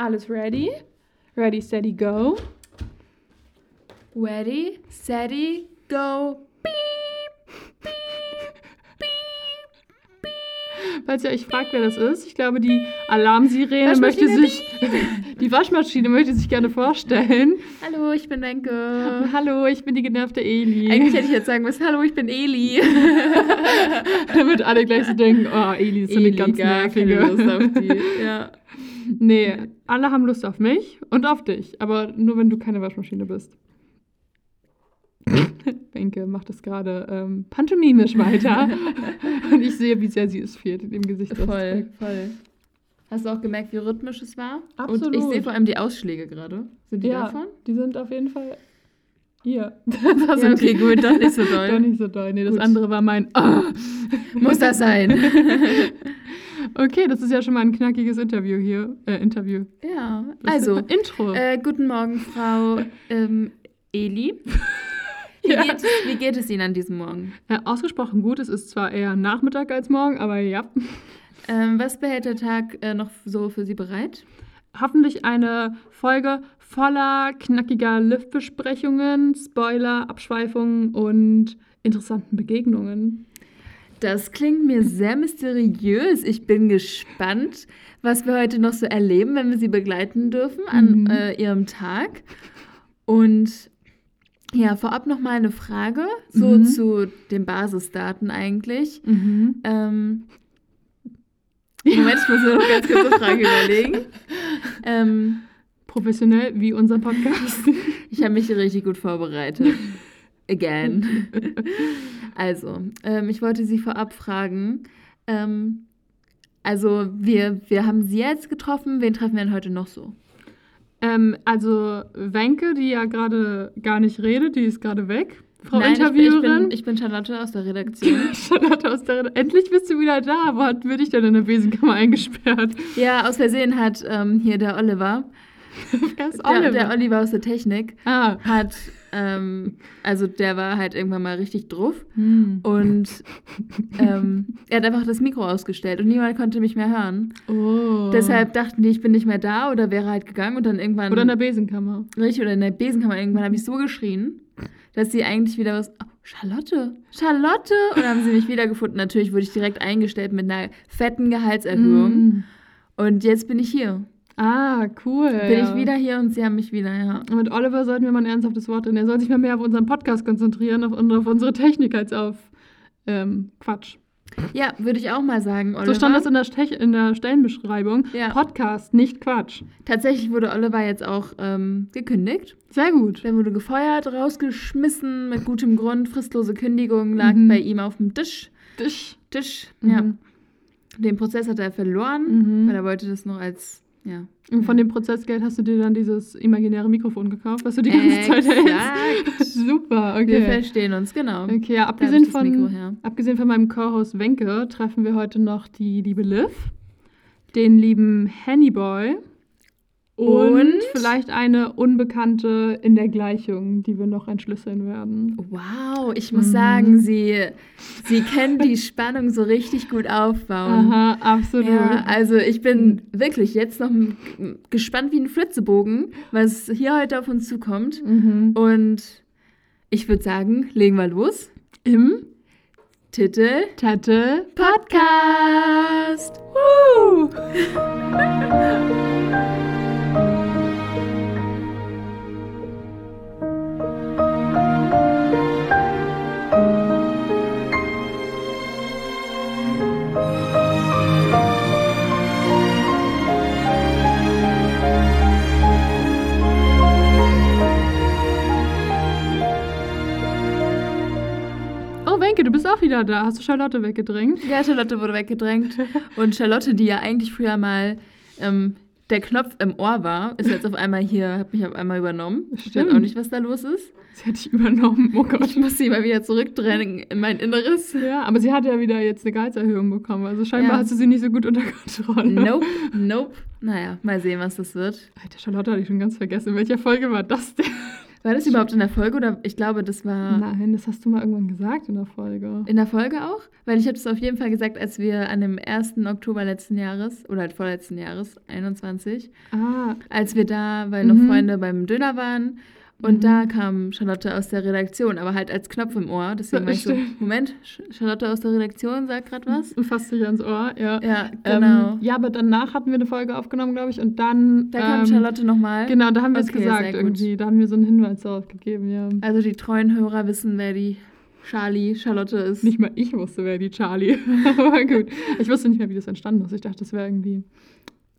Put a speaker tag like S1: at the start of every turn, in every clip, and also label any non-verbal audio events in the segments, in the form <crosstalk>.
S1: Alles ready? Ready, steady, go.
S2: Ready, steady, go.
S1: Falls ihr euch fragt, wer das ist, ich glaube, die Alarmsirene möchte sich. Die Waschmaschine möchte sich gerne vorstellen.
S2: Hallo, ich bin Wenke.
S1: Hallo, ich bin die genervte Eli.
S2: Eigentlich hätte ich jetzt sagen müssen, hallo, ich bin Eli. <laughs>
S1: Damit alle gleich so denken, oh, Eli ist so eine ganz
S2: gar keine
S1: nervige.
S2: Lust auf die. Ja.
S1: Nee, alle haben Lust auf mich und auf dich, aber nur wenn du keine Waschmaschine bist. <laughs> Benke macht das gerade ähm, pantomimisch weiter. <laughs> und ich sehe, wie sehr sie es fehlt in dem Gesicht.
S2: Voll, voll. Hast du auch gemerkt, wie rhythmisch es war? Und
S1: Absolut.
S2: ich sehe vor allem die Ausschläge gerade. Sind die
S1: Ja,
S2: davon?
S1: die sind auf jeden Fall hier. <laughs> Das
S2: Ja, okay,
S1: die.
S2: gut, doch nicht so doll.
S1: Doch nicht so doll. Nee, das
S2: Gut.
S1: andere war mein Ah.
S2: Muss das sein?
S1: Okay, das ist ja schon mal ein knackiges Interview hier. Äh, Interview.
S2: ja, also,
S1: Intro.
S2: äh, guten Morgen, Frau ähm, Eli. <laughs> Wie,
S1: Ja.
S2: geht, wie geht es Ihnen an diesem Morgen?
S1: Ja, Äh, ausgesprochen gut. Es ist zwar eher Nachmittag als morgen, aber ja.
S2: Ähm, was behält der Tag äh, noch so für Sie bereit?
S1: Hoffentlich eine Folge voller knackiger Liftbesprechungen, Spoiler, Abschweifungen und interessanten Begegnungen.
S2: Das klingt mir sehr mysteriös. Ich bin gespannt, was wir heute noch so erleben, wenn wir Sie begleiten dürfen an
S1: Mhm.
S2: äh, Ihrem Tag. Und ja, vorab noch mal eine Frage, so
S1: Mhm.
S2: zu den Basisdaten eigentlich.
S1: Mhm.
S2: Ähm, Moment, ich muss mir noch ganz kurz eine Frage überlegen. <laughs> Ähm,
S1: Professionell wie unser Podcast.
S2: ich habe mich richtig gut vorbereitet. <laughs> Again. <laughs> Also, ähm, ich wollte Sie vorab fragen. Ähm, also, wir, wir haben Sie jetzt getroffen. Wen treffen wir denn heute noch so?
S1: ähm, also Wenke, die ja gerade gar nicht redet, die ist gerade weg. Frau
S2: Nein, ich, bin- ich,
S1: Interviewerin.
S2: bin, ich bin Charlotte aus der Redaktion. <laughs>
S1: Charlotte aus der Endlich bist du wieder da. Wo hat würde ich denn in der Besenkammer eingesperrt?
S2: ja, aus Versehen hat ähm, hier der Oliver, <laughs> der,
S1: Oliver?
S2: der Oliver aus der Technik,
S1: ah.
S2: hat, ähm, also der war halt irgendwann mal richtig drauf.
S1: Hm.
S2: Und ähm, er hat einfach das Mikro ausgestellt und niemand konnte mich mehr hören.
S1: Oh.
S2: Deshalb dachten die, ich bin nicht mehr da oder wäre halt gegangen und dann irgendwann.
S1: Oder in der Besenkammer.
S2: richtig, oder in der Besenkammer irgendwann habe ich so geschrien, dass sie eigentlich wieder was. Oh, Charlotte! Charlotte! Und dann haben sie mich wiedergefunden. Natürlich wurde ich direkt eingestellt mit einer fetten Gehaltserhöhung.
S1: Mm.
S2: Und jetzt bin ich hier.
S1: Ah, cool.
S2: Bin
S1: ja.
S2: ich wieder hier und sie haben mich wieder, ja.
S1: Und Mit Oliver sollten wir mal ein ernsthaftes Wort reden. Er soll sich mal mehr auf unseren Podcast konzentrieren auf, und auf unsere Technik als auf ähm, Quatsch.
S2: Ja, würde ich auch mal sagen, Oliver.
S1: So stand das in der, Stech in der Stellenbeschreibung.
S2: Ja.
S1: Podcast, nicht Quatsch.
S2: Tatsächlich wurde Oliver jetzt auch ähm, gekündigt.
S1: Sehr gut.
S2: Der wurde gefeuert, rausgeschmissen, mit gutem Grund. Fristlose Kündigung lag
S1: Mhm.
S2: bei ihm auf dem Tisch.
S1: Dich.
S2: Tisch,
S1: Mhm.
S2: ja. Den Prozess hat er verloren,
S1: Mhm.
S2: weil er wollte das noch als, ja.
S1: Und von dem Prozessgeld hast du dir dann dieses imaginäre Mikrofon gekauft, was du die ganze Zeit hältst.
S2: Exakt. <laughs>
S1: Super,
S2: Wir
S1: okay.
S2: verstehen uns, genau.
S1: Okay, ja, abgesehen von, abgesehen von meinem Co-Host Wenke treffen wir heute noch die liebe Liv, den lieben Hennyboy und,
S2: Und?
S1: vielleicht eine Unbekannte in der Gleichung, die wir noch entschlüsseln werden.
S2: Wow, ich muss
S1: Mhm.
S2: sagen, sie, sie können die Spannung so richtig gut aufbauen.
S1: Aha, absolut.
S2: Ja, also ich bin wirklich jetzt noch gespannt wie ein Flitzebogen, was hier heute auf uns zukommt.
S1: Mhm.
S2: Und ich würde sagen, legen wir los.
S1: Im
S2: Titel
S1: Tette
S2: Podcast.
S1: Woo! <laughs> du bist auch wieder da. Hast du Charlotte weggedrängt?
S2: Ja, Charlotte wurde weggedrängt. Und Charlotte, die ja eigentlich früher mal ähm, der Knopf im Ohr war, ist jetzt auf einmal hier, hat mich auf einmal übernommen. Ich weiß
S1: Stimmt.
S2: auch nicht, was da los ist.
S1: Sie hat dich übernommen. Oh Gott.
S2: Ich muss sie mal wieder zurückdrängen in mein Inneres.
S1: Ja, aber sie hat ja wieder jetzt eine Gehaltserhöhung bekommen. Also scheinbar
S2: Ja.
S1: hast du sie nicht so gut unter Kontrolle.
S2: Nope, nope. Naja, mal sehen, was das wird.
S1: Alter, Charlotte hatte ich schon ganz vergessen. In welcher Folge war das denn?
S2: War das überhaupt in der Folge oder ich glaube, das war
S1: Nein, das hast du mal irgendwann gesagt in der Folge.
S2: in der Folge auch? Weil ich habe das auf jeden Fall gesagt, als wir an dem 1. Oktober letzten Jahres oder halt vorletzten Jahres, 21,
S1: Ah,
S2: als wir da, weil noch
S1: Mhm.
S2: Freunde beim Döner waren und
S1: Mhm.
S2: da kam Charlotte aus der Redaktion, aber halt als Knopf im Ohr. Deswegen war ich so. Moment, Charlotte aus der Redaktion sagt gerade was? <laughs>
S1: fasst dich ans Ohr, ja.
S2: Ja, genau.
S1: Ähm, ja, aber danach hatten wir eine Folge aufgenommen, glaube ich, und dann.
S2: da kam
S1: ähm,
S2: Charlotte nochmal.
S1: Genau, da haben wir es
S2: Okay,
S1: gesagt
S2: sehr gut.
S1: irgendwie. Da haben wir so einen Hinweis darauf gegeben, ja.
S2: Also die treuen Hörer wissen, wer die Charlie, Charlotte ist.
S1: Nicht mal ich wusste, wer die Charlie. <laughs> aber gut. Ich wusste nicht mehr, wie das entstanden ist. Ich dachte, das wäre irgendwie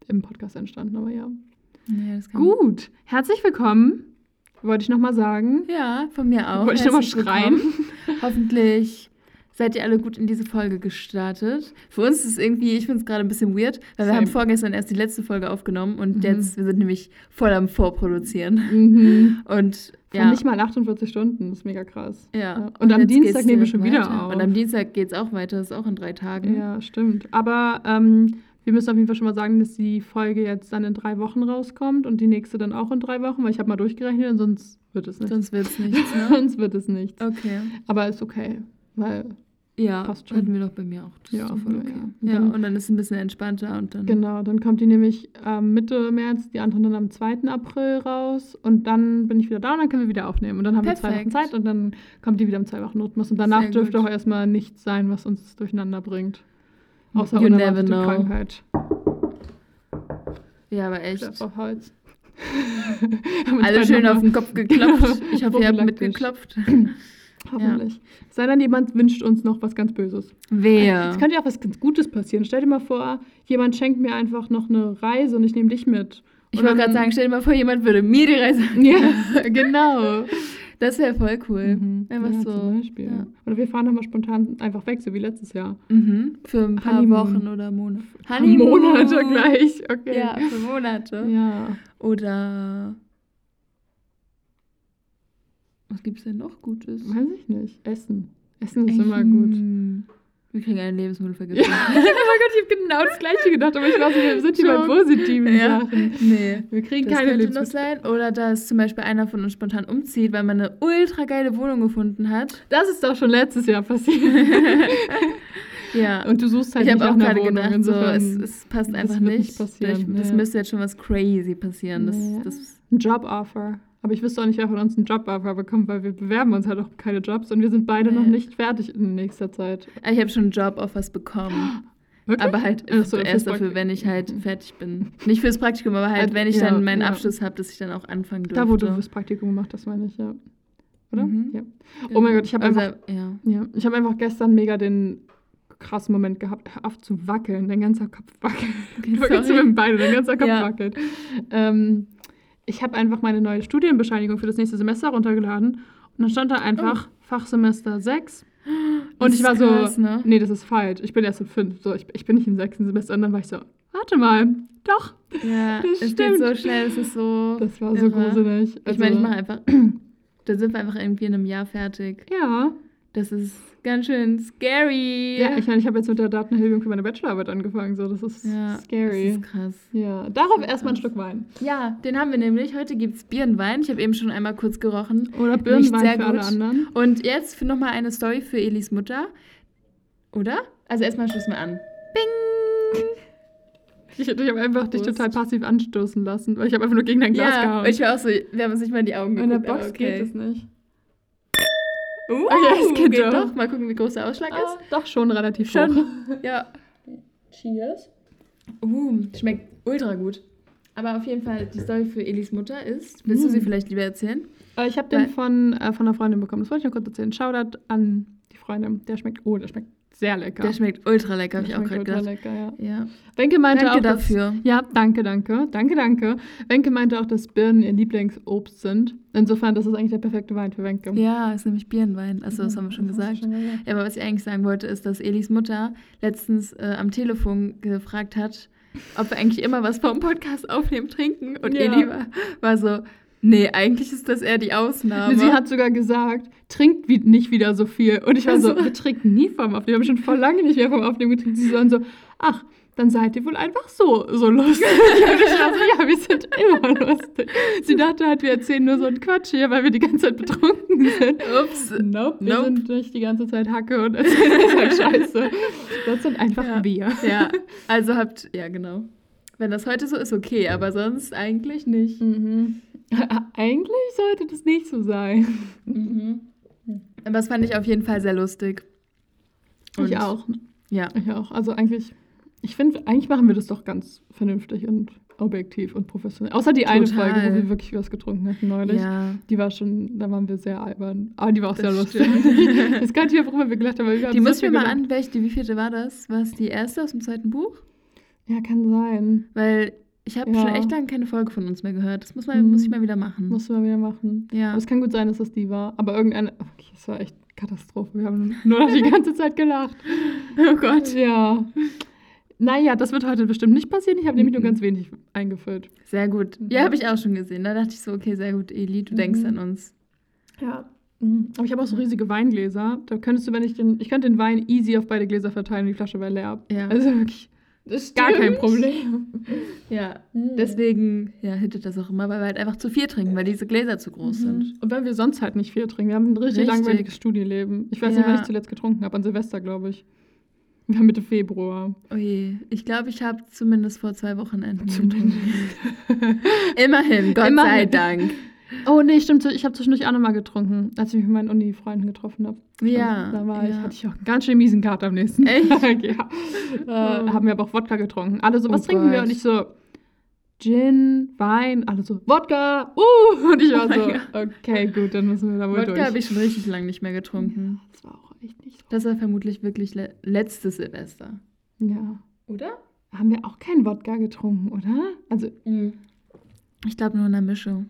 S1: im Podcast entstanden, aber ja.
S2: Nee, das kann-
S1: Gut. Herzlich willkommen. Wollte ich nochmal sagen.
S2: Ja, von mir auch.
S1: Wollte ich nochmal schreien?
S2: willkommen. <laughs> Hoffentlich seid ihr alle gut in diese Folge gestartet. Für uns ist es irgendwie, ich finde es gerade ein bisschen weird, weil wir
S1: Same.
S2: haben vorgestern erst die letzte Folge aufgenommen und
S1: Mhm.
S2: jetzt, wir sind nämlich voll am Vorproduzieren.
S1: Mhm. <laughs>
S2: Und
S1: Von
S2: ja.
S1: nicht mal 48 Stunden. Das ist mega krass.
S2: ja.
S1: Und, am
S2: jetzt
S1: Dienstag nehmen wir schon wieder
S2: weiter.
S1: auf.
S2: Und am Dienstag geht es auch weiter, das ist auch in drei Tagen.
S1: Ja, stimmt. Aber ähm, wir müssen auf jeden Fall schon mal sagen, dass die Folge jetzt dann in drei Wochen rauskommt und die nächste dann auch in drei Wochen, weil ich habe mal durchgerechnet und sonst wird es nichts.
S2: Sonst wird es <laughs> nichts, ne?
S1: Sonst wird es nichts.
S2: Okay.
S1: Aber ist okay, weil
S2: Ja,
S1: Passt schon.
S2: hatten wir doch bei mir auch. Das
S1: Ja,
S2: ist voll
S1: ja,
S2: okay.
S1: ja.
S2: Ja,
S1: Dann-
S2: und dann ist es ein bisschen entspannter und dann.
S1: genau, dann kommt die nämlich ähm, Mitte März, die anderen dann am 2. April raus und dann bin ich wieder da und dann können wir wieder aufnehmen und dann haben wir zwei Wochen
S2: Perfekt.
S1: Zeit und dann kommt die wieder im zwei Wochen Rhythmus und danach dürfte auch erstmal nichts sein, was uns durcheinander bringt. Außer
S2: You never know.
S1: Krankheit.
S2: Ja, aber echt.
S1: Klopf auf Holz. <laughs>
S2: Alle schön auf den Kopf geklopft. <laughs> Ich hoffe, ihr habt mitgeklopft. <laughs>
S1: Hoffentlich. Sei dann jemand wünscht uns noch was ganz Böses.
S2: Wer?
S1: Es könnte ja auch was ganz Gutes passieren. Stell dir mal vor, jemand schenkt mir einfach noch eine Reise und ich nehme dich mit.
S2: Ich wollte gerade sagen, stell dir mal vor, jemand würde mir die Reise.
S1: Ja, genau.
S2: Das wäre voll cool.
S1: Mhm.
S2: Einfach
S1: ja,
S2: so.
S1: Zum Beispiel.
S2: Ja.
S1: Oder wir fahren dann mal spontan einfach weg, so wie letztes Jahr.
S2: Mhm. Für ein paar
S1: Honeymoon.
S2: Wochen oder Monate.
S1: Monate <laughs> gleich. Okay.
S2: Ja, für Monate.
S1: Ja.
S2: Oder. Was gibt's denn noch Gutes?
S1: Weiß ich nicht. Essen. Essen ist immer gut.
S2: Wir kriegen eine Lebensmittelvergiftung.
S1: Ja, <laughs> oh mein Gott, ich habe genau das Gleiche gedacht, aber ich weiß nicht, wir sind hier bei positiven
S2: Ja.
S1: Sachen.
S2: Nee.
S1: Wir kriegen
S2: Das
S1: keine
S2: könnte noch sein. Oder dass zum Beispiel einer von uns spontan umzieht, weil man eine ultra geile Wohnung gefunden hat.
S1: Das ist doch schon letztes Jahr passiert. <laughs>
S2: Ja.
S1: Und du suchst halt
S2: ich
S1: nicht
S2: auch
S1: nach Wohnung.
S2: gedacht, so, es, es passt einfach
S1: nicht
S2: nicht.
S1: passieren,
S2: Das
S1: nee.
S2: müsste jetzt schon was crazy passieren. Das, das,
S1: ein Joboffer. Aber ich wüsste auch nicht, wer von uns einen Joboffer bekommt, weil wir bewerben uns halt auch keine Jobs und wir sind beide
S2: Nee.
S1: noch nicht fertig in nächster Zeit.
S2: ich habe schon Job-Offers bekommen.
S1: Wirklich?
S2: Aber halt
S1: so,
S2: erst dafür,
S1: Praktikum.
S2: wenn ich halt fertig bin. Nicht fürs Praktikum, aber halt,
S1: Halt,
S2: wenn ich
S1: ja,
S2: dann meinen
S1: ja.
S2: Abschluss habe, dass ich dann auch anfangen dürfte.
S1: Da, wo du das Praktikum gemacht hast, meine ich, ja. Oder?
S2: Mhm.
S1: Ja. Oh mein Gott, ich habe
S2: also,
S1: einfach,
S2: Ja.
S1: ja, ich habe einfach gestern mega den krassen Moment gehabt, hör auf zu wackeln, dein ganzer Kopf wackelt.
S2: Okay, <laughs> sorry.
S1: mit Beine, dein ganzer Kopf wackelt. Ähm, ich habe einfach meine neue Studienbescheinigung für das nächste Semester runtergeladen und dann stand da einfach Fachsemester 6. Und
S2: Das
S1: ich war
S2: ist
S1: so,
S2: krass, ne?
S1: nee, das ist falsch. Ich bin erst in 5. So, ich, ich bin nicht im sechsten Semester. Und dann war ich so, warte mal, doch.
S2: Ja,
S1: Das
S2: es
S1: stimmt.
S2: geht so schnell, es ist so.
S1: Das war so
S2: irre.
S1: gruselig.
S2: Ich meine, ich mache einfach. <clears throat> da sind wir einfach irgendwie in einem Jahr fertig.
S1: Ja.
S2: Das ist ganz schön scary.
S1: Ja, ich meine, ich habe jetzt mit der Datenerhebung für meine Bachelorarbeit angefangen. So, das ist
S2: Ja,
S1: scary.
S2: Das ist krass.
S1: ja, darauf erstmal ein. Stück Wein.
S2: Ja, den haben wir nämlich. Heute gibt es Bier und Wein. Ich habe eben schon einmal kurz gerochen.
S1: Oder Birnenwein
S2: sehr
S1: für alle
S2: gut.
S1: anderen.
S2: Und jetzt nochmal eine Story für Elis Mutter. Oder? Also erstmal stoßen wir an. Bing!
S1: Ich, ich habe einfach dich
S2: Prost.
S1: total passiv anstoßen lassen, weil ich habe einfach nur gegen dein Glas
S2: Ja,
S1: gehauen.
S2: ich war auch so, wir haben uns nicht mal in die Augen
S1: In der
S2: geguckt.
S1: Box
S2: okay.
S1: geht es nicht.
S2: Uh,
S1: Okay, es geht doch.
S2: doch. Mal gucken, wie groß der Ausschlag
S1: Ah,
S2: ist.
S1: doch schon relativ
S2: Schon.
S1: hoch. <laughs>
S2: Ja.
S1: Cheers.
S2: Uh, schmeckt ultra gut. Aber auf jeden Fall, die Story für Elis Mutter ist. Willst du
S1: Mm.
S2: sie vielleicht lieber erzählen?
S1: Äh, Ich habe den von, äh, von einer Freundin bekommen. Das wollte ich noch kurz erzählen. Shoutout an die Freundin. Der schmeckt, oh, der schmeckt sehr lecker.
S2: Der schmeckt ultra lecker, habe ich auch gerade gedacht.
S1: lecker, ja.
S2: Ja.
S1: Wenke meinte
S2: Danke
S1: auch, dass-
S2: dafür.
S1: Ja, danke, danke. Danke, danke. Wenke meinte auch, dass Birnen ihr Lieblingsobst sind. Insofern, das ist eigentlich der perfekte Wein für Wenke.
S2: Ja, ist nämlich Birnenwein. Achso, das haben wir schon
S1: Das
S2: gesagt.
S1: schon.
S2: Ja, aber was ich eigentlich sagen wollte, ist, dass Elis Mutter letztens äh, am Telefon gefragt hat, ob wir eigentlich immer was vom Podcast aufnehmen trinken. Und
S1: Ja.
S2: Eli war, war so, nee, eigentlich ist das eher die Ausnahme.
S1: Sie hat sogar gesagt, trinkt wie, nicht wieder so viel. Und ich war so,
S2: Also-
S1: wir trinken nie vom Aufnehmen. Wir haben schon voll lange nicht mehr vom Aufnehmen getrunken. Sie waren so, ach, dann seid ihr wohl einfach so, so lustig. <laughs> Und ich war so, ja, wir sind immer lustig. Sie dachte halt, wir erzählen nur so einen Quatsch hier, weil wir die ganze Zeit betrunken sind.
S2: Ups.
S1: Nope, wir
S2: Nope.
S1: sind nicht die ganze Zeit Hacke und <laughs> erzählen halt Scheiße. Das sind einfach
S2: Ja.
S1: wir.
S2: Ja, also habt, ja genau. Wenn das heute so ist, okay, aber sonst eigentlich nicht.
S1: Mhm. <laughs> Eigentlich sollte das nicht so sein.
S2: Mhm. Aber das fand ich auf jeden Fall sehr lustig.
S1: ich
S2: Und-
S1: auch.
S2: Ja.
S1: Ich auch. Also eigentlich, ich finde, eigentlich machen wir das doch ganz vernünftig und objektiv und professionell. Außer die eine
S2: Total.
S1: Folge, wo wir wirklich was getrunken hatten neulich.
S2: Ja.
S1: Die war schon, da waren wir sehr albern. Aber die war auch
S2: Das
S1: sehr lustig. Das <laughs> kann ich worüber wir gelacht haben. wir
S2: Die ich mir mal
S1: gelacht.
S2: an, welche, die wievielte war das? War es die erste aus dem zweiten Buch?
S1: Ja, kann sein.
S2: Weil ich habe
S1: Ja.
S2: schon echt lange keine Folge von uns mehr gehört. Das muss, man,
S1: Mhm.
S2: muss ich mal wieder machen.
S1: Musst du mal wieder machen.
S2: ja.
S1: Aber es kann gut sein, dass das die war. Aber irgendeine. Okay, das war echt Katastrophe. Wir haben nur noch die ganze Zeit gelacht. <laughs>
S2: Oh Gott.
S1: Ja. Naja, das wird heute bestimmt nicht passieren. Ich habe nämlich nur
S2: Mhm.
S1: ganz wenig eingefüllt.
S2: Sehr gut.
S1: Mhm.
S2: Ja, habe ich auch schon gesehen. Da dachte ich so, okay, sehr gut, Eli, du denkst
S1: Mhm.
S2: an uns.
S1: Ja. Mhm. Aber ich habe auch so riesige Weingläser. Da könntest du, wenn ich den. Ich könnte den Wein easy auf beide Gläser verteilen, die Flasche wäre leer.
S2: Ja.
S1: Also wirklich gar kein Problem. <laughs>
S2: Ja.
S1: Deswegen.
S2: Deswegen ja, hittet das auch immer, weil wir halt einfach zu viel trinken, weil diese Gläser zu groß sind.
S1: Mhm. Und weil wir sonst halt nicht viel trinken. Wir haben ein richtig,
S2: Richtig.
S1: langweiliges Studieleben. Ich weiß nicht,
S2: Ja.
S1: wann ich zuletzt getrunken habe. An Silvester, glaube ich. Wir haben Mitte Februar.
S2: Oh je. Ich glaube, ich habe zumindest vor zwei Wochenenden <laughs> getrunken. <laughs> Immerhin, Gott sei
S1: Immerhin.
S2: Dank.
S1: Oh nee, stimmt. Ich habe zwischendurch auch nochmal getrunken, als ich mich mit meinen Uni-Freunden getroffen habe.
S2: Ja.
S1: Da war ich,
S2: ja.
S1: hatte ich auch einen ganz schön miesen Kater am nächsten
S2: Echt?
S1: Tag. <laughs> Ja. Äh,
S2: Oh.
S1: haben wir aber auch Wodka getrunken. Alle so, was
S2: Oh
S1: trinken wir?
S2: Gott.
S1: Und ich so, Gin, Wein, alle so, Wodka, uh! <laughs> Und ich war
S2: Oh mein
S1: so, okay, gut, dann müssen wir da wohl
S2: Wodka
S1: durch.
S2: habe ich schon richtig lange nicht mehr getrunken.
S1: Das war auch echt nicht so.
S2: Das war vermutlich wirklich le letztes Silvester.
S1: Ja.
S2: Oder?
S1: Haben wir auch keinen Wodka getrunken, oder? Also,
S2: Ich glaube nur in der Mischung.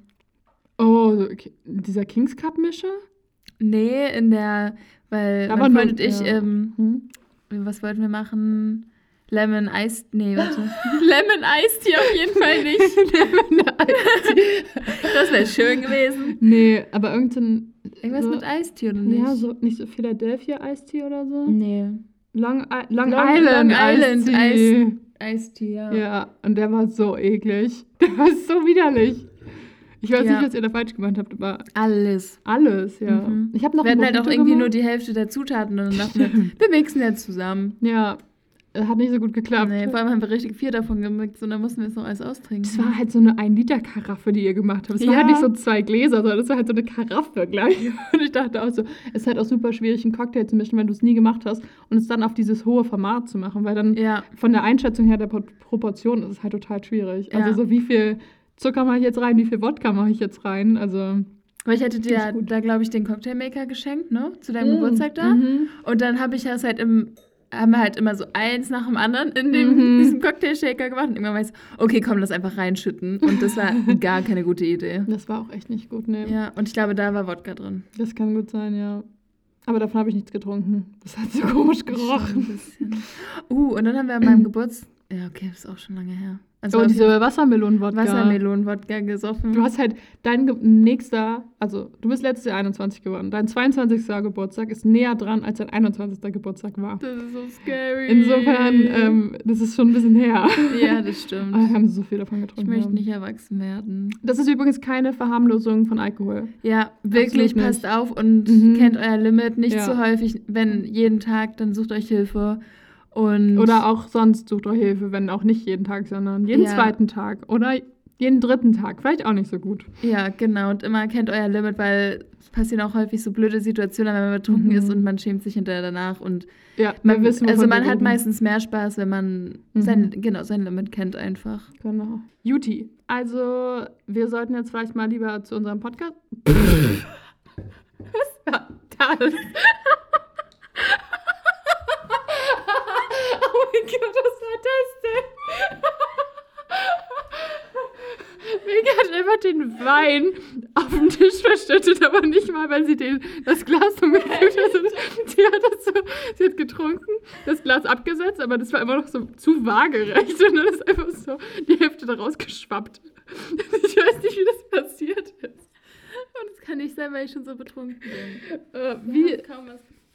S1: Oh, okay. dieser Kings Cup Mischer?
S2: Nee, in der, weil
S1: Da
S2: mein Freund und ich,
S1: ja.
S2: ähm,
S1: Hm?
S2: was wollten wir machen? Lemon Ice, nee, warte. <laughs> Lemon Tea auf jeden Fall nicht. <laughs> das wäre schön gewesen.
S1: nee, aber irgendein.
S2: Irgendwas
S1: so,
S2: mit Eistee oder nicht?
S1: Ja, so, nicht so Philadelphia Eistee oder so?
S2: Nee.
S1: Long, I Long,
S2: Long-
S1: Island,
S2: Long Island
S1: Eistee.
S2: Eistee, ja.
S1: Ja, und der war so eklig. Der war so widerlich. Ich weiß
S2: Ja.
S1: nicht, was ihr da falsch gemacht habt, aber
S2: Alles.
S1: alles, ja.
S2: Mhm.
S1: Ich habe noch
S2: Wir hatten halt auch irgendwie nur
S1: gemacht.
S2: die Hälfte der Zutaten und dann dachten wir, wir mixen jetzt zusammen.
S1: Ja, äh, hat nicht so gut geklappt.
S2: Nee, vor allem haben wir richtig viel davon gemixt und dann mussten wir es noch alles austrinken.
S1: Das war halt so eine 1-Liter-Karaffe, die ihr gemacht habt. Es war
S2: Ja.
S1: halt nicht so zwei Gläser, sondern es war halt so eine Karaffe gleich. <laughs> Und ich dachte auch so, es ist halt auch super schwierig, einen Cocktail zu mischen, wenn du es nie gemacht hast und es dann auf dieses hohe Format zu machen, weil dann
S2: ja,
S1: von der Einschätzung her der Pro Proportion ist es halt total schwierig. Also
S2: Ja.
S1: so wie viel Zucker mache ich jetzt rein, wie viel Wodka mache ich jetzt rein, also...
S2: weil ich hätte dir
S1: ich gut.
S2: da, glaube ich, den Cocktailmaker geschenkt, ne? Zu deinem
S1: Mm,
S2: Geburtstag da.
S1: Mhm.
S2: Und dann habe ich das halt im, haben wir halt immer so eins nach dem anderen in dem,
S1: Mhm. <laughs>
S2: diesem Cocktailshaker gemacht. Und irgendwann weiß okay, komm, lass einfach reinschütten. Und das war <laughs> gar keine gute Idee.
S1: Das war auch echt nicht gut, ne?
S2: Ja, und ich glaube, da war Wodka drin.
S1: Das kann gut sein, ja. Aber davon habe ich nichts getrunken. Das hat so komisch
S2: Schon ein
S1: gerochen.
S2: bisschen. Uh, und dann haben wir an meinem Geburtstag, ja, okay, das ist auch schon lange her. Also
S1: Oh, diese Wassermelonen-Wodka.
S2: Wassermelonen-Wodka gesoffen.
S1: Du hast halt dein nächster, also du bist letztes Jahr 21 geworden. Dein 22. Geburtstag ist näher dran, als dein 21. Geburtstag war.
S2: das ist so scary.
S1: Insofern, ähm, das ist schon ein bisschen her.
S2: ja, das stimmt. <laughs>
S1: Aber wir haben so viel davon
S2: Ich
S1: getrunken.
S2: möchte
S1: ja.
S2: nicht erwachsen werden.
S1: Das ist übrigens keine Verharmlosung von Alkohol.
S2: Ja, wirklich, passt auf und
S1: Mhm.
S2: kennt euer Limit. Nicht
S1: Ja.
S2: zu häufig, wenn jeden Tag, dann sucht euch Hilfe. Und
S1: Oder auch sonst sucht euch Hilfe, wenn auch nicht jeden Tag, sondern jeden
S2: Ja.
S1: zweiten Tag. Oder jeden dritten Tag. Vielleicht auch nicht so gut.
S2: Ja, genau. Und immer kennt euer Limit, weil es passieren auch häufig so blöde Situationen, wenn man betrunken
S1: Mhm.
S2: ist und man schämt sich hinterher danach. Und
S1: Ja,
S2: man,
S1: wir wissen,
S2: also man hat
S1: reden.
S2: meistens mehr Spaß, wenn man
S1: Mhm.
S2: sein, genau, sein Limit kennt einfach.
S1: Genau. Juti. Also, wir sollten jetzt vielleicht mal lieber zu unserem Podcast. <laughs> <laughs> Was war das? Gott, was war das denn? Mega hat einfach den Wein auf dem Tisch verschüttet, aber nicht mal, weil sie den, das Glas umgefüllt hat. Sie hat das so, sie hat getrunken, das Glas abgesetzt, aber das war immer noch so zu waagerecht und dann ist einfach so die Hälfte daraus geschwappt. Ich weiß nicht, wie das passiert ist.
S2: Und das kann nicht sein, weil ich schon so betrunken bin.
S1: Äh, wie,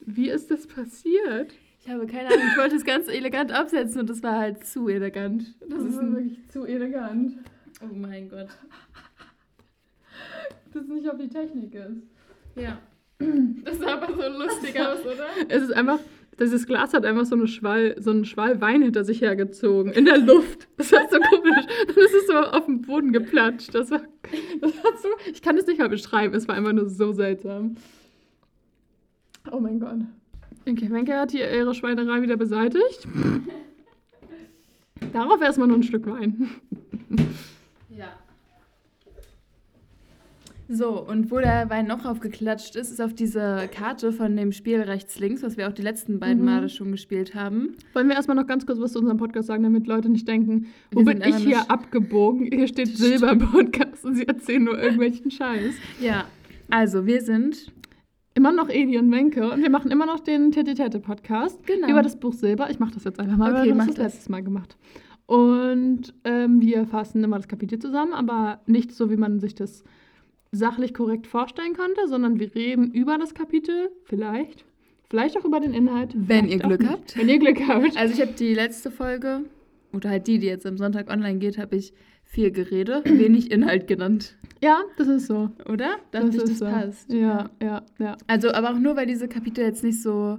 S1: wie ist das passiert?
S2: Ich habe keine Ahnung, ich wollte es ganz elegant absetzen und das war halt zu elegant. Das ist ein,
S1: wirklich zu elegant.
S2: oh mein Gott.
S1: Das ist nicht auf die Technik ist.
S2: Ja. Das sah aber so lustig aus, oder?
S1: Es ist einfach, dieses Glas hat einfach so, eine Schwall, so einen Schwall Wein hinter sich hergezogen. In der Luft. Das war so komisch. Dann ist es so auf den Boden geplatscht. Das war, das war so, ich kann es nicht mal beschreiben. Es war einfach nur so seltsam. Oh mein Gott. Okay, Wenke hat hier ihre Schweinerei wieder beseitigt. Darauf erstmal noch ein Stück Wein.
S2: Ja. So, und wo der Wein noch aufgeklatscht ist, ist auf diese Karte von dem Spiel rechts links, was wir auch die letzten beiden
S1: Mhm.
S2: Male schon gespielt haben.
S1: Wollen wir erstmal noch ganz kurz was zu unserem Podcast sagen, damit Leute nicht denken, wo bin ich hier abgebogen? Hier steht Silber-Podcast und sie erzählen nur irgendwelchen Scheiß.
S2: Ja, also wir sind
S1: Immer noch Edi und Wenke und wir machen immer noch den Tete-Tete-Podcast
S2: Genau.
S1: über das Buch Silber. Ich mache das jetzt einfach mal,
S2: Okay,
S1: weil wir
S2: mach
S1: das, letztes Mal gemacht. Und ähm, wir fassen immer das Kapitel zusammen, aber nicht so, wie man sich das sachlich korrekt vorstellen könnte, sondern wir reden über das Kapitel, vielleicht. Vielleicht auch über den Inhalt.
S2: Wenn ihr Glück
S1: nicht.
S2: habt.
S1: Wenn ihr Glück habt.
S2: Also ich habe die letzte Folge, oder halt die, die jetzt am Sonntag online geht, habe ich viel Gerede, <clears throat> wenig Inhalt genannt.
S1: Ja, das ist so.
S2: Oder? Ich, das
S1: ist so.
S2: passt.
S1: Ja, ja, ja.
S2: Also, aber auch nur, weil diese Kapitel jetzt nicht so.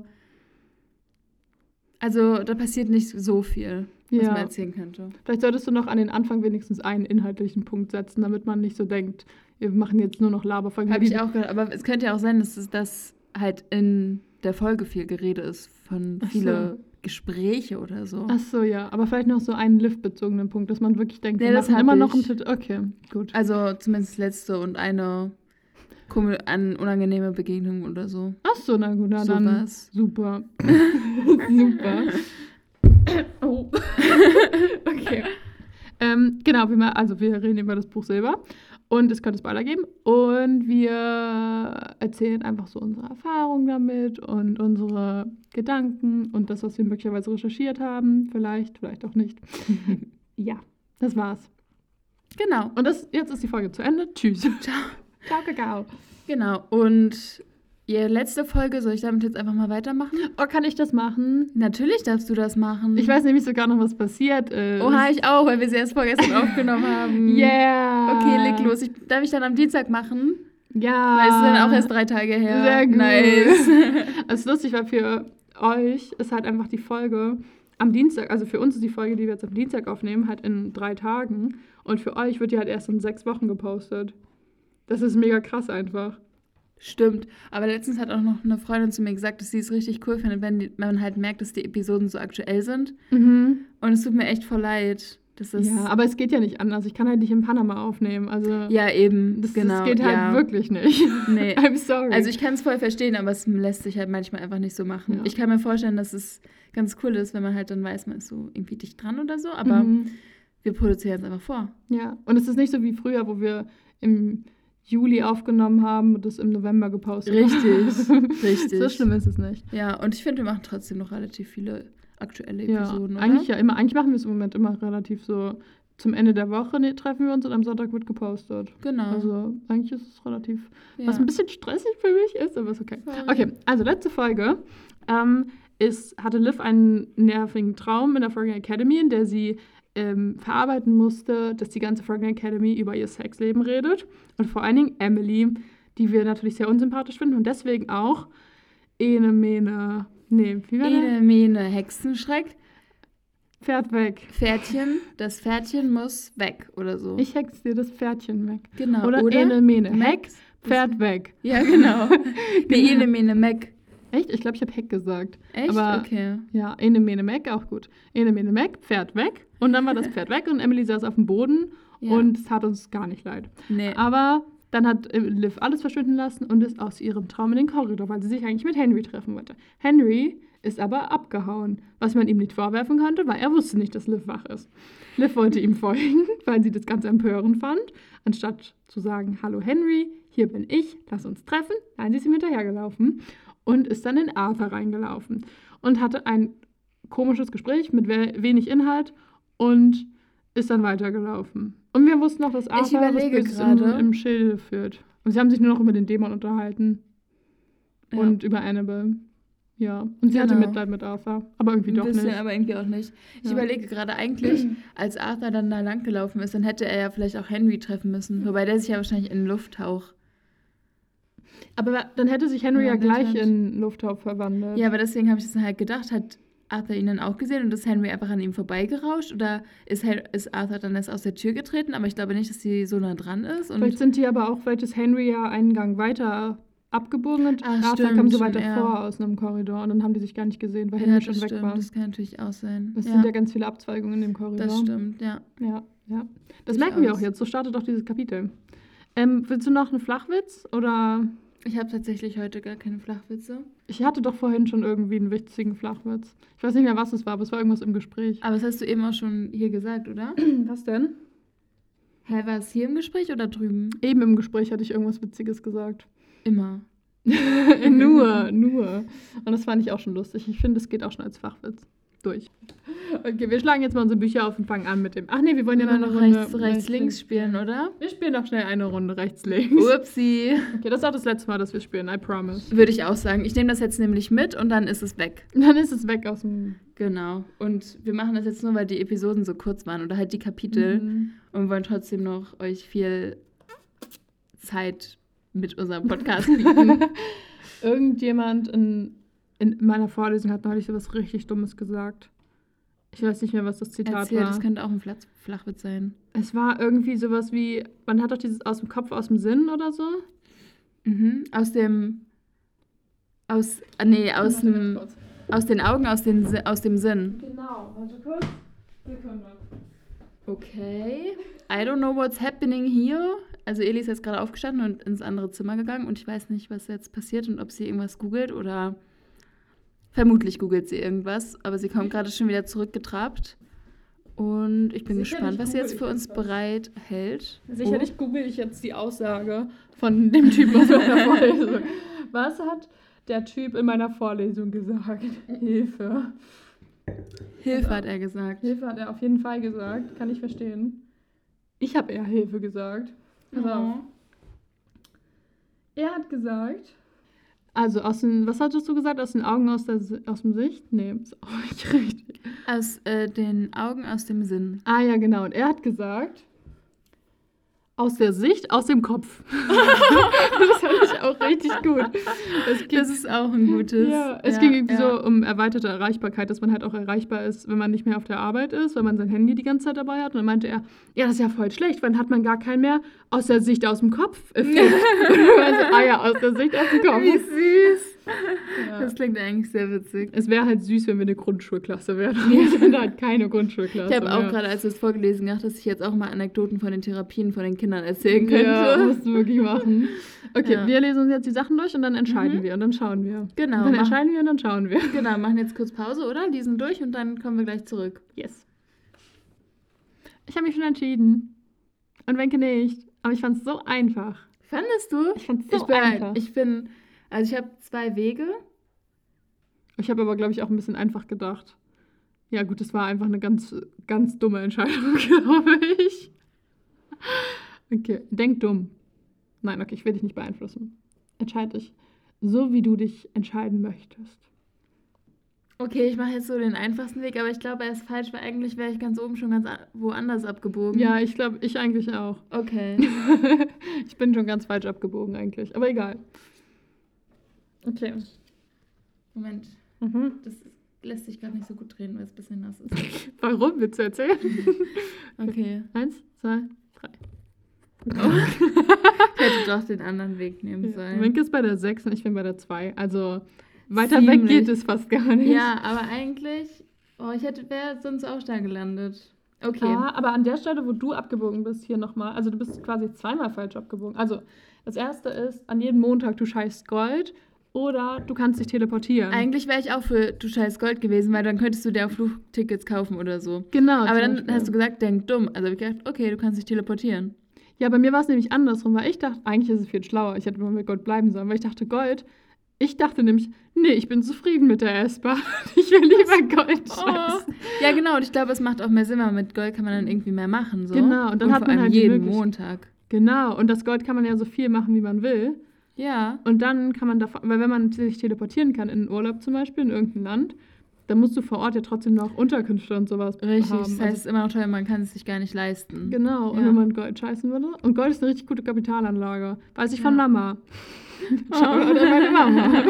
S2: Also, da passiert nicht so viel, was
S1: Ja.
S2: man erzählen könnte.
S1: Vielleicht solltest du noch an den Anfang wenigstens einen inhaltlichen Punkt setzen, damit man nicht so denkt, wir machen jetzt nur noch Laberfolgen.
S2: Habe ich auch gedacht. Aber es könnte ja auch sein, dass es das halt in der Folge viel Gerede ist von viele Gespräche oder so.
S1: Ach so, ja. Aber vielleicht noch so einen Lift-bezogenen Punkt, dass man wirklich denkt,
S2: Nee,
S1: wir
S2: das
S1: machen
S2: hab
S1: immer noch einen
S2: ich.
S1: Titel. Okay, gut.
S2: Also zumindest das letzte und eine eine unangenehme Begegnung oder so.
S1: Ach so, na gut, na dann.
S2: Sowas.
S1: Super. <laughs> Super. <laughs> oh. <laughs> okay. Ähm, genau, wir, ma- also wir reden über das Buch Silber und es könnte Spoiler geben und wir erzählen einfach so unsere Erfahrungen damit und unsere Gedanken und das, was wir möglicherweise recherchiert haben, vielleicht, vielleicht auch nicht. <laughs> ja, das war's.
S2: Genau.
S1: Und das, jetzt ist die Folge zu Ende. Tschüss.
S2: Ciao.
S1: Ciao, Kakao.
S2: Genau. Und die letzte Folge, soll ich damit jetzt einfach mal weitermachen?
S1: Oh, kann ich das machen?
S2: Natürlich darfst du das machen.
S1: Ich weiß nämlich sogar noch, was passiert ist.
S2: Oha, ich auch, weil wir sie erst vorgestern <laughs> aufgenommen haben.
S1: Yeah.
S2: Okay, leg los. Ich, darf ich dann am Dienstag machen?
S1: Ja.
S2: Weil es ist dann auch erst drei Tage her.
S1: Sehr gut.
S2: Nice.
S1: Es ist lustig, weil für euch ist halt einfach die Folge am Dienstag, also für uns ist die Folge, die wir jetzt am Dienstag aufnehmen, halt in drei Tagen. Und für euch wird die halt erst in sechs Wochen gepostet. Das ist mega krass einfach.
S2: Stimmt. Aber letztens hat auch noch eine Freundin zu mir gesagt, dass sie es richtig cool findet, wenn die, man halt merkt, dass die Episoden so aktuell sind. Und es tut mir echt voll leid. Das
S1: Ja, aber es geht ja nicht anders. Ich kann halt nicht in Panama aufnehmen. Also
S2: ja, eben.
S1: das,
S2: genau.
S1: das geht halt
S2: ja.
S1: wirklich nicht. <laughs>
S2: Nee.
S1: I'm sorry.
S2: Also ich kann es voll verstehen, aber es lässt sich halt manchmal einfach nicht so machen.
S1: Ja.
S2: Ich kann mir vorstellen, dass es ganz cool ist, wenn man halt dann weiß, man ist so irgendwie dicht dran oder so, aber
S1: Mhm. wir
S2: wir produzieren es einfach vor.
S1: Ja, und es ist nicht so wie früher, wo wir im Juli aufgenommen haben und das im November gepostet
S2: Richtig,
S1: haben. <laughs>
S2: richtig.
S1: So schlimm ist es nicht.
S2: Ja, und ich finde, wir machen trotzdem noch relativ viele aktuelle
S1: Ja,
S2: Episoden, oder?
S1: eigentlich ja immer. Eigentlich machen wir es im Moment immer relativ so. Zum Ende der Woche ne, treffen wir uns und am Sonntag wird gepostet.
S2: Genau.
S1: Also eigentlich ist es relativ,
S2: ja.
S1: was ein bisschen stressig für mich ist, aber ist okay.
S2: Voll.
S1: Okay, also letzte Folge ähm, ist, hatte Liv einen nervigen Traum in der Froggen Academy, in der sie ähm, verarbeiten musste, dass die ganze Froggen Academy über ihr Sexleben redet. Und vor allen Dingen Emily, die wir natürlich sehr unsympathisch finden und deswegen auch Ene Mene. Nee, wie war?
S2: Ene, Mene, Hexenschreck.
S1: Pferd weg.
S2: Pferdchen, das Pferdchen muss weg oder so.
S1: Ich hex dir das Pferdchen weg.
S2: genau.
S1: Oder, Ene Mene. Heck, Pferd weg.
S2: Ja, genau. <laughs> Nee, Ene, Mene, Mac.
S1: Echt? Ich glaube, ich habe Heck gesagt.
S2: Echt?
S1: Aber-
S2: okay.
S1: Ja, Ene Mene Mac, auch gut. Ene Mene Mac, Pferd weg. Und dann war das Pferd weg und Emily saß auf dem Boden
S2: Ja.
S1: und es tat uns gar nicht leid.
S2: Nee.
S1: Aber dann hat äh, Liv alles verschwinden lassen und ist aus ihrem Traum in den Korridor, weil sie sich eigentlich mit Henry treffen wollte. Henry ist aber abgehauen, was man ihm nicht vorwerfen konnte, weil er wusste nicht, dass Liv wach ist. Liv wollte ihm folgen, <laughs> weil sie das ganz empörend fand. Anstatt zu sagen, hallo Henry, hier bin ich, lass uns treffen. Nein, sie ist ihm hinterhergelaufen und ist dann in Arthur reingelaufen und hatte ein komisches Gespräch mit we wenig Inhalt und ist dann weitergelaufen. Und wir wussten noch, dass Arthur
S2: überlege
S1: Böses im, im Schilde führt. Und sie haben sich nur noch über den Dämon unterhalten
S2: Ja.
S1: und über Annabelle. Ja, und sie hatte
S2: Genau.
S1: Mitleid mit Arthur. Aber irgendwie doch
S2: bisschen,
S1: nicht.
S2: aber irgendwie auch nicht. Ich
S1: Ja.
S2: überlege gerade eigentlich, <clears throat> als Arthur dann da langgelaufen ist, dann hätte er ja vielleicht auch Henry treffen müssen. Wobei der sich ja wahrscheinlich in Lufthauch.
S1: Aber dann hätte sich Henry ja
S2: Verwandelt
S1: gleich in Lufthauch verwandelt.
S2: Ja, aber deswegen habe ich das dann halt gedacht, hat Arthur ihn dann auch gesehen und ist Henry einfach an ihm vorbeigerauscht? Oder ist, Hen ist Arthur dann erst aus der Tür getreten? Aber ich glaube nicht, dass sie so nah dran ist. Und
S1: Vielleicht sind die aber auch, vielleicht ist Henry ja einen Gang weiter abgebogen und
S2: Ach,
S1: Arthur
S2: stimmt,
S1: kam so
S2: stimmt,
S1: weit
S2: ja.
S1: davor aus einem Korridor und dann haben die sich gar nicht gesehen, weil
S2: ja,
S1: Henry
S2: das
S1: schon weg
S2: stimmt,
S1: war.
S2: das kann natürlich auch sein.
S1: Das
S2: ja,
S1: sind ja ganz viele Abzweigungen in dem Korridor.
S2: das stimmt, ja.
S1: Ja, ja. Das
S2: Durchaus.
S1: merken wir auch jetzt. So startet auch dieses Kapitel. Ähm, willst du noch einen Flachwitz? Oder
S2: Ich habe tatsächlich heute gar keine Flachwitze.
S1: ich hatte doch vorhin schon irgendwie einen witzigen Flachwitz. Ich weiß nicht mehr, was es war, aber es war irgendwas im Gespräch.
S2: Aber das hast du eben auch schon hier gesagt, oder? <clears throat>
S1: Was denn?
S2: Hä, war es hier im Gespräch oder drüben?
S1: Eben im Gespräch hatte ich irgendwas Witziges gesagt.
S2: Immer. <laughs>
S1: nur, <laughs> nur. Und das fand ich auch schon lustig. Ich finde, es geht auch schon als Flachwitz durch. Okay, wir schlagen jetzt mal unsere Bücher auf und fangen an mit dem. Ach nee, wir wollen ja noch
S2: noch
S1: eine Runde
S2: rechts, rechts, links spielen, oder?
S1: Wir spielen noch schnell eine Runde rechts, links.
S2: Upsi.
S1: Okay, das ist auch das letzte Mal, dass wir spielen, I promise.
S2: Würde ich auch sagen. Ich nehme das jetzt nämlich mit und dann ist es weg.
S1: Dann ist es weg aus dem.
S2: Genau. Und wir machen das jetzt nur, weil die Episoden so kurz waren oder halt die Kapitel.
S1: Mhm.
S2: Und wollen trotzdem noch euch viel Zeit mit unserem Podcast <laughs> bieten.
S1: Irgendjemand in, in meiner Vorlesung hat neulich so was richtig Dummes gesagt. Ich weiß nicht mehr, was das Zitat
S2: Erzähl,
S1: war.
S2: das könnte auch ein Flach Flachwitz sein.
S1: Es war irgendwie sowas wie, man hat doch dieses aus dem Kopf, aus dem Sinn oder so.
S2: Mhm. Aus dem. Aus. ah, Nee, aus dem. Aus den Augen, aus, den, aus dem Sinn.
S1: Genau, warte kurz. Sekunde.
S2: Okay. I don't know what's happening here. Also Eli ist jetzt gerade aufgestanden und ins andere Zimmer gegangen und ich weiß nicht, was jetzt passiert und ob sie irgendwas googelt oder vermutlich googelt sie irgendwas, aber sie kommt gerade schon wieder zurückgetrabt. Und ich bin
S1: Sicherlich
S2: gespannt, was sie jetzt für uns bereit hält.
S1: Sicherlich google ich jetzt die Aussage von dem Typ aus meiner <laughs> Vorlesung. Was hat der Typ in meiner Vorlesung gesagt? Hilfe.
S2: Oh, Hilfe hat er gesagt.
S1: Hilfe hat er auf jeden Fall gesagt. Kann ich verstehen. Ich habe eher Hilfe gesagt. Pass auf.
S2: Oh.
S1: Er hat gesagt. Also aus den, was hattest du gesagt? Aus den Augen, aus, der, aus dem Sicht? Nee, ist auch nicht richtig.
S2: Aus äh, den Augen, aus dem Sinn.
S1: Ah ja, genau. Und er hat gesagt, aus der Sicht, aus dem Kopf. <laughs> das fand ich auch richtig gut. Ging,
S2: Das ist auch ein gutes.
S1: ja, es
S2: ja,
S1: ging irgendwie
S2: ja.
S1: so um erweiterte Erreichbarkeit, dass man halt auch erreichbar ist, wenn man nicht mehr auf der Arbeit ist, wenn man sein Handy die ganze Zeit dabei hat. Und dann meinte er, ja, das ist ja voll schlecht, wann hat man gar keinen mehr aus der Sicht, aus dem Kopf Effekt. <laughs> <laughs> also, ah ja, aus der Sicht, aus dem Kopf.
S2: Wie süß.
S1: Ja.
S2: Das klingt eigentlich sehr witzig.
S1: Es wäre halt süß, wenn wir eine Grundschulklasse wären. <laughs> Wir sind halt keine Grundschulklasse.
S2: Ich habe auch gerade, als du es vorgelesen gedacht, dass ich jetzt auch mal Anekdoten von den Therapien von den Kindern erzählen könnte.
S1: Ja, musst du wirklich machen. Okay,
S2: Ja.
S1: wir lesen uns jetzt die Sachen durch und dann entscheiden
S2: Mhm.
S1: wir und dann schauen wir.
S2: Genau,
S1: Dann
S2: mach-
S1: entscheiden wir und dann schauen wir.
S2: Genau, machen jetzt kurz Pause, oder? Lesen durch und dann kommen wir gleich zurück.
S1: Yes. Ich habe mich schon entschieden. Und Wenke nicht. Aber ich fand es so einfach.
S2: Fandest du?
S1: Ich fand es so
S2: ich bin,
S1: einfach.
S2: ich bin, also ich habe zwei Wege.
S1: Ich habe aber, glaube ich, auch ein bisschen einfach gedacht. Ja, gut, es war einfach eine ganz, ganz dumme Entscheidung, <laughs> glaube ich. Okay, denk dumm. Nein, okay, ich will dich nicht beeinflussen. Entscheide dich so, wie du dich entscheiden möchtest.
S2: Okay, ich mache jetzt so den einfachsten Weg, aber ich glaube, er ist falsch, weil eigentlich wäre ich ganz oben schon ganz woanders abgebogen.
S1: Ja, ich glaube, ich eigentlich auch.
S2: Okay. <laughs>
S1: ich bin schon ganz falsch abgebogen eigentlich, aber egal. Okay.
S2: Moment,
S1: Mhm.
S2: das lässt sich gerade nicht so gut drehen, weil es ein bisschen nass ist. <laughs>
S1: Warum willst du erzählen? <laughs>
S2: Okay.
S1: Eins, zwei, drei. <laughs>
S2: Ich hätte doch den anderen Weg nehmen sollen.
S1: Wenke ist bei der 6 und ich bin bei der 2. Also weiter
S2: Ziemlich.
S1: weg geht es fast gar nicht.
S2: Ja, aber eigentlich, oh, ich hätte, wäre sonst auch da gelandet. Okay.
S1: Ah, aber an der Stelle, wo du abgebogen bist, hier nochmal, also du bist quasi zweimal falsch abgebogen. Also das erste ist, an jedem Montag du scheißt Gold oder du kannst dich teleportieren.
S2: Eigentlich wäre ich auch für du scheiß Gold gewesen, weil dann könntest du dir auch Flugtickets kaufen oder so.
S1: genau.
S2: Aber dann
S1: Beispiel.
S2: hast du gesagt, denk dumm. Also habe ich gedacht, okay, du kannst dich teleportieren.
S1: Ja, bei mir war es nämlich andersrum, weil ich dachte, eigentlich ist es viel schlauer. Ich hätte immer mit Gold bleiben sollen, weil ich dachte, Gold. Ich dachte nämlich, nee, ich bin zufrieden mit der S-Bahn. <laughs> Ich will lieber Gold scheißen.
S2: Ja, genau. Und ich glaube, es macht auch mehr Sinn, weil mit Gold kann man dann irgendwie mehr machen. So.
S1: Genau, und dann hat
S2: vor
S1: man halt
S2: jeden Montag.
S1: Genau, und das Gold kann man ja so viel machen, wie man will.
S2: Ja.
S1: Und dann kann man da, weil wenn man sich teleportieren kann in den Urlaub zum Beispiel, in irgendein Land, dann musst du vor Ort ja trotzdem noch Unterkünfte und sowas
S2: Richtig.
S1: haben.
S2: Das heißt,
S1: Also-
S2: es ist immer noch teuer, man kann es sich gar nicht leisten.
S1: Genau, und
S2: Ja.
S1: wenn man Gold scheißen würde. Und Gold ist eine richtig gute Kapitalanlage. Weiß ich von
S2: Ja.
S1: Mama. <laughs> Schau an meine Mama. <laughs>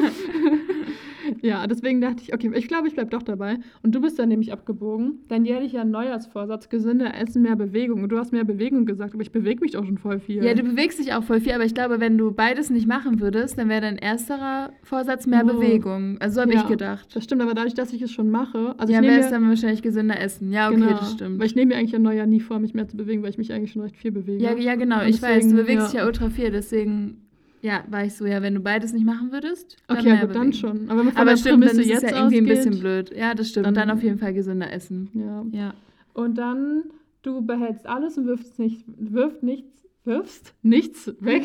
S1: ja, deswegen dachte ich, okay, ich glaube, ich bleibe doch dabei. Und du bist dann nämlich abgebogen. Dein jährlicher Neujahrsvorsatz, gesünder Essen, mehr Bewegung. Und du hast mehr Bewegung gesagt, aber ich bewege mich doch schon voll viel.
S2: Ja, du bewegst dich auch voll viel, aber ich glaube, wenn du beides nicht machen würdest, dann wäre dein ersterer Vorsatz mehr
S1: Oh.
S2: Bewegung. Also so habe
S1: Ja,
S2: ich gedacht.
S1: Das stimmt, aber dadurch, dass ich es schon mache, also
S2: ja,
S1: ich
S2: wäre es dann wahrscheinlich gesünder essen. Ja, okay,
S1: genau,
S2: das stimmt.
S1: Weil ich nehme mir eigentlich ein Neujahr nie vor, mich mehr zu bewegen, weil ich mich eigentlich schon recht viel bewege.
S2: Ja, ja, genau. Ich weiß, du bewegst
S1: ja.
S2: dich ja ultra viel, deswegen ja, war ich so, ja, wenn du beides nicht machen würdest, dann
S1: Okay, aber dann schon. Aber,
S2: Aber stimmt, dann ist es
S1: jetzt
S2: ja irgendwie ein bisschen blöd. Ja, das stimmt.
S1: dann-
S2: Dann, auf jeden Fall gesünder essen.
S1: Ja.
S2: Ja.
S1: Und dann, du behältst alles und wirfst nicht, wirft nichts, wirfst nichts <laughs> weg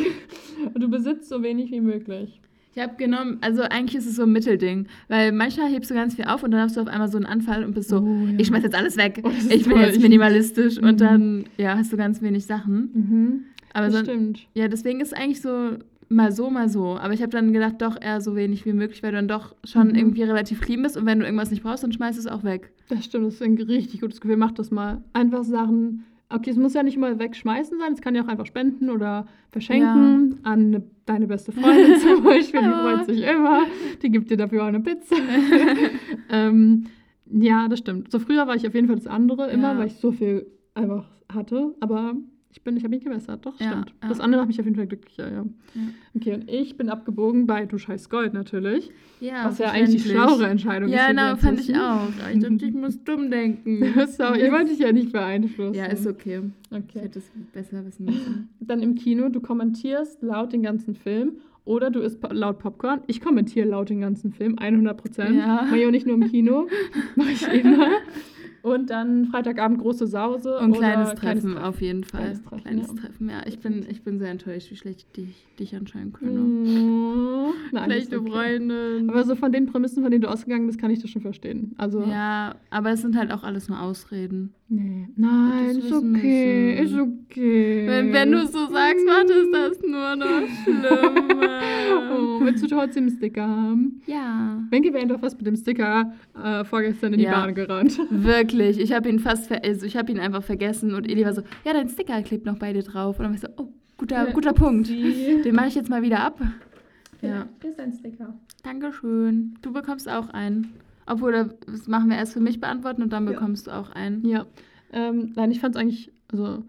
S1: und du besitzt so wenig wie möglich.
S2: Ich habe genommen, also eigentlich ist es so ein Mittelding, weil manchmal hebst du ganz viel auf und dann hast du auf einmal so einen Anfall und bist so,
S1: Oh, ja.
S2: ich schmeiß jetzt alles weg.
S1: Oh,
S2: ich bin
S1: toll.
S2: jetzt minimalistisch
S1: Mhm.
S2: und dann, ja, hast du ganz wenig Sachen.
S1: Mhm.
S2: Aber
S1: das
S2: so,
S1: stimmt.
S2: ja, deswegen ist eigentlich so mal so, mal so. Aber ich habe dann gedacht, doch eher so wenig wie möglich, weil du dann doch schon
S1: Mhm.
S2: irgendwie relativ clean bist und wenn du irgendwas nicht brauchst, dann schmeißt du es auch weg.
S1: Das stimmt, das ist ein richtig gutes Gefühl. Mach das mal. Einfach Sachen. Okay, es muss ja nicht immer wegschmeißen sein, es kann ja auch einfach spenden oder verschenken an ne, deine beste Freundin <laughs> zum Beispiel. Die freut sich immer. Die gibt dir dafür auch eine Pizza. <laughs> ähm, ja, das stimmt. So früher war ich auf jeden Fall das andere immer,
S2: Ja.
S1: weil ich so viel einfach hatte. Aber ich bin, ich habe mich gebessert. Doch,
S2: Ja,
S1: stimmt.
S2: ja.
S1: Das andere hat mich auf jeden Fall glücklicher, ja.
S2: Ja.
S1: Okay, und ich bin abgebogen bei Du scheiß Gold natürlich.
S2: Ja,
S1: was ja eigentlich die schlauere Entscheidung
S2: Ja,
S1: ist.
S2: genau,
S1: hier
S2: fand ich auch. Ich dachte, ich muss <laughs> dumm denken.
S1: Sorry, ich wollte dich ja nicht beeinflussen.
S2: Ja, ist okay. Ich
S1: Okay.
S2: hätte es besser wissen müssen. <laughs>
S1: Dann im Kino, du kommentierst laut den ganzen Film oder du isst laut Popcorn. Ich kommentiere laut den ganzen Film, 100 Prozent.
S2: Ja.
S1: Mache ich auch nicht nur im Kino, <laughs> mache ich immer. Und dann Freitagabend große Sause.
S2: Und
S1: oder
S2: kleines Treffen auf jeden Fall.
S1: Kleines Treffen,
S2: Kleines
S1: ja.
S2: Treffen, ja. Ich bin, ich bin sehr enttäuscht, wie schlecht ich dich, anscheinend könne.
S1: Mm, nein,
S2: Schlechte
S1: okay.
S2: Freundin.
S1: Aber so von den Prämissen, von denen du ausgegangen bist, kann ich das schon verstehen. Also,
S2: ja, aber es sind halt auch alles nur Ausreden.
S1: nee. Nein, ist okay,
S2: müssen.
S1: ist okay.
S2: Wenn, wenn du es so sagst, macht es das nur noch schlimmer. <laughs>
S1: Oh, willst du trotzdem einen Sticker haben?
S2: ja.
S1: Wenke wäre einfach fast mit dem Sticker äh, vorgestern in die
S2: Ja.
S1: Bahn gerannt.
S2: Wirklich, ich habe ihn fast, ver also ich habe ihn einfach vergessen und Eli war so, ja, dein Sticker klebt noch bei dir drauf. Und dann war ich so, oh, guter,
S1: Ja,
S2: guter Punkt. Den mache ich jetzt mal wieder ab. Ja.
S1: Hier ist ein Sticker.
S2: Dankeschön. Du bekommst auch einen. Obwohl, das machen wir erst für mich beantworten und dann
S1: Ja.
S2: bekommst du auch einen.
S1: Ja. Ähm, nein, ich fand es eigentlich, also,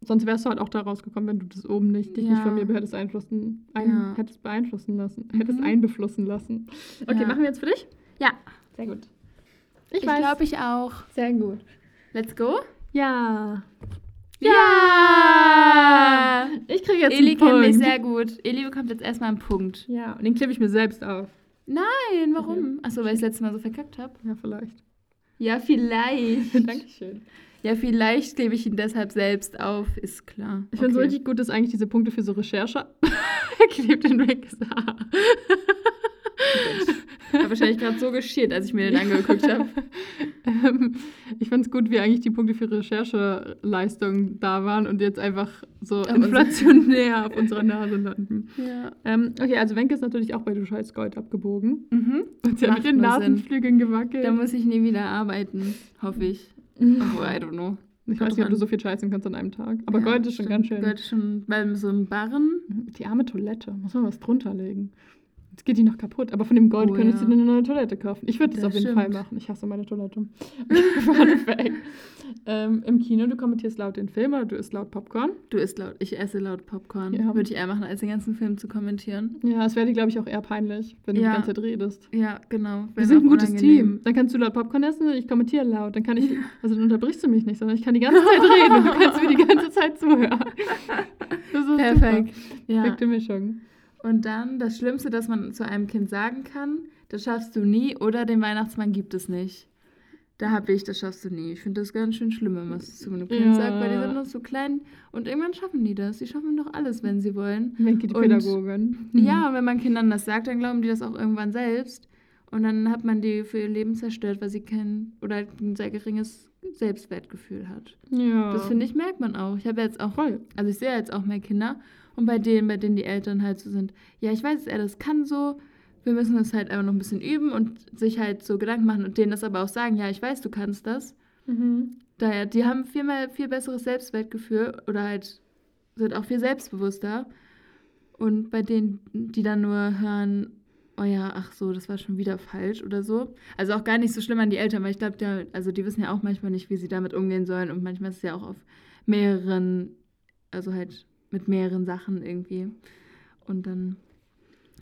S1: sonst wärst du halt auch da rausgekommen, wenn du das oben nicht, dich nicht
S2: Ja.
S1: von mir hättest einflussen, ein,
S2: Ja.
S1: hättest beeinflussen lassen,
S2: Mhm.
S1: hättest einbeflussen lassen. Okay,
S2: Ja.
S1: machen wir jetzt für dich?
S2: Ja,
S1: Sehr gut.
S2: Ich glaube ich auch.
S1: Sehr gut.
S2: Let's go.
S1: Ja.
S2: Ja!
S1: Ich kriege jetzt
S2: Eli
S1: einen
S2: kennt
S1: Punkt.
S2: mich sehr gut. Eli bekommt jetzt erstmal einen Punkt.
S1: Ja, und den klebe ich mir selbst auf.
S2: Nein, warum? Achso, weil ich das letzte Mal so verkackt habe.
S1: Ja, vielleicht.
S2: Ja, vielleicht. <laughs>
S1: Dankeschön.
S2: Ja, vielleicht klebe ich ihn deshalb selbst auf, ist klar.
S1: Ich finde so
S2: Okay.
S1: richtig gut, dass eigentlich diese Punkte für so Recherche <laughs> er klebt Haar. <laughs>
S2: Ich habe wahrscheinlich gerade so geschiert, als ich mir den angeguckt habe. <laughs>
S1: ähm, ich fand es gut, wie eigentlich die Punkte für Rechercheleistung da waren und jetzt einfach so
S2: Auf
S1: inflationär <laughs> auf unserer Nase landen.
S2: Ja.
S1: Ähm, okay, also Wenke ist natürlich auch bei Du Scheiß Gold abgebogen.
S2: Mhm.
S1: Und sie hat mit den
S2: nur Sinn.
S1: Nasenflügeln gewackelt.
S2: Da muss ich nie wieder arbeiten, hoffe ich. Obwohl, I don't know.
S1: ich weiß nicht, ob du so viel scheißen kannst an einem Tag. Aber
S2: Ja,
S1: Gold ist schon
S2: stimmt.
S1: ganz schön.
S2: Gold ist schon, weil so ein Barren.
S1: Die arme Toilette. Muss man was drunter legen. Jetzt geht die noch kaputt. Aber von dem Gold
S2: Oh,
S1: könntest
S2: ja.
S1: du dir eine neue Toilette kaufen. Ich würde das,
S2: Das
S1: auf jeden
S2: stimmt.
S1: Fall machen. Ich hasse meine Toilette. <laughs> Ähm, Im Kino, du kommentierst laut den Film oder du isst laut Popcorn.
S2: Du isst laut, ich esse laut Popcorn.
S1: Ja.
S2: Würde ich eher machen, als den ganzen Film zu kommentieren.
S1: Ja, es wäre dir, glaube ich, auch eher peinlich, wenn du
S2: Ja.
S1: die ganze Zeit redest.
S2: Ja, genau.
S1: Wir sind ein gutes
S2: unangenehm.
S1: Team. Dann kannst du laut Popcorn essen und ich kommentiere laut. Dann kann ich, also dann unterbrichst du mich nicht, sondern ich kann die ganze Zeit reden und du kannst mir die ganze Zeit zuhören. <laughs> Das ist
S2: Perfekt.
S1: Super. Perfekte Mischung.
S2: Und dann das Schlimmste, das man zu einem Kind sagen kann, das schaffst du nie oder den Weihnachtsmann gibt es nicht. Da habe ich, das schaffst du nie. Ich finde das ganz schön schlimm, wenn man es zu einem Kind
S1: Ja.
S2: sagt, weil die sind noch so klein und irgendwann schaffen die das. Die schaffen doch alles, wenn sie wollen.
S1: Wenke, die
S2: Und-
S1: Pädagogin. <laughs>
S2: Ja, und wenn man Kindern das sagt, dann glauben die das auch irgendwann selbst. Und dann hat man die für ihr Leben zerstört, weil sie kein oder halt ein sehr geringes Selbstwertgefühl hat.
S1: Ja.
S2: Das finde ich, merkt man auch. Ich habe jetzt auch,
S1: voll.
S2: also ich sehe jetzt auch mehr Kinder und bei denen, bei denen die Eltern halt so sind, ja, ich weiß, er das kann so, wir müssen das halt einfach noch ein bisschen üben und sich halt so Gedanken machen und denen das aber auch sagen, ja, ich weiß, du kannst das.
S1: Mhm.
S2: Daher, die haben viel mehr, viel besseres Selbstwertgefühl oder halt sind auch viel selbstbewusster. Und bei denen, die dann nur hören, oh ja, ach so, das war schon wieder falsch oder so. Also auch gar nicht so schlimm an die Eltern, weil ich glaube, also die wissen ja auch manchmal nicht, wie sie damit umgehen sollen. Und manchmal ist es ja auch auf mehreren, also halt mit mehreren Sachen irgendwie. Und dann,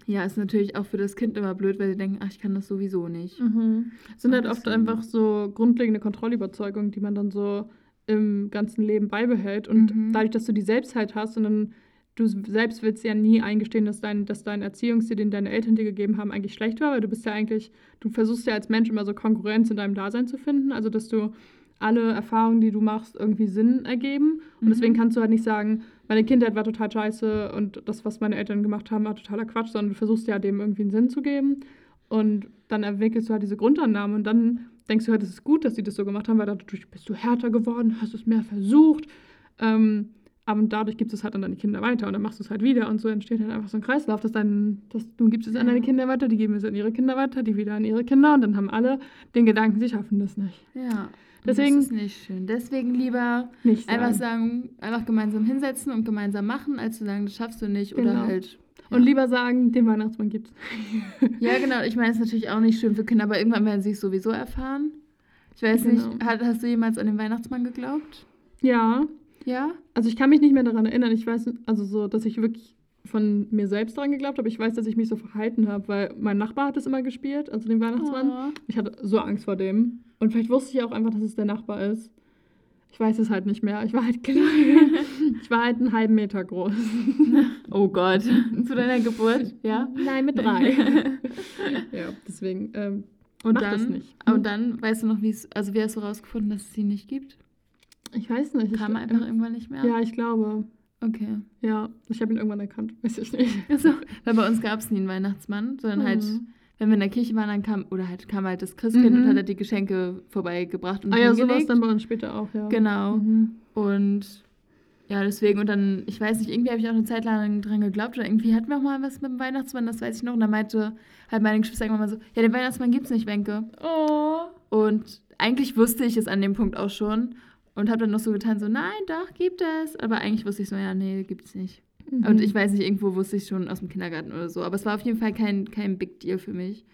S2: ja, ist natürlich auch für das Kind immer blöd, weil sie denken, ach, ich kann das sowieso nicht.
S1: Mhm. Es sind halt oft einfach so grundlegende Kontrollüberzeugungen, die man dann so im ganzen Leben beibehält. Und
S2: Mhm.
S1: dadurch, dass du die selbst halt hast und dann du selbst willst ja nie eingestehen, dass dein, dass dein Erziehungsstil, den deine Eltern dir gegeben haben, eigentlich schlecht war, weil du bist ja eigentlich, du versuchst ja als Mensch immer so Konkurrenz in deinem Dasein zu finden. Also dass du alle Erfahrungen, die du machst, irgendwie Sinn ergeben. Und
S2: Mhm.
S1: deswegen kannst du halt nicht sagen, meine Kindheit war total scheiße und das, was meine Eltern gemacht haben, war totaler Quatsch, sondern du versuchst ja dem irgendwie einen Sinn zu geben. Und dann entwickelst du halt diese Grundannahme und dann denkst du halt, es ist gut, dass sie das so gemacht haben, weil dadurch bist du härter geworden, hast es mehr versucht. Ähm, aber dadurch gibst du es halt an deine Kinder weiter und dann machst du es halt wieder und so entsteht halt einfach so ein Kreislauf, dass, dein, dass du gibst es an
S2: Ja.
S1: deine Kinder weiter, die geben es an ihre Kinder weiter, die wieder an ihre Kinder und dann haben alle den Gedanken, sie schaffen das nicht.
S2: Ja.
S1: Deswegen-
S2: Das ist nicht schön. Deswegen lieber
S1: Nicht
S2: einfach
S1: sagen.
S2: sagen, einfach gemeinsam hinsetzen und gemeinsam machen, als zu sagen, das schaffst du nicht oder
S1: Genau.
S2: halt.
S1: Und lieber sagen, den Weihnachtsmann gibt's. <laughs>
S2: Ja, genau. Ich meine, es ist natürlich auch nicht schön für Kinder, aber irgendwann werden sie es sowieso erfahren. Ich weiß
S1: Genau.
S2: nicht, hat, hast du jemals an den Weihnachtsmann geglaubt?
S1: Ja,
S2: Ja?
S1: Also ich kann mich nicht mehr daran erinnern. Ich weiß, also so, dass ich wirklich von mir selbst daran geglaubt habe. Ich weiß, dass ich mich so verhalten habe, weil mein Nachbar hat es immer gespielt, also den Weihnachtsmann.
S2: Oh.
S1: Ich hatte so Angst vor dem. Und vielleicht wusste ich auch einfach, dass es der Nachbar ist. Ich weiß es halt nicht mehr. Ich war halt klein. <laughs> ich war halt einen halben Meter groß.
S2: oh Gott. Zu deiner Geburt, ja?
S1: Nein, mit drei. <laughs> ja, deswegen. Ähm,
S2: Und
S1: Mach
S2: dann,
S1: das nicht.
S2: Und dann, weißt du noch, wie es, also wie hast du rausgefunden, dass es sie nicht gibt?
S1: Ich weiß nicht.
S2: Kam
S1: ich,
S2: einfach irgendwann nicht mehr?
S1: Ja, ich glaube.
S2: Okay.
S1: Ja, ich habe ihn irgendwann erkannt. <laughs> Weiß ich nicht.
S2: Also, weil bei uns gab es nie einen Weihnachtsmann, sondern halt,
S1: Mhm.
S2: wenn wir in der Kirche waren, dann kam, oder halt kam halt das Christkind
S1: Mhm.
S2: und hat halt die Geschenke vorbeigebracht und
S1: Ah ja, so war es dann bei uns später auch, ja.
S2: Genau.
S1: Mhm.
S2: Und ja, deswegen, und dann, ich weiß nicht, irgendwie habe ich auch eine Zeit lang dran geglaubt oder irgendwie hatten wir auch mal was mit dem Weihnachtsmann, das weiß ich noch. Und dann meinte halt meine Geschwister irgendwann mal so, ja, den Weihnachtsmann gibt's nicht, Wenke.
S1: Oh.
S2: Und eigentlich wusste ich es an dem Punkt auch schon und habe dann noch so getan, so, nein, doch, gibt es. Aber eigentlich wusste ich so, ja, nee, gibt's nicht.
S1: Mhm.
S2: Und ich weiß nicht, irgendwo wusste ich schon aus dem Kindergarten oder so. Aber es war auf jeden Fall kein, kein Big Deal für mich.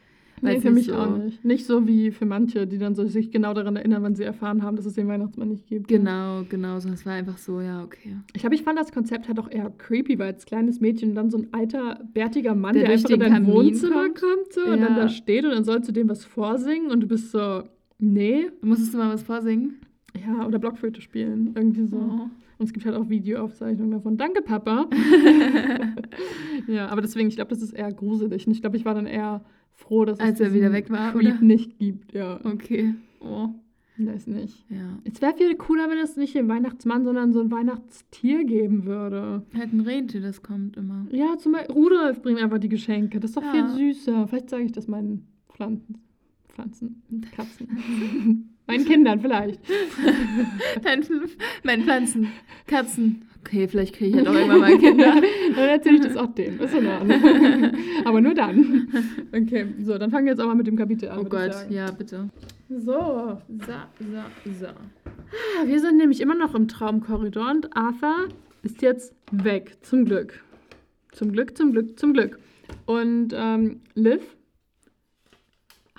S1: Nee, für mich
S2: nicht
S1: auch nicht. Nicht so wie für manche, die dann so sich genau daran erinnern, wenn sie erfahren haben, dass es den Weihnachtsmann nicht gibt.
S2: Genau, genau. So, es war einfach so, ja, okay.
S1: Ich glaube, ich fand das Konzept halt auch eher creepy, weil als kleines Mädchen und dann so ein alter, bärtiger Mann,
S2: Der
S1: der, einfach in dein
S2: Kamin
S1: Wohnzimmer
S2: kommt.
S1: kommt, so, und dann
S2: Ja.
S1: da steht und dann sollst du dem was vorsingen und du bist so, nee.
S2: Musstest du mal was vorsingen?
S1: Ja, oder Blockflöte spielen, irgendwie so.
S2: Oh.
S1: Und es gibt halt auch Videoaufzeichnungen davon. Danke, Papa. <laughs> ja, aber deswegen, ich glaube, das ist eher gruselig. Und ich glaube, ich war dann eher froh, dass
S2: Als
S1: es
S2: er wieder weg war,
S1: Creep
S2: oder?
S1: nicht gibt. Ja,
S2: Okay. Oh.
S1: weiß nicht.
S2: Ja.
S1: Es wäre viel cooler, wenn es nicht den Weihnachtsmann, sondern so ein Weihnachtstier geben würde.
S2: Halt ein Rentier, das kommt immer.
S1: Ja, zum Beispiel Rudolf bringt einfach die Geschenke. Das ist doch
S2: Ja.
S1: viel süßer. Vielleicht sage ich das meinen Pflanzen. Pflanzen. <laughs> Katzen. <laughs> meinen Kindern vielleicht. <laughs>
S2: Dein, mein Pflanzen, Katzen. Okay, vielleicht kriege ich ja doch irgendwann mal Kinder. <laughs>
S1: Dann erzähle ich das auch dem. Ist in Ordnung. <laughs> Aber nur dann. Okay, so, dann fangen wir jetzt auch mal mit dem Kapitel an.
S2: Oh Gott, ja, bitte.
S1: So,
S2: So, so, so.
S1: wir sind nämlich immer noch im Traumkorridor und Arthur ist jetzt weg. Zum Glück. Zum Glück, zum Glück, zum Glück. Und ähm, Liv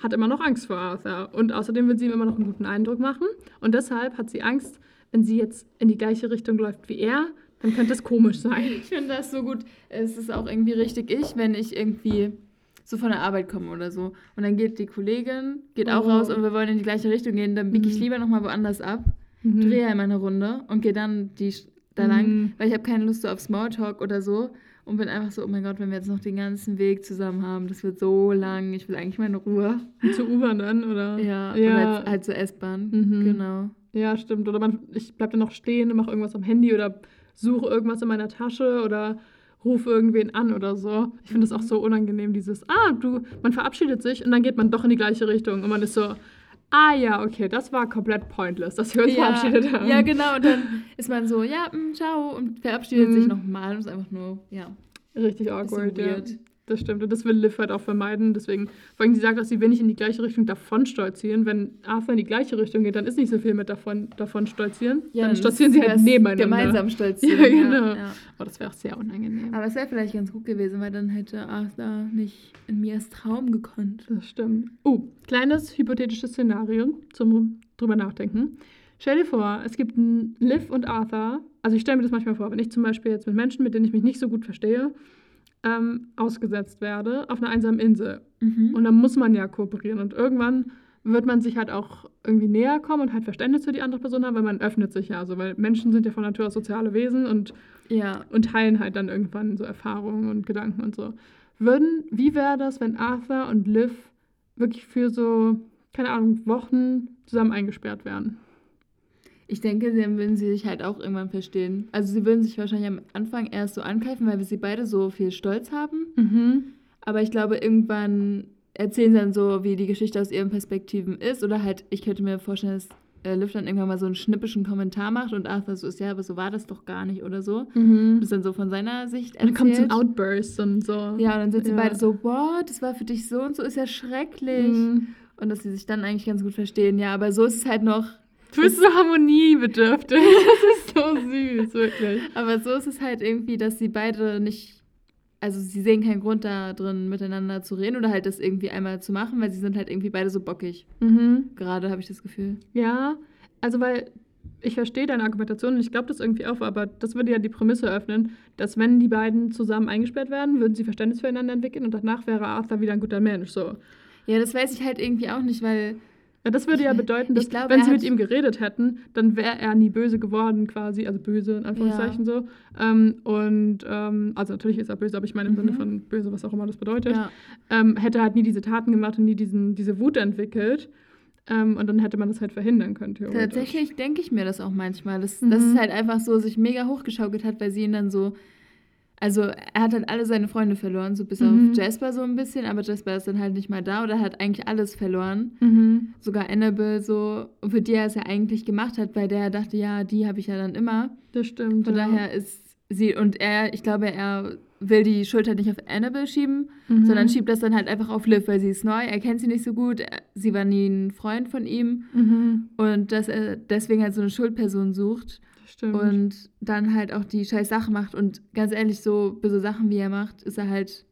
S1: hat immer noch Angst vor Arthur. Und außerdem will sie ihm immer noch einen guten Eindruck machen. Und deshalb hat sie Angst, wenn sie jetzt in die gleiche Richtung läuft wie er, dann könnte es komisch sein.
S2: Ich finde das so gut. Es ist auch irgendwie richtig ich, wenn ich irgendwie so von der Arbeit komme oder so. Und dann geht die Kollegin, geht auch
S1: Oh.
S2: raus und wir wollen in die gleiche Richtung gehen. Dann biege ich
S1: Mhm.
S2: lieber nochmal woanders ab,
S1: Mhm.
S2: drehe einmal eine Runde und gehe dann die, da lang,
S1: Mhm.
S2: weil ich habe keine Lust so auf Smalltalk oder so. Und bin einfach so, oh mein Gott, wenn wir jetzt noch den ganzen Weg zusammen haben, das wird so lang. Ich will eigentlich meine Ruhe.
S1: Zur U-Bahn dann, oder? <laughs>
S2: Ja,
S1: Ja.
S2: halt, halt zur S-Bahn.
S1: Mhm.
S2: Genau.
S1: Ja, stimmt. Oder man, ich bleib dann noch stehen und mache irgendwas am Handy oder suche irgendwas in meiner Tasche oder ruf irgendwen an oder so. Ich finde das auch so unangenehm, dieses, ah, du, man verabschiedet sich und dann geht man doch in die gleiche Richtung und man ist so, ah ja, okay, das war komplett pointless, dass wir uns
S2: ja,
S1: verabschiedet haben.
S2: ja, genau. Und dann ist man so, ja, mm, ciao, und verabschiedet
S1: Mhm.
S2: sich nochmal und ist einfach nur, ja.
S1: Richtig awkward, ja. Das stimmt. Und das will Liv halt auch vermeiden. Deswegen, vor allem, sie sagt, dass sie will nicht in die gleiche Richtung davon stolzieren. Wenn Arthur in die gleiche Richtung geht, dann ist nicht so viel mit davon, davon stolzieren. dann stolzieren sie halt nebeneinander.
S2: Gemeinsam <laughs> stolzieren.
S1: Ja, genau.
S2: Ja.
S1: Oh, das wäre auch sehr unangenehm.
S2: Aber es wäre vielleicht ganz gut gewesen, weil dann hätte Arthur nicht in Mias Traum gekonnt.
S1: Das stimmt. Uh, kleines hypothetisches Szenario zum drüber nachdenken. Stell dir vor, es gibt Liv und Arthur. Also ich stelle mir das manchmal vor, wenn ich zum Beispiel jetzt mit Menschen, mit denen ich mich nicht so gut verstehe, ähm, ausgesetzt werde auf einer einsamen Insel.
S2: Mhm.
S1: Und dann muss man ja kooperieren. Und irgendwann wird man sich halt auch irgendwie näher kommen und halt Verständnis für die andere Person haben, weil man öffnet sich ja. Also, weil Menschen sind ja von Natur aus soziale Wesen und,
S2: Ja.
S1: und teilen halt dann irgendwann so Erfahrungen und Gedanken und so. Würden, wie wäre das, wenn Arthur und Liv wirklich für so, keine Ahnung, Wochen zusammen eingesperrt wären?
S2: Ich denke, dann würden sie sich halt auch irgendwann verstehen. Also sie würden sich wahrscheinlich am Anfang erst so angreifen, weil wir sie beide so viel Stolz haben.
S1: Mhm.
S2: Aber ich glaube, irgendwann erzählen sie dann so, wie die Geschichte aus ihren Perspektiven ist. Oder halt, ich könnte mir vorstellen, dass äh, Liv dann irgendwann mal so einen schnippischen Kommentar macht und Arthur so ist, ja, aber so war das doch gar nicht oder so.
S1: Mhm.
S2: Das dann so von seiner Sicht
S1: Und dann kommt so ein
S2: erzählt.
S1: Outburst und so.
S2: Ja, und dann sind sie
S1: Ja.
S2: beide so, boah, das war für dich so und so, ist ja schrecklich.
S1: Mhm.
S2: Und dass sie sich dann eigentlich ganz gut verstehen. Ja, aber so ist es halt noch,
S1: Du bist so harmoniebedürftig. <laughs> Das ist so süß, wirklich.
S2: aber so ist es halt irgendwie, dass sie beide nicht, also sie sehen keinen Grund da drin, miteinander zu reden oder halt das irgendwie einmal zu machen, weil sie sind halt irgendwie beide so bockig.
S1: Mhm.
S2: Gerade habe ich das Gefühl.
S1: Ja, also weil ich verstehe deine Argumentation und ich glaube das irgendwie auch, aber das würde ja die Prämisse öffnen, dass wenn die beiden zusammen eingesperrt werden, würden sie Verständnis füreinander entwickeln und danach wäre Arthur wieder ein guter Mensch. So.
S2: Ja, das weiß ich halt irgendwie auch nicht, weil
S1: Ja, das würde ja bedeuten, dass
S2: ich glaube,
S1: wenn sie mit ihm geredet hätten, dann wäre er nie böse geworden quasi, also böse in Anführungszeichen so. Ähm, und ähm, also natürlich ist er böse, aber ich meine im
S2: Mhm.
S1: Sinne von böse, was auch immer das bedeutet.
S2: ja,
S1: ähm, hätte halt nie diese Taten gemacht und nie diesen, diese Wut entwickelt. Ähm, und dann hätte man das halt verhindern können,
S2: tatsächlich denke ich mir das auch manchmal, dass,
S1: Mhm.
S2: dass es halt einfach so sich mega hochgeschaukelt hat, weil sie ihn dann so. Also er hat halt alle seine Freunde verloren, so bis
S1: Mhm.
S2: auf Jasper so ein bisschen, aber Jasper ist dann halt nicht mal da oder hat eigentlich alles verloren.
S1: Mhm.
S2: Sogar Annabelle so, für die er es ja eigentlich gemacht hat, weil der dachte, ja, die habe ich ja dann immer.
S1: Das stimmt.
S2: Von
S1: ja.
S2: daher ist sie, und er, ich glaube, er will die Schuld halt nicht auf Annabelle schieben,
S1: Mhm.
S2: sondern schiebt das dann halt einfach auf Liv, weil sie ist neu, er kennt sie nicht so gut, sie war nie ein Freund von ihm
S1: Mhm.
S2: und dass er deswegen halt so eine Schuldperson sucht
S1: stimmt.
S2: und dann halt auch die scheiß Sache macht und ganz ehrlich, so böse Sachen wie er macht, ist er halt,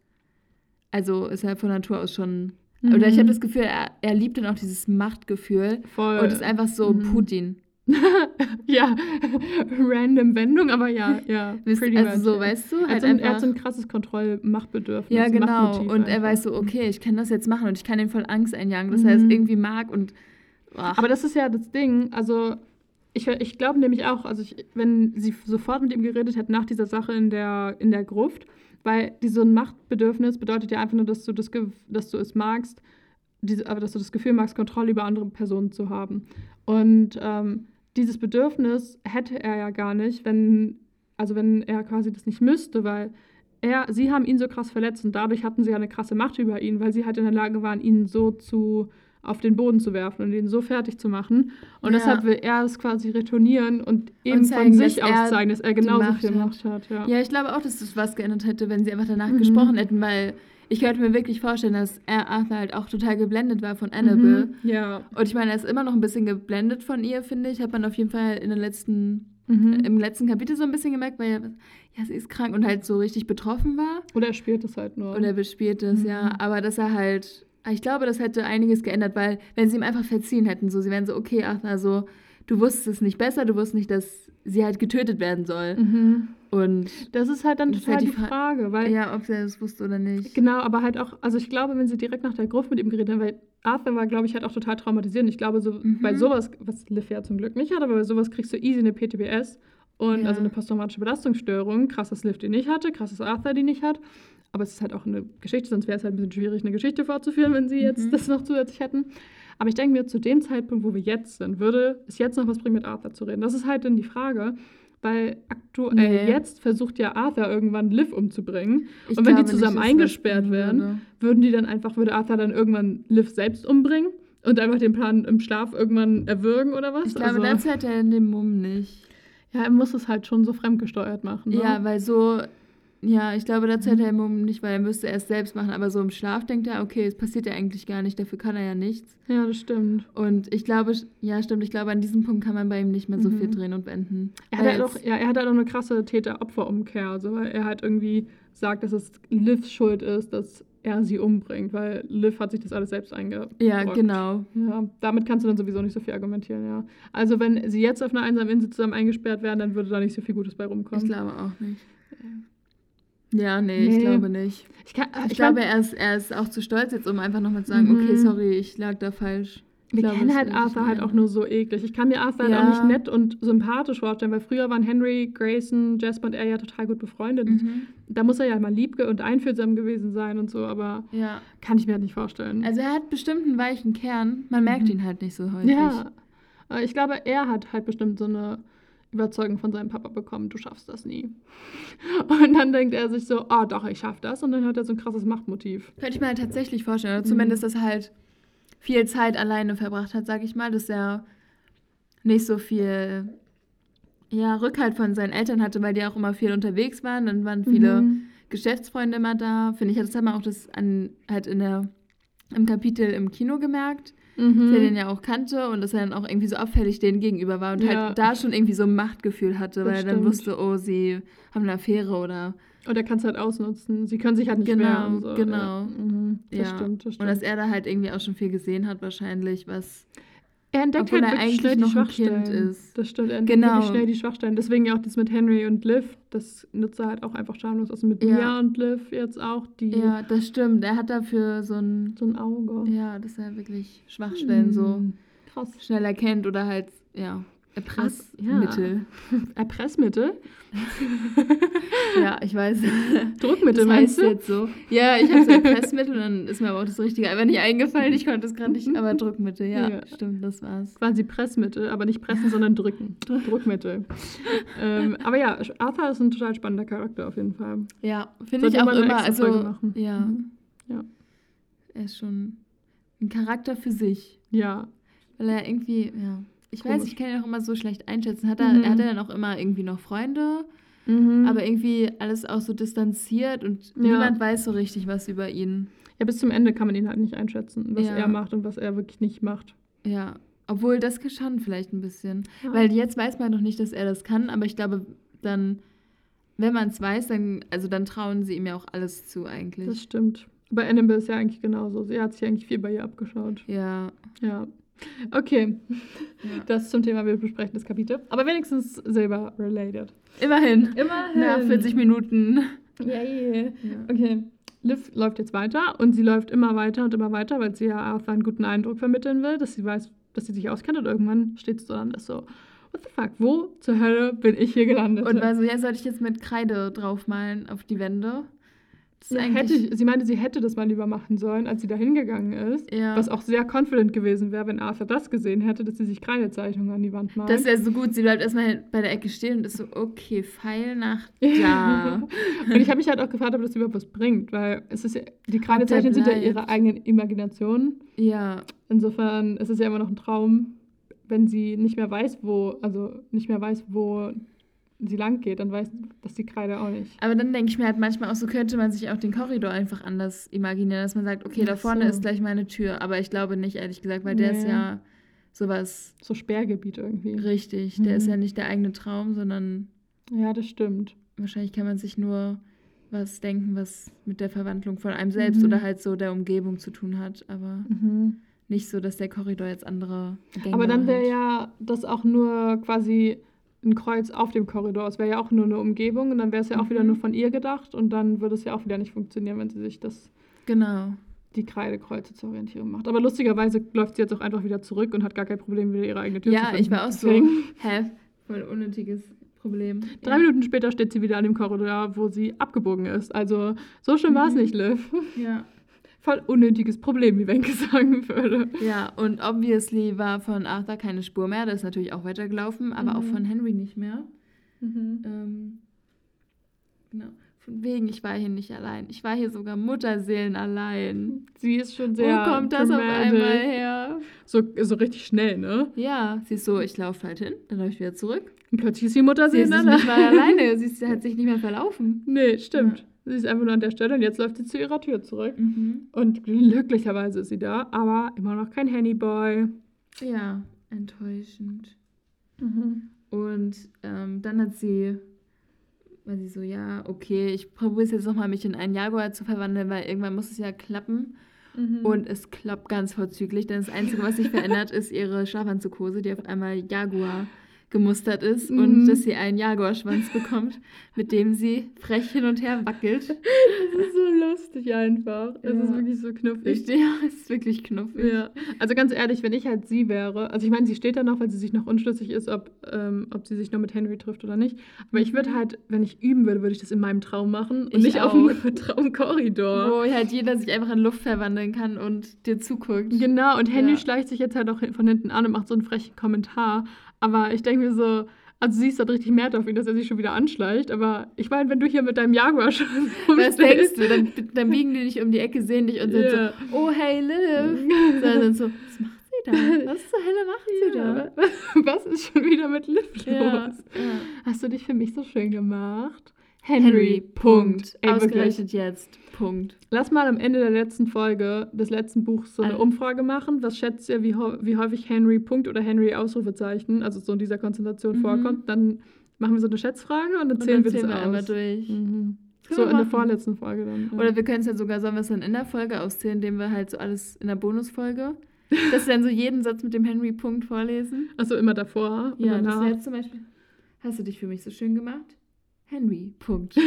S2: also ist er von Natur aus schon,
S1: Mhm.
S2: oder ich habe das Gefühl, er, er liebt dann auch dieses Machtgefühl
S1: Voll.
S2: und ist einfach so
S1: Mhm.
S2: Putin. <laughs>
S1: ja, <laughs> random Wendung, aber ja, ja. <laughs>
S2: Wisst- also so, weißt du,
S1: Er hat,
S2: halt
S1: so ein, er hat
S2: einfach-
S1: so ein krasses Kontroll-Machtbedürfnis.
S2: Ja, genau. Und er
S1: einfach.
S2: weiß so, okay, ich kann das jetzt machen und ich kann ihm voll Angst einjagen, dass
S1: Mhm.
S2: er es irgendwie mag und. Ach,
S1: Aber das ist ja das Ding, also ich, ich glaube nämlich auch, also ich, wenn sie sofort mit ihm geredet hätte nach dieser Sache in der, in der Gruft, weil so ein Machtbedürfnis bedeutet ja einfach nur, dass du, das, dass du es magst, diese, aber dass du das Gefühl magst, Kontrolle über andere Personen zu haben. Und ähm, dieses Bedürfnis hätte er ja gar nicht, wenn, also wenn er quasi das nicht müsste, weil er, sie haben ihn so krass verletzt und dadurch hatten sie ja eine krasse Macht über ihn, weil sie halt in der Lage waren, ihn so zu auf den Boden zu werfen und ihn so fertig zu machen. Und
S2: Ja.
S1: deshalb will er es quasi retournieren und eben
S2: zeigen,
S1: von sich aus zeigen, dass er genauso viel
S2: hat.
S1: Macht hat. Ja.
S2: ja, ich glaube auch, dass das was geändert hätte, wenn sie einfach danach
S1: Mhm.
S2: gesprochen hätten, weil ich könnte mir wirklich vorstellen, dass er Arthur halt auch total geblendet war von Annabelle.
S1: Mhm. Ja.
S2: Und ich meine, er ist immer noch ein bisschen geblendet von ihr, finde ich. Hat man auf jeden Fall in den letzten,
S1: Mhm.
S2: im letzten Kapitel so ein bisschen gemerkt, weil er, ja, sie ist krank und halt so richtig betroffen war.
S1: Oder er spielt es halt nur.
S2: Und er bespielt es,
S1: Mhm.
S2: ja. Aber dass er halt, ich glaube, das hätte einiges geändert, weil wenn sie ihm einfach verziehen hätten, so, sie wären so, okay, Arthur, so, du wusstest es nicht besser, du wusstest nicht, dass sie halt getötet werden soll.
S1: mhm.
S2: Und
S1: Das ist halt dann total
S2: halt
S1: die
S2: die Fra-
S1: Frage, weil
S2: ja, ob er das wusste oder nicht.
S1: Genau, aber halt auch, also ich glaube, wenn sie direkt nach der Gruft mit ihm geredet haben, weil Arthur war, glaube ich, halt auch total traumatisiert. Und ich glaube, so
S2: Mhm.
S1: bei sowas, was Liv ja zum Glück nicht hat, aber bei sowas kriegst du easy eine PTBS und
S2: Ja.
S1: also eine posttraumatische Belastungsstörung. Krass, dass Liv die nicht hatte, krass, dass Arthur die nicht hat. Aber es ist halt auch eine Geschichte, sonst wäre es halt ein bisschen schwierig, eine Geschichte fortzuführen, wenn sie jetzt
S2: Mhm.
S1: das noch zusätzlich hätten. Aber ich denke mir, zu dem Zeitpunkt, wo wir jetzt sind, würde es jetzt noch was bringen, mit Arthur zu reden. Das ist halt dann die Frage, weil aktuell
S2: Nee.
S1: jetzt versucht ja Arthur irgendwann Liv umzubringen.
S2: Ich
S1: Und wenn die zusammen
S2: das
S1: eingesperrt werden,
S2: würde.
S1: Würden die dann einfach, würde Arthur dann irgendwann Liv selbst umbringen und einfach den Plan im Schlaf irgendwann erwürgen oder was?
S2: Ich glaube,
S1: also,
S2: das hat er in dem Mumm nicht.
S1: Ja, er muss es halt schon so fremdgesteuert machen. Ne?
S2: Ja, weil so, ja, ich glaube, das hat er im Mumm nicht, weil er müsste es selbst machen. Aber so im Schlaf denkt er, okay, es passiert ja eigentlich gar nicht, dafür kann er ja nichts.
S1: ja, das stimmt.
S2: Und ich glaube, ja, stimmt, ich glaube, an diesem Punkt kann man bei ihm nicht mehr so viel
S1: Mhm.
S2: drehen und wenden.
S1: Er hat, halt auch, ja, er hat halt auch eine krasse Täter-Opfer-Umkehr, also weil er halt irgendwie sagt, dass es Livs Schuld ist, dass er sie umbringt, weil Liv hat sich das alles selbst eingebrockt.
S2: Ja, genau.
S1: Ja, damit kannst du dann sowieso nicht so viel argumentieren, ja. Also wenn sie jetzt auf einer einsamen Insel zusammen eingesperrt werden, dann würde da nicht so viel Gutes bei rumkommen.
S2: Ich glaube auch nicht. Ja, nee,
S1: Nee.
S2: ich glaube nicht.
S1: Ich, kann,
S2: Ich,
S1: ich
S2: glaube, er ist, er ist auch zu stolz jetzt, um einfach nochmal zu sagen,
S1: Mhm.
S2: okay, sorry, ich lag da falsch. Ich
S1: wir
S2: glaube,
S1: kennen halt Arthur halt auch nur so eklig. Ich kann mir Arthur halt
S2: Ja.
S1: auch nicht nett und sympathisch vorstellen, weil früher waren Henry, Grayson, Jasper und er ja total gut befreundet.
S2: Mhm.
S1: Da muss er ja mal lieb und einfühlsam gewesen sein und so, aber
S2: Ja.
S1: kann ich mir halt nicht vorstellen.
S2: Also er hat bestimmt einen weichen Kern. Man merkt
S1: Mhm.
S2: ihn halt nicht so häufig.
S1: Ja, ich glaube, er hat halt bestimmt so eine Überzeugung von seinem Papa bekommen, du schaffst das nie. <laughs> Und dann denkt er sich so, oh doch, ich schaff das. Und dann hat er so ein krasses Machtmotiv.
S2: Könnte ich mir halt tatsächlich vorstellen. Oder
S1: Mhm.
S2: zumindest, dass er halt viel Zeit alleine verbracht hat, sag ich mal. Dass er nicht so viel ja, Rückhalt von seinen Eltern hatte, weil die auch immer viel unterwegs waren. Dann waren viele
S1: Mhm.
S2: Geschäftsfreunde immer da. Finde ich, das hat man auch das an, halt in der, im Kapitel im Kino gemerkt,
S1: Mhm.
S2: dass er den ja auch kannte und dass er dann auch irgendwie so abfällig denen gegenüber war und
S1: Ja.
S2: halt da schon irgendwie so ein Machtgefühl hatte,
S1: Das
S2: weil er dann
S1: stimmt.
S2: wusste, oh, sie haben eine Affäre oder
S1: Und er kann es halt ausnutzen. Sie können sich halt nicht
S2: Genau,
S1: wehren. So.
S2: genau.
S1: Ja. Mhm. Das
S2: Ja.
S1: stimmt, das
S2: Und
S1: stimmt.
S2: dass er da halt irgendwie auch schon viel gesehen hat, wahrscheinlich, was.
S1: er entdeckt
S2: obwohl
S1: halt
S2: er
S1: wirklich
S2: eigentlich
S1: schnell die Schwachstellen.
S2: Ist.
S1: Das stimmt, er entdeckt
S2: Genau.
S1: schnell die Schwachstellen. Deswegen ja auch das mit Henry und Liv. Das nutzt er halt auch einfach schamlos. Also mit
S2: Ja.
S1: Mia und Liv jetzt auch, die
S2: Ja, das stimmt. Er hat dafür so ein.
S1: so ein Auge.
S2: Ja, dass er wirklich Schwachstellen so
S1: Mhm. Krass.
S2: schnell erkennt oder halt, ja,
S1: Krass, ja.
S2: Erpressmittel. <laughs>
S1: Erpressmittel? <laughs>
S2: Ja. ich weiß.
S1: Druckmittel
S2: Das
S1: meinst du?
S2: jetzt so. Ja, ich habe so Erpressmittel, dann ist mir aber auch das Richtige einfach nicht eingefallen. Ich konnte es gerade nicht, aber Druckmittel, ja,
S1: Ja.
S2: stimmt, das war's.
S1: Quasi Pressmittel, aber nicht pressen, sondern drücken. Druckmittel. ähm, aber ja, Arthur ist ein total spannender Charakter auf jeden Fall.
S2: Ja, finde ich auch immer. Also,
S1: machen.
S2: ja.
S1: Mhm. Ja.
S2: Er ist schon ein Charakter für sich.
S1: Ja.
S2: Weil er irgendwie, ja. Ich weiß, ich kann ihn auch immer so schlecht einschätzen. Hat er,
S1: Mhm.
S2: er hat er dann auch immer irgendwie noch Freunde,
S1: Mhm.
S2: aber irgendwie alles auch so distanziert und
S1: Ja.
S2: niemand weiß so richtig was über ihn.
S1: ja, bis zum Ende kann man ihn halt nicht einschätzen, was
S2: Ja.
S1: er macht und was er wirklich nicht macht.
S2: Ja. Obwohl, das kann vielleicht ein bisschen.
S1: Ja.
S2: Weil jetzt weiß man noch nicht, dass er das kann, aber ich glaube, dann, wenn man es weiß, dann, also dann trauen sie ihm ja auch alles zu eigentlich.
S1: Das stimmt. Bei Annabelle ist ja eigentlich genauso. Sie hat sich eigentlich viel bei ihr abgeschaut.
S2: ja.
S1: Ja. Okay,
S2: ja.
S1: das zum Thema, wir besprechen das Kapitel. Aber wenigstens Silber-related.
S2: Immerhin.
S1: Immerhin.
S2: Nach 40 Minuten.
S1: Yay.
S2: Ja.
S1: Okay. Liv läuft jetzt weiter und sie läuft immer weiter und immer weiter, weil sie ja Arthur einen guten Eindruck vermitteln will, dass sie weiß, dass sie sich auskennt und irgendwann steht sie so dann und ist so, what the fuck, wo zur Hölle bin ich hier gelandet?
S2: Und war so, ja, soll ich jetzt mit Kreide draufmalen auf die Wände?
S1: Ja, hätte sie meinte, sie hätte das mal lieber machen sollen, als sie da hingegangen ist.
S2: Ja.
S1: Was auch sehr confident gewesen wäre, wenn Arthur das gesehen hätte, dass sie sich Kreidezeichnungen an die Wand malt.
S2: Das wäre so gut. Sie bleibt erstmal bei der Ecke stehen und ist so, okay, Pfeil nach da. <laughs>
S1: und ich habe mich halt auch gefragt, ob das überhaupt was bringt, weil es ist ja, die Kreidezeichnungen sind ja ihre eigenen Imaginationen.
S2: ja,
S1: Insofern ist es ja immer noch ein Traum, wenn sie nicht mehr weiß, wo, also nicht mehr weiß, wo sie lang geht, dann weiß das die Kreide auch nicht.
S2: aber dann denke ich mir halt manchmal auch so, könnte man sich auch den Korridor einfach anders imaginieren, dass man sagt, okay, da vorne
S1: so.
S2: ist gleich meine Tür. Aber ich glaube nicht, ehrlich gesagt, weil der ist
S1: Nee.
S2: ja sowas
S1: So Sperrgebiet irgendwie.
S2: richtig. Der
S1: Mhm.
S2: ist ja nicht der eigene Traum, sondern
S1: Ja, das stimmt.
S2: wahrscheinlich kann man sich nur was denken, was mit der Verwandlung von einem selbst
S1: Mhm.
S2: oder halt so der Umgebung zu tun hat. Aber nicht so, dass der Korridor jetzt andere Gänge
S1: Aber dann wäre ja das auch nur quasi ein Kreuz auf dem Korridor. Es wäre ja auch nur eine Umgebung und dann wäre es ja auch wieder
S2: Mhm.
S1: nur von ihr gedacht und dann würde es ja auch wieder nicht funktionieren, wenn sie sich das
S2: Genau.
S1: die Kreidekreuze zur Orientierung macht. Aber lustigerweise läuft sie jetzt auch einfach wieder zurück und hat gar kein Problem, wieder ihre eigene Tür zu
S2: Ja,
S1: finden.
S2: ich war auch so. Hä? Voll unnötiges Problem.
S1: Drei
S2: ja.
S1: Minuten später steht sie wieder an dem Korridor, wo sie abgebogen ist. Also so schlimm war es
S2: Mhm.
S1: nicht, Liv.
S2: Ja.
S1: Voll unnötiges Problem, wie Wenke <laughs> sagen würde.
S2: Ja, und obviously war von Arthur keine Spur mehr. Der ist natürlich auch weitergelaufen, aber auch
S1: Mhm.
S2: von Henry nicht mehr.
S1: Mhm.
S2: Ähm, genau. Von wegen, ich war hier nicht allein. Ich war hier sogar Mutterseelen allein.
S1: Sie ist schon sehr.
S2: Wo kommt das auf einmal her?
S1: So, so richtig schnell, ne?
S2: Ja, sie ist so, ich laufe halt hin, dann laufe ich wieder zurück.
S1: Und plötzlich ist die Mutter
S2: Sie ist nicht mal alleine, <laughs> sie ist, hat sich nicht mehr verlaufen.
S1: Nee, stimmt. Sie ist einfach nur an der Stelle und jetzt läuft sie zu ihrer Tür zurück.
S2: Mhm.
S1: Und glücklicherweise ist sie da, aber immer noch kein Handyboy.
S2: Ja, enttäuschend.
S1: Mhm.
S2: Und ähm, dann hat sie, war sie so, ja, okay, ich probiere es jetzt nochmal, mich in einen Jaguar zu verwandeln, weil irgendwann muss es ja klappen.
S1: Mhm.
S2: Und es klappt ganz vorzüglich, denn das Einzige, was sich verändert, <laughs> ist ihre Schlafanzughose, die auf einmal Jaguar gemustert ist und
S1: Mhm.
S2: dass sie einen Jaguarschwanz bekommt, mit dem sie frech hin und her wackelt. <laughs>
S1: Das ist so lustig einfach. Es
S2: Ja.
S1: ist wirklich so knuffig.
S2: Ich, <laughs> ja, es ist wirklich knuffig.
S1: Ja, also ganz ehrlich, wenn ich halt sie wäre, also ich meine, sie steht da noch, weil sie sich noch unschlüssig ist, ob, ähm, ob sie sich nur mit Henry trifft oder nicht. Aber ich würde halt, wenn ich üben würde, würde ich das in meinem Traum machen und
S2: Ich
S1: nicht auf
S2: auch.
S1: dem <laughs> Traumkorridor.
S2: Wo halt jeder sich einfach in Luft verwandeln kann und dir zuguckt.
S1: Genau, und Henry
S2: Ja.
S1: schleicht sich jetzt halt auch von hinten an und macht so einen frechen Kommentar. Aber ich denke mir so, also sie ist halt richtig mad auf ihn, dass er sich schon wieder anschleicht. Aber ich meine, wenn du hier mit deinem Jaguar <laughs> schon
S2: Was denkst du? Dann, dann biegen die dich um die Ecke, sehen dich und sind
S1: Ja.
S2: so, oh hey Liv. <laughs> So, dann so, was macht sie da? <laughs> Was zur Hölle macht sie da?
S1: Ja, was ist schon wieder mit Liv los?
S2: Ja, ja.
S1: Hast du dich für mich so schön gemacht?
S2: Henry, Punkt.
S1: Ey.
S2: Ausgerechnet jetzt, Punkt.
S1: Lass mal am Ende der letzten Folge des letzten Buchs so eine
S2: Alle.
S1: Umfrage machen. Was schätzt ihr, wie, wie häufig Henry Punkt oder Henry Ausrufezeichen, also so in dieser Konzentration
S2: Mhm.
S1: vorkommt? Dann machen wir so eine Schätzfrage und dann
S2: Und
S1: zählen
S2: dann
S1: wir
S2: zählen
S1: das
S2: wir
S1: aus.
S2: einmal durch.
S1: Mhm. So in der vorletzten Folge dann. ja.
S2: Oder wir können es ja sogar, sollen wir es dann in der Folge auszählen, indem wir halt so alles in der Bonusfolge, dass wir dann so jeden Satz mit dem Henry-Punkt vorlesen.
S1: Achso, immer davor. und
S2: Ja, das
S1: danach.
S2: wäre jetzt zum Beispiel, hast du dich für mich so schön gemacht? Henry, Punkt.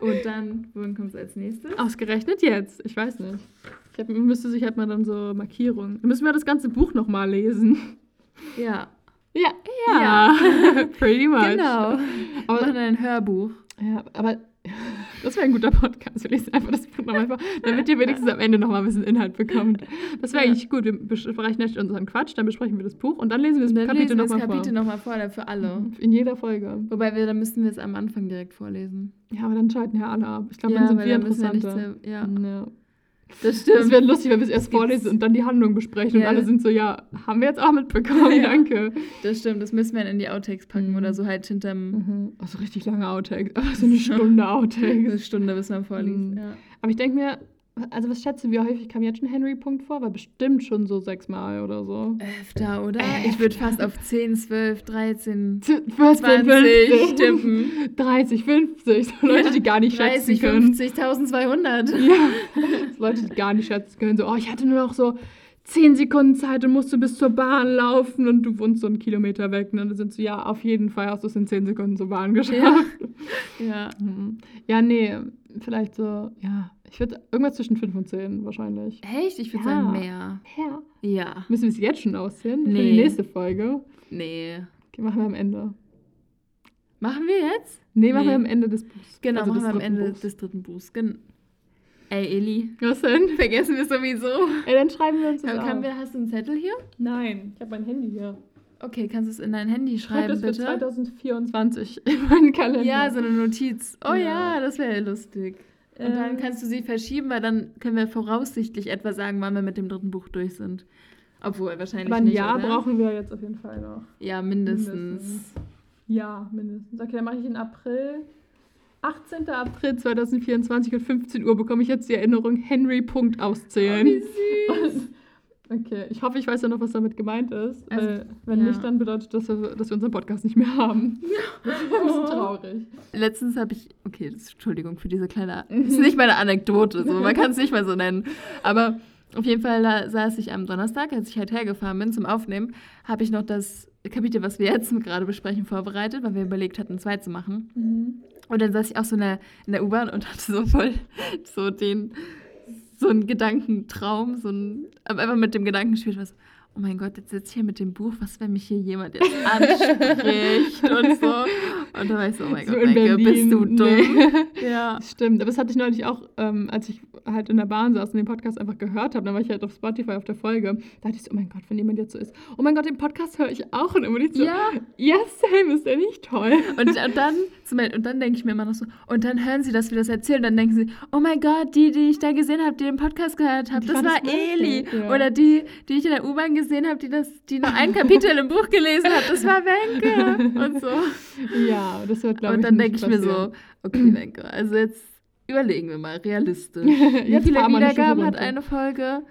S2: Und dann, wohin kommt es als nächstes?
S1: Ausgerechnet jetzt. Ich weiß nicht. Ich hab, müsste sich halt mal dann so Markierungen. Dann müssen wir das ganze Buch nochmal lesen.
S2: Ja,
S1: Ja. Ja. <laughs> Pretty much.
S2: genau.
S1: Aber,
S2: machen ein Hörbuch.
S1: ja, aber das wäre ein guter Podcast. Wir lesen einfach das Buch nochmal vor, damit ihr wenigstens am Ende nochmal ein bisschen Inhalt bekommt. Das wäre
S2: Ja.
S1: eigentlich gut. Wir besprechen nicht unseren Quatsch, dann besprechen wir das Buch und dann lesen wir das
S2: dann
S1: Kapitel nochmal
S2: Kapitel
S1: vor.
S2: nochmal vor, für alle.
S1: In jeder Folge.
S2: Wobei wir, dann müssten wir es am Anfang direkt vorlesen.
S1: Ja, aber dann schalten ja alle ab. Ich glaube,
S2: ja,
S1: dann sind wir
S2: müssen
S1: interessanter.
S2: sehr- ja,
S1: Ja.
S2: Das
S1: Das
S2: stimmt.
S1: wäre lustig, wenn wir es erst vorlesen und dann die Handlung besprechen
S2: Ja.
S1: und alle sind so, ja, haben wir jetzt auch mitbekommen,
S2: Ja.
S1: danke.
S2: Das stimmt, das müssen wir dann in die Outtakes packen
S1: Mhm.
S2: oder so halt hinterm
S1: Mhm. Also richtig lange Outtakes, aber so eine Stunde <laughs> Outtakes.
S2: eine Stunde, bis man vorliest.
S1: Mhm.
S2: Ja.
S1: Aber ich denke mir, also was schätze, wie häufig kam jetzt schon Henry Punkt vor? War bestimmt schon so sechsmal oder so.
S2: Öfter, oder? Ich würde fast auf 10, 12, 13,
S1: 14,
S2: 20 tippen.
S1: 30, 50, so Leute, die gar nicht
S2: 30,
S1: schätzen können.
S2: 50, 1200.
S1: Ja, so Leute, die gar nicht schätzen können. So, oh, ich hatte nur noch so 10 Sekunden Zeit und musste bis zur Bahn laufen und du wohnst so einen Kilometer weg. Und dann sind so, ja, auf jeden Fall hast du es in 10 Sekunden zur Bahn geschafft.
S2: Ja.
S1: Mhm. Ja, nee, vielleicht so, ja, ich würde irgendwas zwischen 5 und 10 wahrscheinlich.
S2: Echt? Ich würde
S1: Ja.
S2: sagen mehr.
S1: Ja.
S2: Ja.
S1: Müssen wir es jetzt schon auszählen? Für
S2: Nee.
S1: die nächste Folge?
S2: Nee.
S1: Okay, machen wir am Ende.
S2: Machen wir jetzt?
S1: Nee, machen
S2: Nee.
S1: wir am Ende des Buchs.
S2: Genau,
S1: Also
S2: machen wir am Ende
S1: Buchs.
S2: des dritten Buchs. Gen Ey, Eli.
S1: Was denn?
S2: Vergessen wir sowieso.
S1: Ey, dann schreiben wir uns das
S2: Aber
S1: auf.
S2: kann wir, hast du einen Zettel hier?
S1: Nein, ich habe mein Handy hier.
S2: Okay, kannst du es in dein Handy
S1: Schreib
S2: schreiben,
S1: das für
S2: bitte?
S1: 2024 <laughs> in meinen Kalender.
S2: Ja, so eine Notiz. Oh ja,
S1: Ja.
S2: das wäre lustig. Und dann
S1: Ähm.
S2: kannst du sie verschieben, weil dann können wir voraussichtlich etwa sagen, wann wir mit dem dritten Buch durch sind. Obwohl, wahrscheinlich
S1: Aber ein
S2: nicht,
S1: Jahr
S2: oder?
S1: brauchen wir jetzt auf jeden Fall noch.
S2: Ja, mindestens.
S1: Mindestens. Ja, mindestens. Okay, dann mache ich in April. 18. April 2024 und 15 Uhr bekomme ich jetzt die Erinnerung, Henry Punkt auszählen.
S2: Oh, wie süß. <laughs>
S1: Okay, ich hoffe, ich weiß ja noch, was damit gemeint ist.
S2: Also,
S1: äh, wenn
S2: ja.
S1: nicht, dann bedeutet das, dass wir unseren Podcast nicht mehr haben. <laughs> Das ist ein bisschen traurig.
S2: Letztens habe ich, okay, das, Entschuldigung für diese kleine, <laughs> das ist nicht meine Anekdote, so, man kann es nicht mal so nennen. Aber auf jeden Fall da saß ich am Donnerstag, als ich halt hergefahren bin zum Aufnehmen, habe ich noch das Kapitel, was wir jetzt gerade besprechen, vorbereitet, weil wir überlegt hatten, zwei zu machen. Und dann saß ich auch so in der, in der U-Bahn und hatte so voll so den, so einen Gedankentraum, so ein, einfach mit dem Gedanken gespielt, was, oh mein Gott, jetzt sitze ich hier mit dem Buch, was, wenn mich hier jemand jetzt <laughs> anspricht und so. Und dann war ich so, oh mein
S1: So
S2: Gott,
S1: in
S2: Maike, bist du
S1: Berlin,
S2: dumm?
S1: nee.
S2: Ja.
S1: Stimmt, aber das hatte ich neulich auch, ähm, als ich halt in der Bahn saß und den Podcast einfach gehört habe. Dann war ich halt auf Spotify auf der Folge. Da dachte ich so, oh mein Gott, wenn jemand jetzt so ist, oh mein Gott, den Podcast höre ich auch. Und immer nicht so,
S2: Ja.
S1: ja, same, ist der nicht toll?
S2: Und, und dann, und dann denke ich mir immer noch so, und dann hören sie, dass wir das erzählen, dann denken sie, oh mein Gott, die, die ich da gesehen habe, die den Podcast gehört haben,
S1: Die
S2: das war
S1: das
S2: Eli.
S1: lustig, ja.
S2: Oder die, die ich in der U-Bahn gesehen habe, die, das, die noch ein Kapitel im Buch gelesen hat, das war Wenke. Und so.
S1: Ja, das wird, glaube ich,
S2: und dann denke ich mir so, okay, Wenke, also jetzt überlegen wir mal, realistisch. <laughs> Wie viele Wiedergaben hat eine Folge?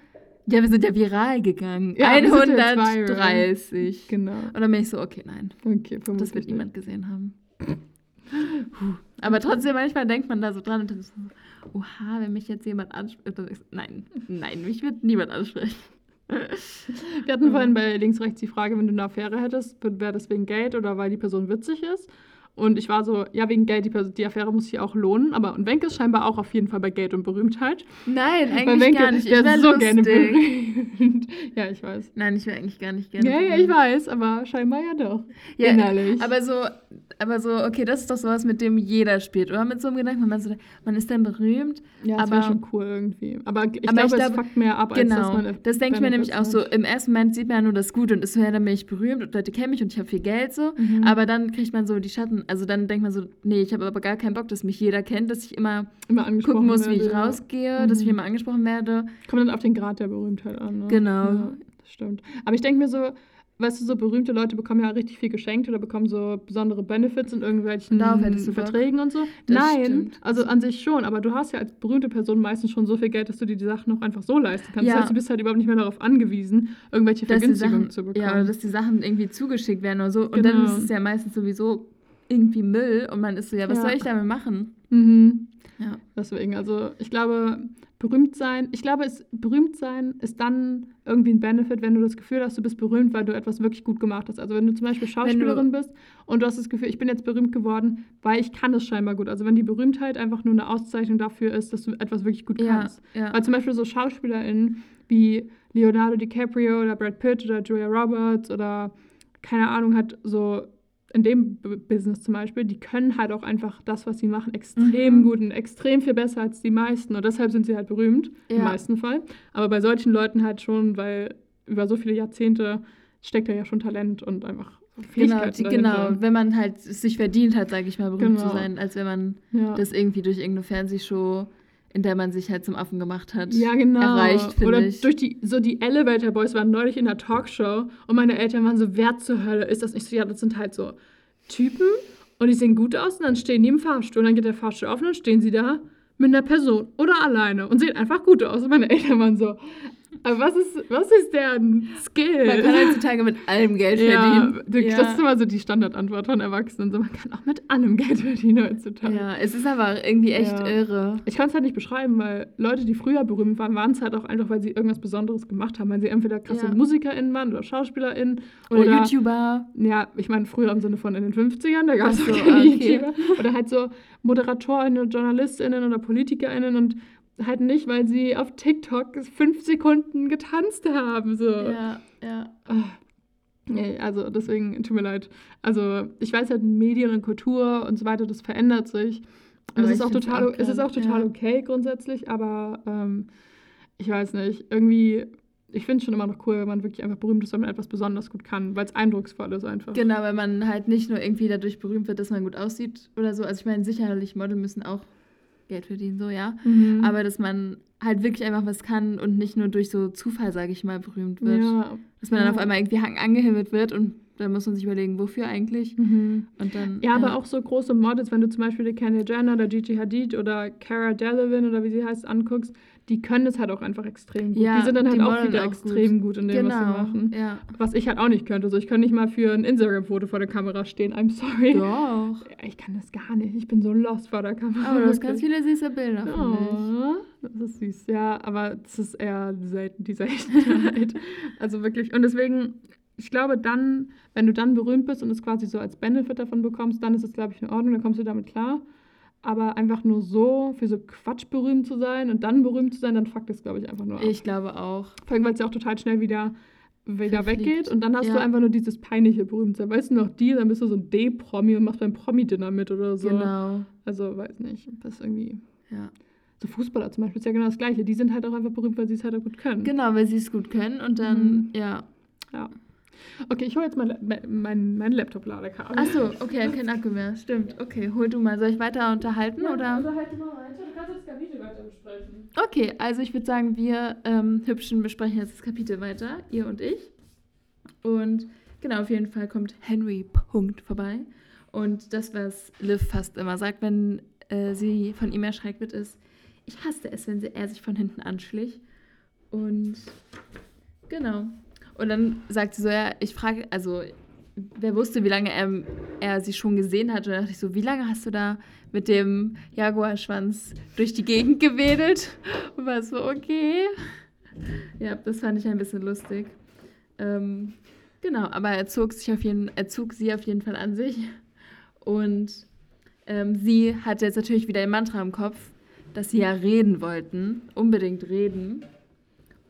S2: Ja, wir sind ja viral gegangen.
S1: Ja, wir sind jetzt
S2: 130.
S1: Genau.
S2: Und dann bin ich so, okay, nein.
S1: Okay,
S2: Das wird niemand gesehen haben. <laughs> Puh. Aber trotzdem, manchmal denkt man da so dran und dann so, oha, wenn mich jetzt jemand anspricht. Nein, nein, mich wird niemand ansprechen.
S1: Wir hatten vorhin bei links, rechts die Frage, wenn du eine Affäre hättest, wäre das wegen Geld oder weil die Person witzig ist? Und ich war so, ja, wegen Geld, die, die Affäre muss sich auch lohnen. Aber und Wenke ist scheinbar auch auf jeden Fall bei Geld und Berühmtheit.
S2: Nein,
S1: Weil
S2: eigentlich
S1: Wenke
S2: gar nicht. Ich
S1: wäre so
S2: lustig.
S1: gerne berühmt. <laughs> ja, ich weiß.
S2: Nein, ich wäre eigentlich gar nicht gerne
S1: Ja, ja, ich weiß, aber scheinbar ja doch.
S2: Ja,
S1: Innerlich.
S2: Aber so, aber so, okay, das ist doch sowas, mit dem jeder spielt. Oder mit so einem Gedanken, man so, man ist dann berühmt.
S1: ja, das
S2: aber-
S1: wäre schon cool irgendwie. Aber ich
S2: Aber
S1: glaube,
S2: ich
S1: es
S2: glaube-
S1: fuckt mehr ab, als dass
S2: Genau,
S1: man
S2: das denke ich mir nämlich auch so. Im ersten Moment sieht man ja nur das Gute und ist so, ja, dann bin ich berühmt und Leute kennen mich und ich habe viel Geld so.
S1: Mhm.
S2: Aber dann kriegt man so die Schatten, also dann denkt man so, nee, ich habe aber gar keinen Bock, dass mich jeder kennt, dass ich immer
S1: immer
S2: gucken muss, wie ich
S1: werde, ja.
S2: rausgehe, dass ich
S1: Mhm.
S2: immer angesprochen werde.
S1: Kommt dann auf den Grad der Berühmtheit an. Ne?
S2: Genau.
S1: Ja, das stimmt. Aber ich denke mir so, weißt du, so berühmte Leute bekommen ja richtig viel geschenkt oder bekommen so besondere Benefits in irgendwelchen? Verträgen und so.
S2: Das
S1: Nein,
S2: stimmt.
S1: also an sich schon, aber du hast ja als berühmte Person meistens schon so viel Geld, dass du dir die Sachen auch einfach so leisten kannst.
S2: Ja.
S1: Das heißt, du bist halt überhaupt nicht mehr darauf angewiesen, irgendwelche
S2: Dass
S1: Vergünstigungen
S2: Sachen,
S1: zu bekommen.
S2: ja, oder dass die Sachen irgendwie zugeschickt werden oder so. Und
S1: Genau.
S2: dann ist es ja meistens sowieso irgendwie Müll und man ist so, ja, was
S1: Ja.
S2: soll ich damit machen?
S1: mhm.
S2: Ja.
S1: Deswegen, also ich glaube, berühmt sein, ich glaube, es, berühmt sein ist dann irgendwie ein Benefit, wenn du das Gefühl hast, du bist berühmt, weil du etwas wirklich gut gemacht hast. Also wenn du zum Beispiel Schauspielerin bist und du hast das Gefühl, ich bin jetzt berühmt geworden, weil ich kann das scheinbar gut. Also wenn die Berühmtheit einfach nur eine Auszeichnung dafür ist, dass du etwas wirklich gut
S2: Ja,
S1: kannst.
S2: ja.
S1: Weil zum Beispiel so SchauspielerInnen wie Leonardo DiCaprio oder Brad Pitt oder Julia Roberts oder keine Ahnung, hat so in dem B Business zum Beispiel, die können halt auch einfach das, was sie machen, extrem
S2: Mhm.
S1: gut und extrem viel besser als die meisten. Und deshalb sind sie halt berühmt, im
S2: Ja.
S1: meisten Fall. Aber bei solchen Leuten halt schon, weil über so viele Jahrzehnte steckt da ja schon Talent und einfach
S2: Genau, die, genau, wenn man halt es sich verdient hat, sage ich mal, berühmt
S1: Genau.
S2: zu sein, als wenn man
S1: Ja.
S2: das irgendwie durch irgendeine Fernsehshow, in der man sich halt zum Affen gemacht hat,
S1: Ja, genau.
S2: erreicht,
S1: Oder
S2: ich.
S1: durch die, so die Elevator Boys waren neulich in der Talkshow und meine Eltern waren so, wer zur Hölle ist das nicht so? Ja, das sind halt so Typen und die sehen gut aus und dann stehen die im Fahrstuhl und dann geht der Fahrstuhl auf und dann stehen sie da mit einer Person oder alleine und sehen einfach gut aus. Und meine Eltern waren so, aber was ist, was ist deren Skill?
S2: Man kann heutzutage mit allem Geld
S1: ja,
S2: verdienen.
S1: du- das ist immer so die Standardantwort von Erwachsenen. So, man kann auch mit allem Geld verdienen heutzutage.
S2: ja, es ist aber irgendwie echt
S1: Ja.
S2: irre.
S1: Ich kann es halt nicht beschreiben, weil Leute, die früher berühmt waren, waren es halt auch einfach, weil sie irgendwas Besonderes gemacht haben. Weil sie entweder krasse
S2: Ja.
S1: MusikerInnen waren oder SchauspielerInnen.
S2: Oder, YouTuber.
S1: Ja, ich meine früher im Sinne von in den 50ern, da gab es
S2: so,
S1: so, keine
S2: okay.
S1: YouTuber. Oder halt so ModeratorInnen, JournalistInnen oder PolitikerInnen und halt nicht, weil sie auf TikTok fünf Sekunden getanzt haben. So.
S2: Ja, ja.
S1: Ah, Nee, also deswegen, tut mir leid. Also ich weiß halt, Medien und Kultur und so weiter, das verändert sich. Und es ist auch total,
S2: auch
S1: es ist auch total
S2: ja.
S1: okay grundsätzlich, aber ähm, ich weiß nicht, irgendwie, ich finde es schon immer noch cool, wenn man wirklich einfach berühmt ist, wenn man etwas besonders gut kann, weil es eindrucksvoll ist einfach.
S2: Genau, weil man halt nicht nur irgendwie dadurch berühmt wird, dass man gut aussieht oder so. Also ich meine, sicherlich Model müssen auch Geld verdienen, so, ja.
S1: Mhm.
S2: Aber dass man halt wirklich einfach was kann und nicht nur durch so Zufall, sage ich mal, berühmt wird.
S1: ja.
S2: Dass man dann
S1: Ja.
S2: auf einmal irgendwie angehimmelt wird und dann muss man sich überlegen, wofür eigentlich.
S1: Mhm.
S2: Und dann.
S1: Ja, aber auch so große Models, wenn du zum Beispiel die Kendall Jenner oder Gigi Hadid oder Cara Delevingne oder wie sie heißt anguckst, die können das halt auch einfach extrem gut.
S2: Ja,
S1: die sind dann halt auch wieder
S2: auch
S1: extrem gut. in dem,
S2: genau.
S1: was sie machen.
S2: Ja.
S1: Was ich halt auch nicht könnte. So, ich kann nicht mal für ein Instagram-Foto vor der Kamera stehen. I'm sorry.
S2: Doch.
S1: Ich kann das gar nicht. Ich bin so lost vor der Kamera.
S2: Aber du hast ganz viele süße Bilder.
S1: Oh, das ist süß, ja, aber das ist eher selten, die Seltenheit. <laughs> also wirklich, und deswegen, ich glaube dann, wenn du dann berühmt bist und es quasi so als Benefit davon bekommst, dann ist es, glaube ich, in Ordnung, dann kommst du damit klar. Aber einfach nur so, für so Quatsch berühmt zu sein und dann berühmt zu sein, dann fuckt es, glaube ich, einfach nur ab.
S2: Ich glaube auch.
S1: Vor allem, weil es ja auch total schnell wieder wieder
S2: Verfliegt.
S1: weggeht und dann hast du
S2: Ja.
S1: einfach nur dieses peinliche Berühmtsein. Weißt du noch die, dann bist du so ein D-Promi und machst beim Promi-Dinner mit oder so.
S2: Genau.
S1: Also, weiß nicht, das ist irgendwie...
S2: Ja.
S1: So Fußballer zum Beispiel ist ja genau das Gleiche. Die sind halt auch einfach berühmt, weil sie es halt auch gut können.
S2: Genau, weil sie es gut können und dann,
S1: Mhm.
S2: ja.
S1: Ja. Okay, ich hole jetzt mein, mein, mein, Laptop-Ladekabel.
S2: Achso, okay, kein Akku mehr. Stimmt. Okay, hol du mal. Soll ich weiter unterhalten oder?
S1: Unterhalte halt mal weiter. Du kannst das Kapitel weiter besprechen.
S2: Okay, also ich würde sagen, wir ähm, Hübschen besprechen jetzt das Kapitel weiter, ihr und ich. Und genau, auf jeden Fall kommt Henry Punkt vorbei. Und das, was Liv fast immer sagt, wenn äh, sie von ihm erschreckt wird, ist, ich hasste es, wenn sie, er sich von hinten anschlich. Und genau. Und dann sagt sie so, ja, ich frage, also wer wusste, wie lange er, er sie schon gesehen hat. Und dann dachte ich so, wie lange hast du da mit dem Jaguarschwanz durch die Gegend gewedelt? Und war so, okay. Ja, das fand ich ein bisschen lustig. Ähm, genau, aber er zog, sich auf jeden, er zog sie auf jeden Fall an sich. Und ähm, sie hatte jetzt natürlich wieder ein Mantra im Kopf, dass sie ja reden wollten, unbedingt reden.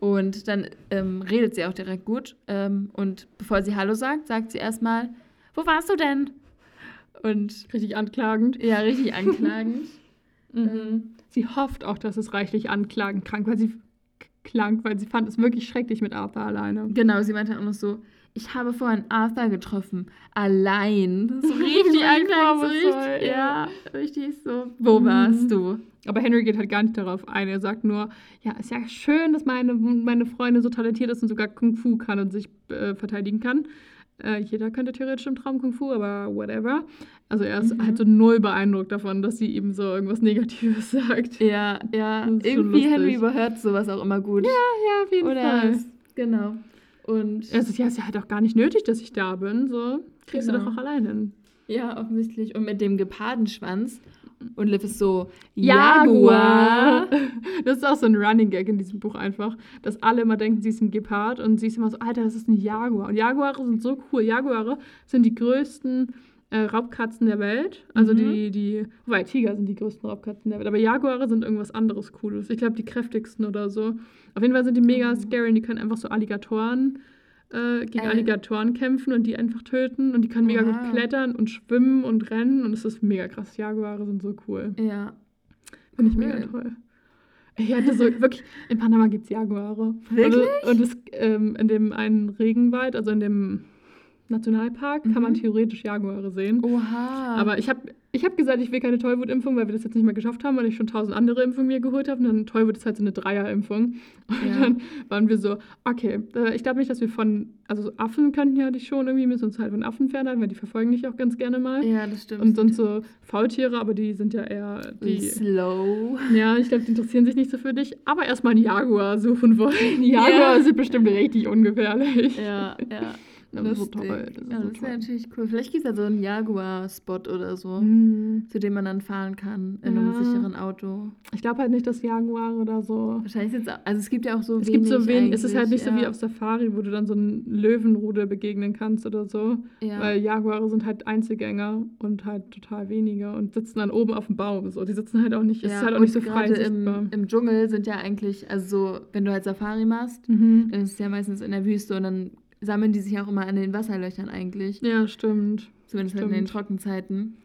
S2: Und dann ähm, redet sie auch direkt gut. Ähm, und bevor sie Hallo sagt, sagt sie erstmal, wo warst du denn? Und
S1: Richtig anklagend.
S2: ja, richtig anklagend. <laughs>
S1: Mhm. Sie hofft auch, dass es reichlich anklagend krank, weil sie klang, weil sie fand es wirklich schrecklich mit Arthur alleine.
S2: Genau, sie meinte auch noch so, ich habe vorhin Arthur getroffen, allein. So <laughs> richtig anklagend, so richtig,
S1: ja.
S2: ja, richtig so. Wo
S1: Mhm.
S2: warst du?
S1: Aber Henry geht halt gar nicht darauf ein. Er sagt nur, ja, ist ja schön, dass meine, meine Freundin so talentiert ist und sogar Kung Fu kann und sich äh, verteidigen kann. Äh, jeder könnte theoretisch im Traum Kung Fu, aber whatever. Also er ist
S2: Mhm.
S1: halt so null beeindruckt davon, dass sie ihm so irgendwas Negatives <laughs> sagt.
S2: Ja, ja,
S1: ist
S2: irgendwie Henry überhört sowas auch immer gut.
S1: Ja, auf jeden
S2: Oder
S1: Fall.
S2: es- genau. Und
S1: sagt, ja, ist ja halt auch gar nicht nötig, dass ich da bin. So, kriegst du
S2: Genau.
S1: doch auch allein hin.
S2: ja, offensichtlich. Und mit dem Gepardenschwanz. Und Liv ist so,
S1: Jaguar.
S2: Jaguar. <laughs>
S1: Das ist auch so ein Running Gag in diesem Buch einfach, dass alle immer denken, sie ist ein Gepard und sie ist immer so, Alter, das ist ein Jaguar. Und Jaguare sind so cool. Jaguare sind die größten äh, Raubkatzen der Welt. Also
S2: Mhm.
S1: die, die, wobei Tiger sind die größten Raubkatzen der Welt. Aber Jaguare sind irgendwas anderes Cooles. Ich glaube, die kräftigsten oder so. Auf jeden Fall sind die mega
S2: Oh.
S1: scary und die können einfach so Alligatoren äh, gegen
S2: Äh.
S1: Alligatoren kämpfen und die einfach töten. Und die können mega
S2: Oha.
S1: gut klettern und schwimmen und rennen. Und es ist mega krass. Jaguare sind so cool.
S2: Ja.
S1: Finde ich
S2: Cool.
S1: mega toll. Ich hatte so, wirklich, in Panama gibt es Jaguare.
S2: Wirklich?
S1: Und, und es, ähm, in dem einen Regenwald, also in dem Nationalpark, kann man
S2: Mhm.
S1: theoretisch Jaguare sehen.
S2: Oha.
S1: Aber ich habe ich hab gesagt, ich will keine Tollwutimpfung, weil wir das jetzt nicht mehr geschafft haben, weil ich schon tausend andere Impfungen mir geholt habe. Und dann Tollwut ist halt so eine Dreierimpfung. Und
S2: Ja.
S1: dann waren wir so, okay, äh, ich glaube nicht, dass wir von, also so Affen könnten ja dich schon irgendwie, müssen uns halt von Affen fernhalten, weil die verfolgen dich auch ganz gerne mal.
S2: ja, das stimmt.
S1: Und sonst so Faultiere, aber die sind ja eher die.
S2: slow.
S1: Ja, ich glaube, die interessieren sich nicht so für dich. Aber erstmal einen Jaguar suchen wollen. <laughs> Jaguar
S2: Ja.
S1: sind bestimmt richtig ungefährlich.
S2: Ja, ja.
S1: Das ist so toll. Das ist
S2: ja,
S1: so
S2: das wäre
S1: toll.
S2: natürlich cool. Vielleicht gibt es ja so einen Jaguar-Spot oder so,
S1: Hm.
S2: zu dem man dann fahren kann in einem
S1: Ja.
S2: sicheren Auto.
S1: Ich glaube halt nicht, dass Jaguare oder so.
S2: Wahrscheinlich sind es, also es gibt ja auch so
S1: Es
S2: wenig.
S1: gibt so wenig, es ist halt nicht
S2: eigentlich,
S1: so wie
S2: ja.
S1: auf Safari, wo du dann so einen Löwenrudel begegnen kannst oder so.
S2: Ja.
S1: Weil Jaguare sind halt Einzelgänger und halt total wenige und sitzen dann oben auf dem Baum. So. Die sitzen halt auch nicht, es
S2: ja,
S1: ist halt auch
S2: und
S1: nicht so frei
S2: im, im Dschungel sind ja eigentlich, also so, wenn du halt Safari machst,
S1: Mhm.
S2: dann ist es ja meistens in der Wüste und dann sammeln die sich auch immer an den Wasserlöchern eigentlich.
S1: Ja, stimmt.
S2: Zumindest halt in den
S1: Stimmt.
S2: Trockenzeiten.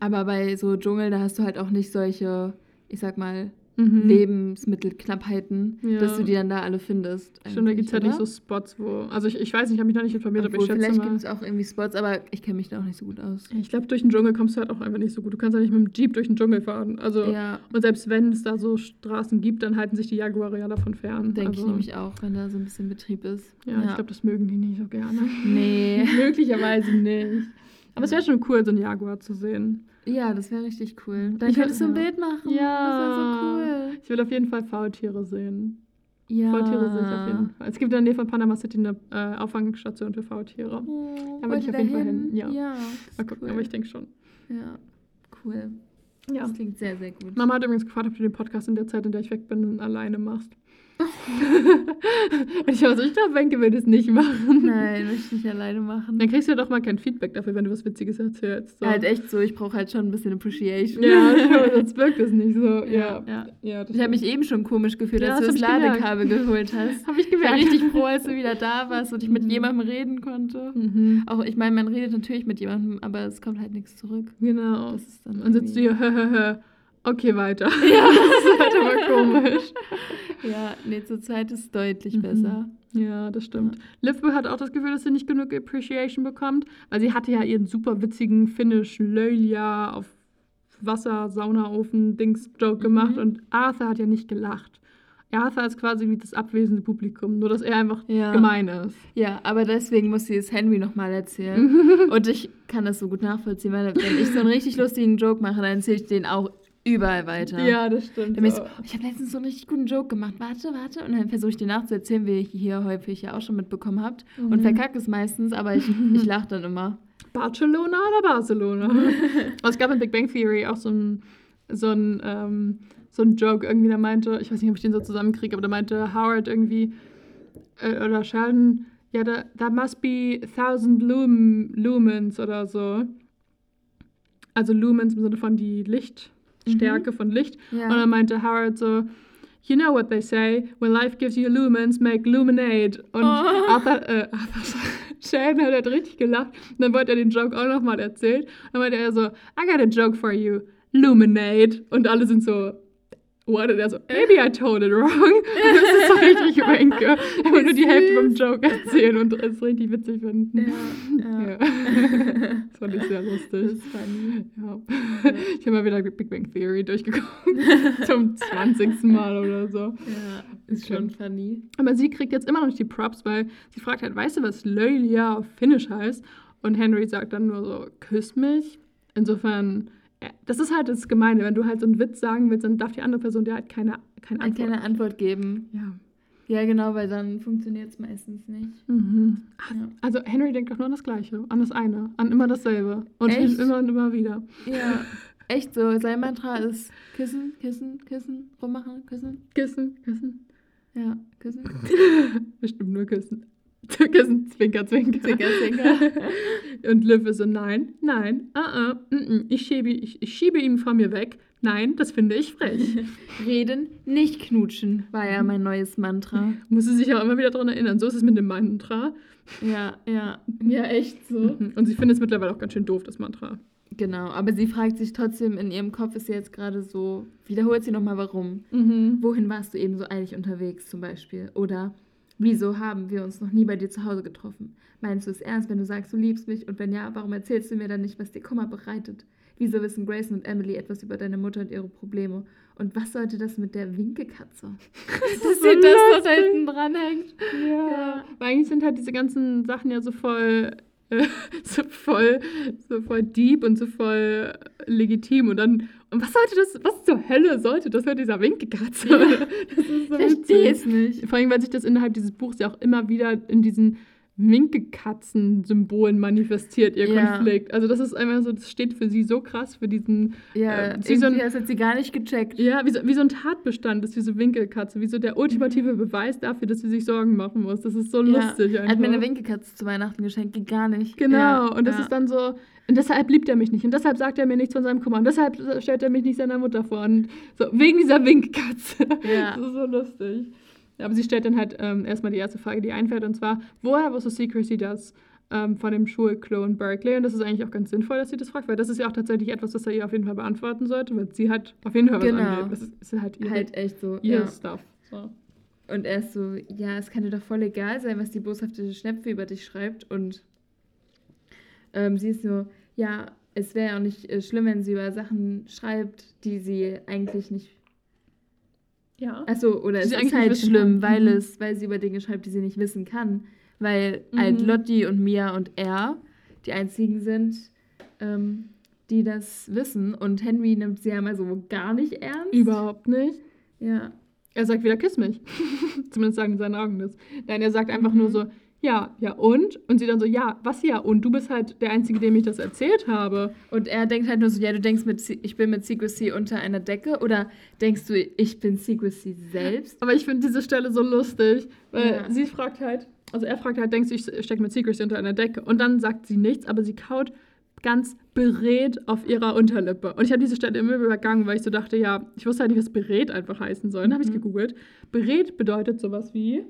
S2: Aber bei so Dschungel, da hast du halt auch nicht solche, ich sag mal,
S1: Mhm.
S2: Lebensmittelknappheiten,
S1: Ja.
S2: dass du die dann da alle findest.
S1: Stimmt, da gibt es halt nicht so? Spots, wo. Also ich, ich weiß nicht, ich habe mich noch nicht informiert, aber ich
S2: Obwohl,
S1: schätze
S2: vielleicht gibt es auch irgendwie Spots, aber ich kenne mich da auch nicht so gut aus.
S1: Ich glaube, durch den Dschungel kommst du halt auch einfach nicht so gut. Du kannst ja nicht mit dem Jeep durch den Dschungel fahren. Also,
S2: Ja,
S1: und selbst wenn es da so Straßen gibt, dann halten sich die Jaguare ja davon fern.
S2: denke
S1: also,
S2: ich nämlich auch, wenn da so ein bisschen Betrieb ist.
S1: Ja, ich glaube, das mögen die nicht so gerne.
S2: Nee. <laughs>
S1: Möglicherweise nicht. Aber es wäre schon cool, so einen Jaguar zu sehen.
S2: Ja, das wäre richtig cool. Dann
S1: Ich
S2: könntest du ein Bild machen.
S1: Ja.
S2: Das wäre so cool.
S1: Ich will auf jeden Fall Faultiere sehen.
S2: Ja.
S1: Faultiere sehe ich auf jeden Fall. Es gibt in der Nähe von Panama City eine äh, Auffangstation für Faultiere.
S2: Oh,
S1: Da
S2: wollt
S1: ich auf jeden Fall
S2: dahin?
S1: hin, ja.
S2: Ja,
S1: Mal gucken,
S2: cool.
S1: aber ich denke schon.
S2: ja, cool.
S1: Ja.
S2: Das klingt sehr, sehr gut.
S1: Mama hat übrigens gefragt, ob du den Podcast in der Zeit, in der ich weg bin, alleine machst. <laughs> und ich war so, ich glaube, Wenke will das nicht machen.
S2: Nein, möchte ich nicht alleine machen.
S1: Dann kriegst du ja doch mal kein Feedback dafür, wenn du was Witziges erzählst. So.
S2: Halt echt so, ich brauche halt schon ein bisschen Appreciation.
S1: Ja, <laughs> schon, sonst wirkt es nicht so. Ja,
S2: Ja, ja.
S1: ja
S2: Ich habe mich eben schon komisch gefühlt, als du das
S1: gemerkt.
S2: Ladekabel geholt <laughs> hast.
S1: Habe ich
S2: Ich war
S1: gemerkt.
S2: richtig froh, als du wieder da warst und ich mit
S1: Mhm.
S2: jemandem reden konnte.
S1: Mhm.
S2: Auch, ich meine, man redet natürlich mit jemandem, aber es kommt halt nichts zurück.
S1: Genau. Und sitzt du hier, hö, hö, hö. okay, weiter. Ja, das aber komisch. <laughs>
S2: Ja, nee, zur Zeit ist es deutlich
S1: Mhm.
S2: besser.
S1: Ja, das stimmt. Liv hat auch das Gefühl, dass sie nicht genug Appreciation bekommt, weil sie hatte ja ihren super witzigen Finnish Lölia auf Wasser, Saunaofen, Dings Joke gemacht
S2: Mhm.
S1: und Arthur hat ja nicht gelacht. Arthur ist quasi wie das abwesende Publikum, nur dass er einfach
S2: Ja.
S1: gemein ist.
S2: Ja, aber deswegen muss sie es Henry nochmal erzählen. <laughs> und ich kann das so gut nachvollziehen, weil wenn ich so einen richtig lustigen Joke mache, dann erzähle ich den auch überall weiter.
S1: Ja, das stimmt.
S2: Dann
S1: so.
S2: so, oh, ich habe letztens so einen richtig guten Joke gemacht. Warte, warte. Und dann versuche ich den nachzuerzählen, wie ihr hier häufig ja auch schon mitbekommen habt. Und
S1: Mhm.
S2: verkacke es meistens, aber ich, ich lache dann immer.
S1: Barcelona oder Barcelona? <laughs> Es gab in Big Bang Theory auch so ein, so ein, ähm, so ein Joke irgendwie, der meinte, ich weiß nicht, ob ich den so zusammenkriege, aber der meinte Howard irgendwie, äh, oder Sheldon, ja, da that must be thousand lum, lumens oder so. Also Lumens im Sinne von die Lichtstärke von Licht.
S2: Ja.
S1: Und dann meinte Howard so, You know what they say, when life gives you lumens, make luminate. Und
S2: Oh.
S1: Arthur, äh, Arthur, <laughs> Sheldon hat halt richtig gelacht. Und dann wollte er den Joke auch nochmal erzählt. Und dann meinte er so, I got a joke for you, luminate. Und alle sind so, what? Und er so, maybe I told it wrong. <laughs> Und das ist so richtig Wenke. Er will nur die Hälfte vom Joke erzählen und es richtig witzig finden.
S2: Ja, ja.
S1: Ja. <laughs> das fand ich sehr
S2: Das
S1: lustig.
S2: ist funny.
S1: Ja. Ich habe mal wieder Big Bang Theory durchgeguckt. <laughs> Zum 20. Mal oder so.
S2: Ja, ist schon funny.
S1: Aber sie kriegt jetzt immer noch nicht die Props, weil sie fragt halt, weißt du, was Lölia auf Finnisch heißt? Und Henry sagt dann nur so, küss mich. Insofern, ja, das ist halt das Gemeine. Wenn du halt so einen Witz sagen willst, dann darf die andere Person dir halt keine, keine
S2: Halt
S1: Antwort.
S2: keine Antwort geben.
S1: Ja.
S2: Ja, genau, weil dann funktioniert es meistens nicht.
S1: Mhm.
S2: Ja.
S1: Also Henry denkt doch nur an das Gleiche, an das eine, an immer dasselbe. Und
S2: Echt?
S1: immer und immer wieder.
S2: Ja, echt so. Sein Mantra ist küssen, küssen, küssen, rummachen, küssen.
S1: Küssen, küssen.
S2: Ja, küssen. <laughs>
S1: Bestimmt nur küssen. Küssen, zwinker, zwinker.
S2: Zwinker, zwinker. <laughs>
S1: Und Liv ist so, nein, nein, uh -uh, -mm, ich, schiebe, ich, ich schiebe ihn von mir weg. Nein, das finde ich frech. <laughs>
S2: Reden, nicht knutschen, war ja mein neues Mantra.
S1: Muss sie sich auch immer wieder daran erinnern. So ist es mit dem Mantra.
S2: Ja, ja. Ja, echt so.
S1: Mhm. Und sie findet es mittlerweile auch ganz schön doof, das Mantra.
S2: Genau, aber sie fragt sich trotzdem, in ihrem Kopf ist sie jetzt gerade so, wiederholt sie nochmal warum.
S1: Mhm.
S2: Wohin warst du eben so eilig unterwegs zum Beispiel? Oder wieso haben wir uns noch nie bei dir zu Hause getroffen? Meinst du es ernst, wenn du sagst, du liebst mich? Und wenn ja, warum erzählst du mir dann nicht, was dir Kummer bereitet? Wieso wissen Grayson und Emily etwas über deine Mutter und ihre Probleme? Und was sollte das mit der Winkekatze? <laughs> Dass
S1: so
S2: sie das da
S1: lustig.
S2: hinten dranhängt.
S1: Ja.
S2: Ja.
S1: Weil eigentlich sind halt diese ganzen Sachen ja so voll, äh, <laughs> so voll, so voll deep und so voll legitim. Und dann, und was sollte das, was zur Hölle sollte das mit dieser Winkekatze?
S2: Ja. <laughs>
S1: Das ist so
S2: Ich verstehe es nicht.
S1: Vor allem, weil sich das innerhalb dieses Buchs ja auch immer wieder in diesen Winkekatzen-Symbolen manifestiert, ihr
S2: Ja.
S1: Konflikt. Also das ist einfach so, das steht für sie so krass, für diesen,
S2: Ja,
S1: Äh, sie so ein-
S2: das hat sie gar nicht gecheckt.
S1: ja, wie so, wie so ein Tatbestand ist diese Winkelkatze, wie so der ultimative Beweis dafür, dass sie sich Sorgen machen muss. Das ist so
S2: Ja.
S1: lustig
S2: Er hat mir
S1: einfach.
S2: eine Winkekatze zu Weihnachten geschenkt, geht gar nicht.
S1: Genau,
S2: Ja,
S1: und das ist dann so, und deshalb liebt er mich nicht, und deshalb sagt er mir nichts von seinem Kummer, und deshalb stellt er mich nicht seiner Mutter vor, und so, wegen dieser Winkkatze.
S2: Ja.
S1: Das ist so lustig. Aber sie stellt dann halt ähm, erstmal die erste Frage, die einfällt, und zwar, woher wusste Secrecy das ähm, von dem Schulklon Berkeley? Und das ist eigentlich auch ganz sinnvoll, dass sie das fragt, weil das ist ja auch tatsächlich etwas, das er ihr auf jeden Fall beantworten sollte, weil sie hat auf jeden Fall was
S2: Genau.
S1: angeht. Das ist, ist halt ihr,
S2: Halt echt so.
S1: ihr
S2: Ja.
S1: Stuff. So.
S2: Und er ist so, ja, es kann dir doch voll egal sein, was die boshafte Schnepfe über dich schreibt. Und ähm, sie ist so, ja, es wäre ja auch nicht äh, schlimm, wenn sie über Sachen schreibt, die sie eigentlich nicht.
S1: Ja.
S2: Achso, oder es ist halt schlimm,
S1: kann.
S2: weil
S1: Mhm.
S2: es, weil sie über Dinge schreibt, die sie nicht wissen kann. Weil
S1: Mhm.
S2: halt Lotti und Mia und er die einzigen sind, ähm, die das wissen. Und Henry nimmt sie ja mal so gar nicht ernst.
S1: Überhaupt nicht.
S2: Ja.
S1: Er sagt wieder, kiss mich. <laughs> Zumindest sagen seine Augen das. Nein, er sagt einfach
S2: Mhm.
S1: nur so, ja, ja und? Und sie dann so, ja, was ja und? Du bist halt der Einzige, dem ich das erzählt habe.
S2: Und er denkt halt nur so, ja, du denkst, mit, ich bin mit Secrecy unter einer Decke oder denkst du, ich bin Secrecy selbst?
S1: Aber ich finde diese Stelle so lustig, weil
S2: Ja.
S1: sie fragt halt, also er fragt halt, denkst du, ich stecke mit Secrecy unter einer Decke? Und dann sagt sie nichts, aber sie kaut ganz beredt auf ihrer Unterlippe. Und ich habe diese Stelle immer übergangen, weil ich so dachte, ja, ich wusste halt nicht, was beredt einfach heißen soll. Dann habe ich
S2: Mhm.
S1: gegoogelt. Beredt bedeutet sowas wie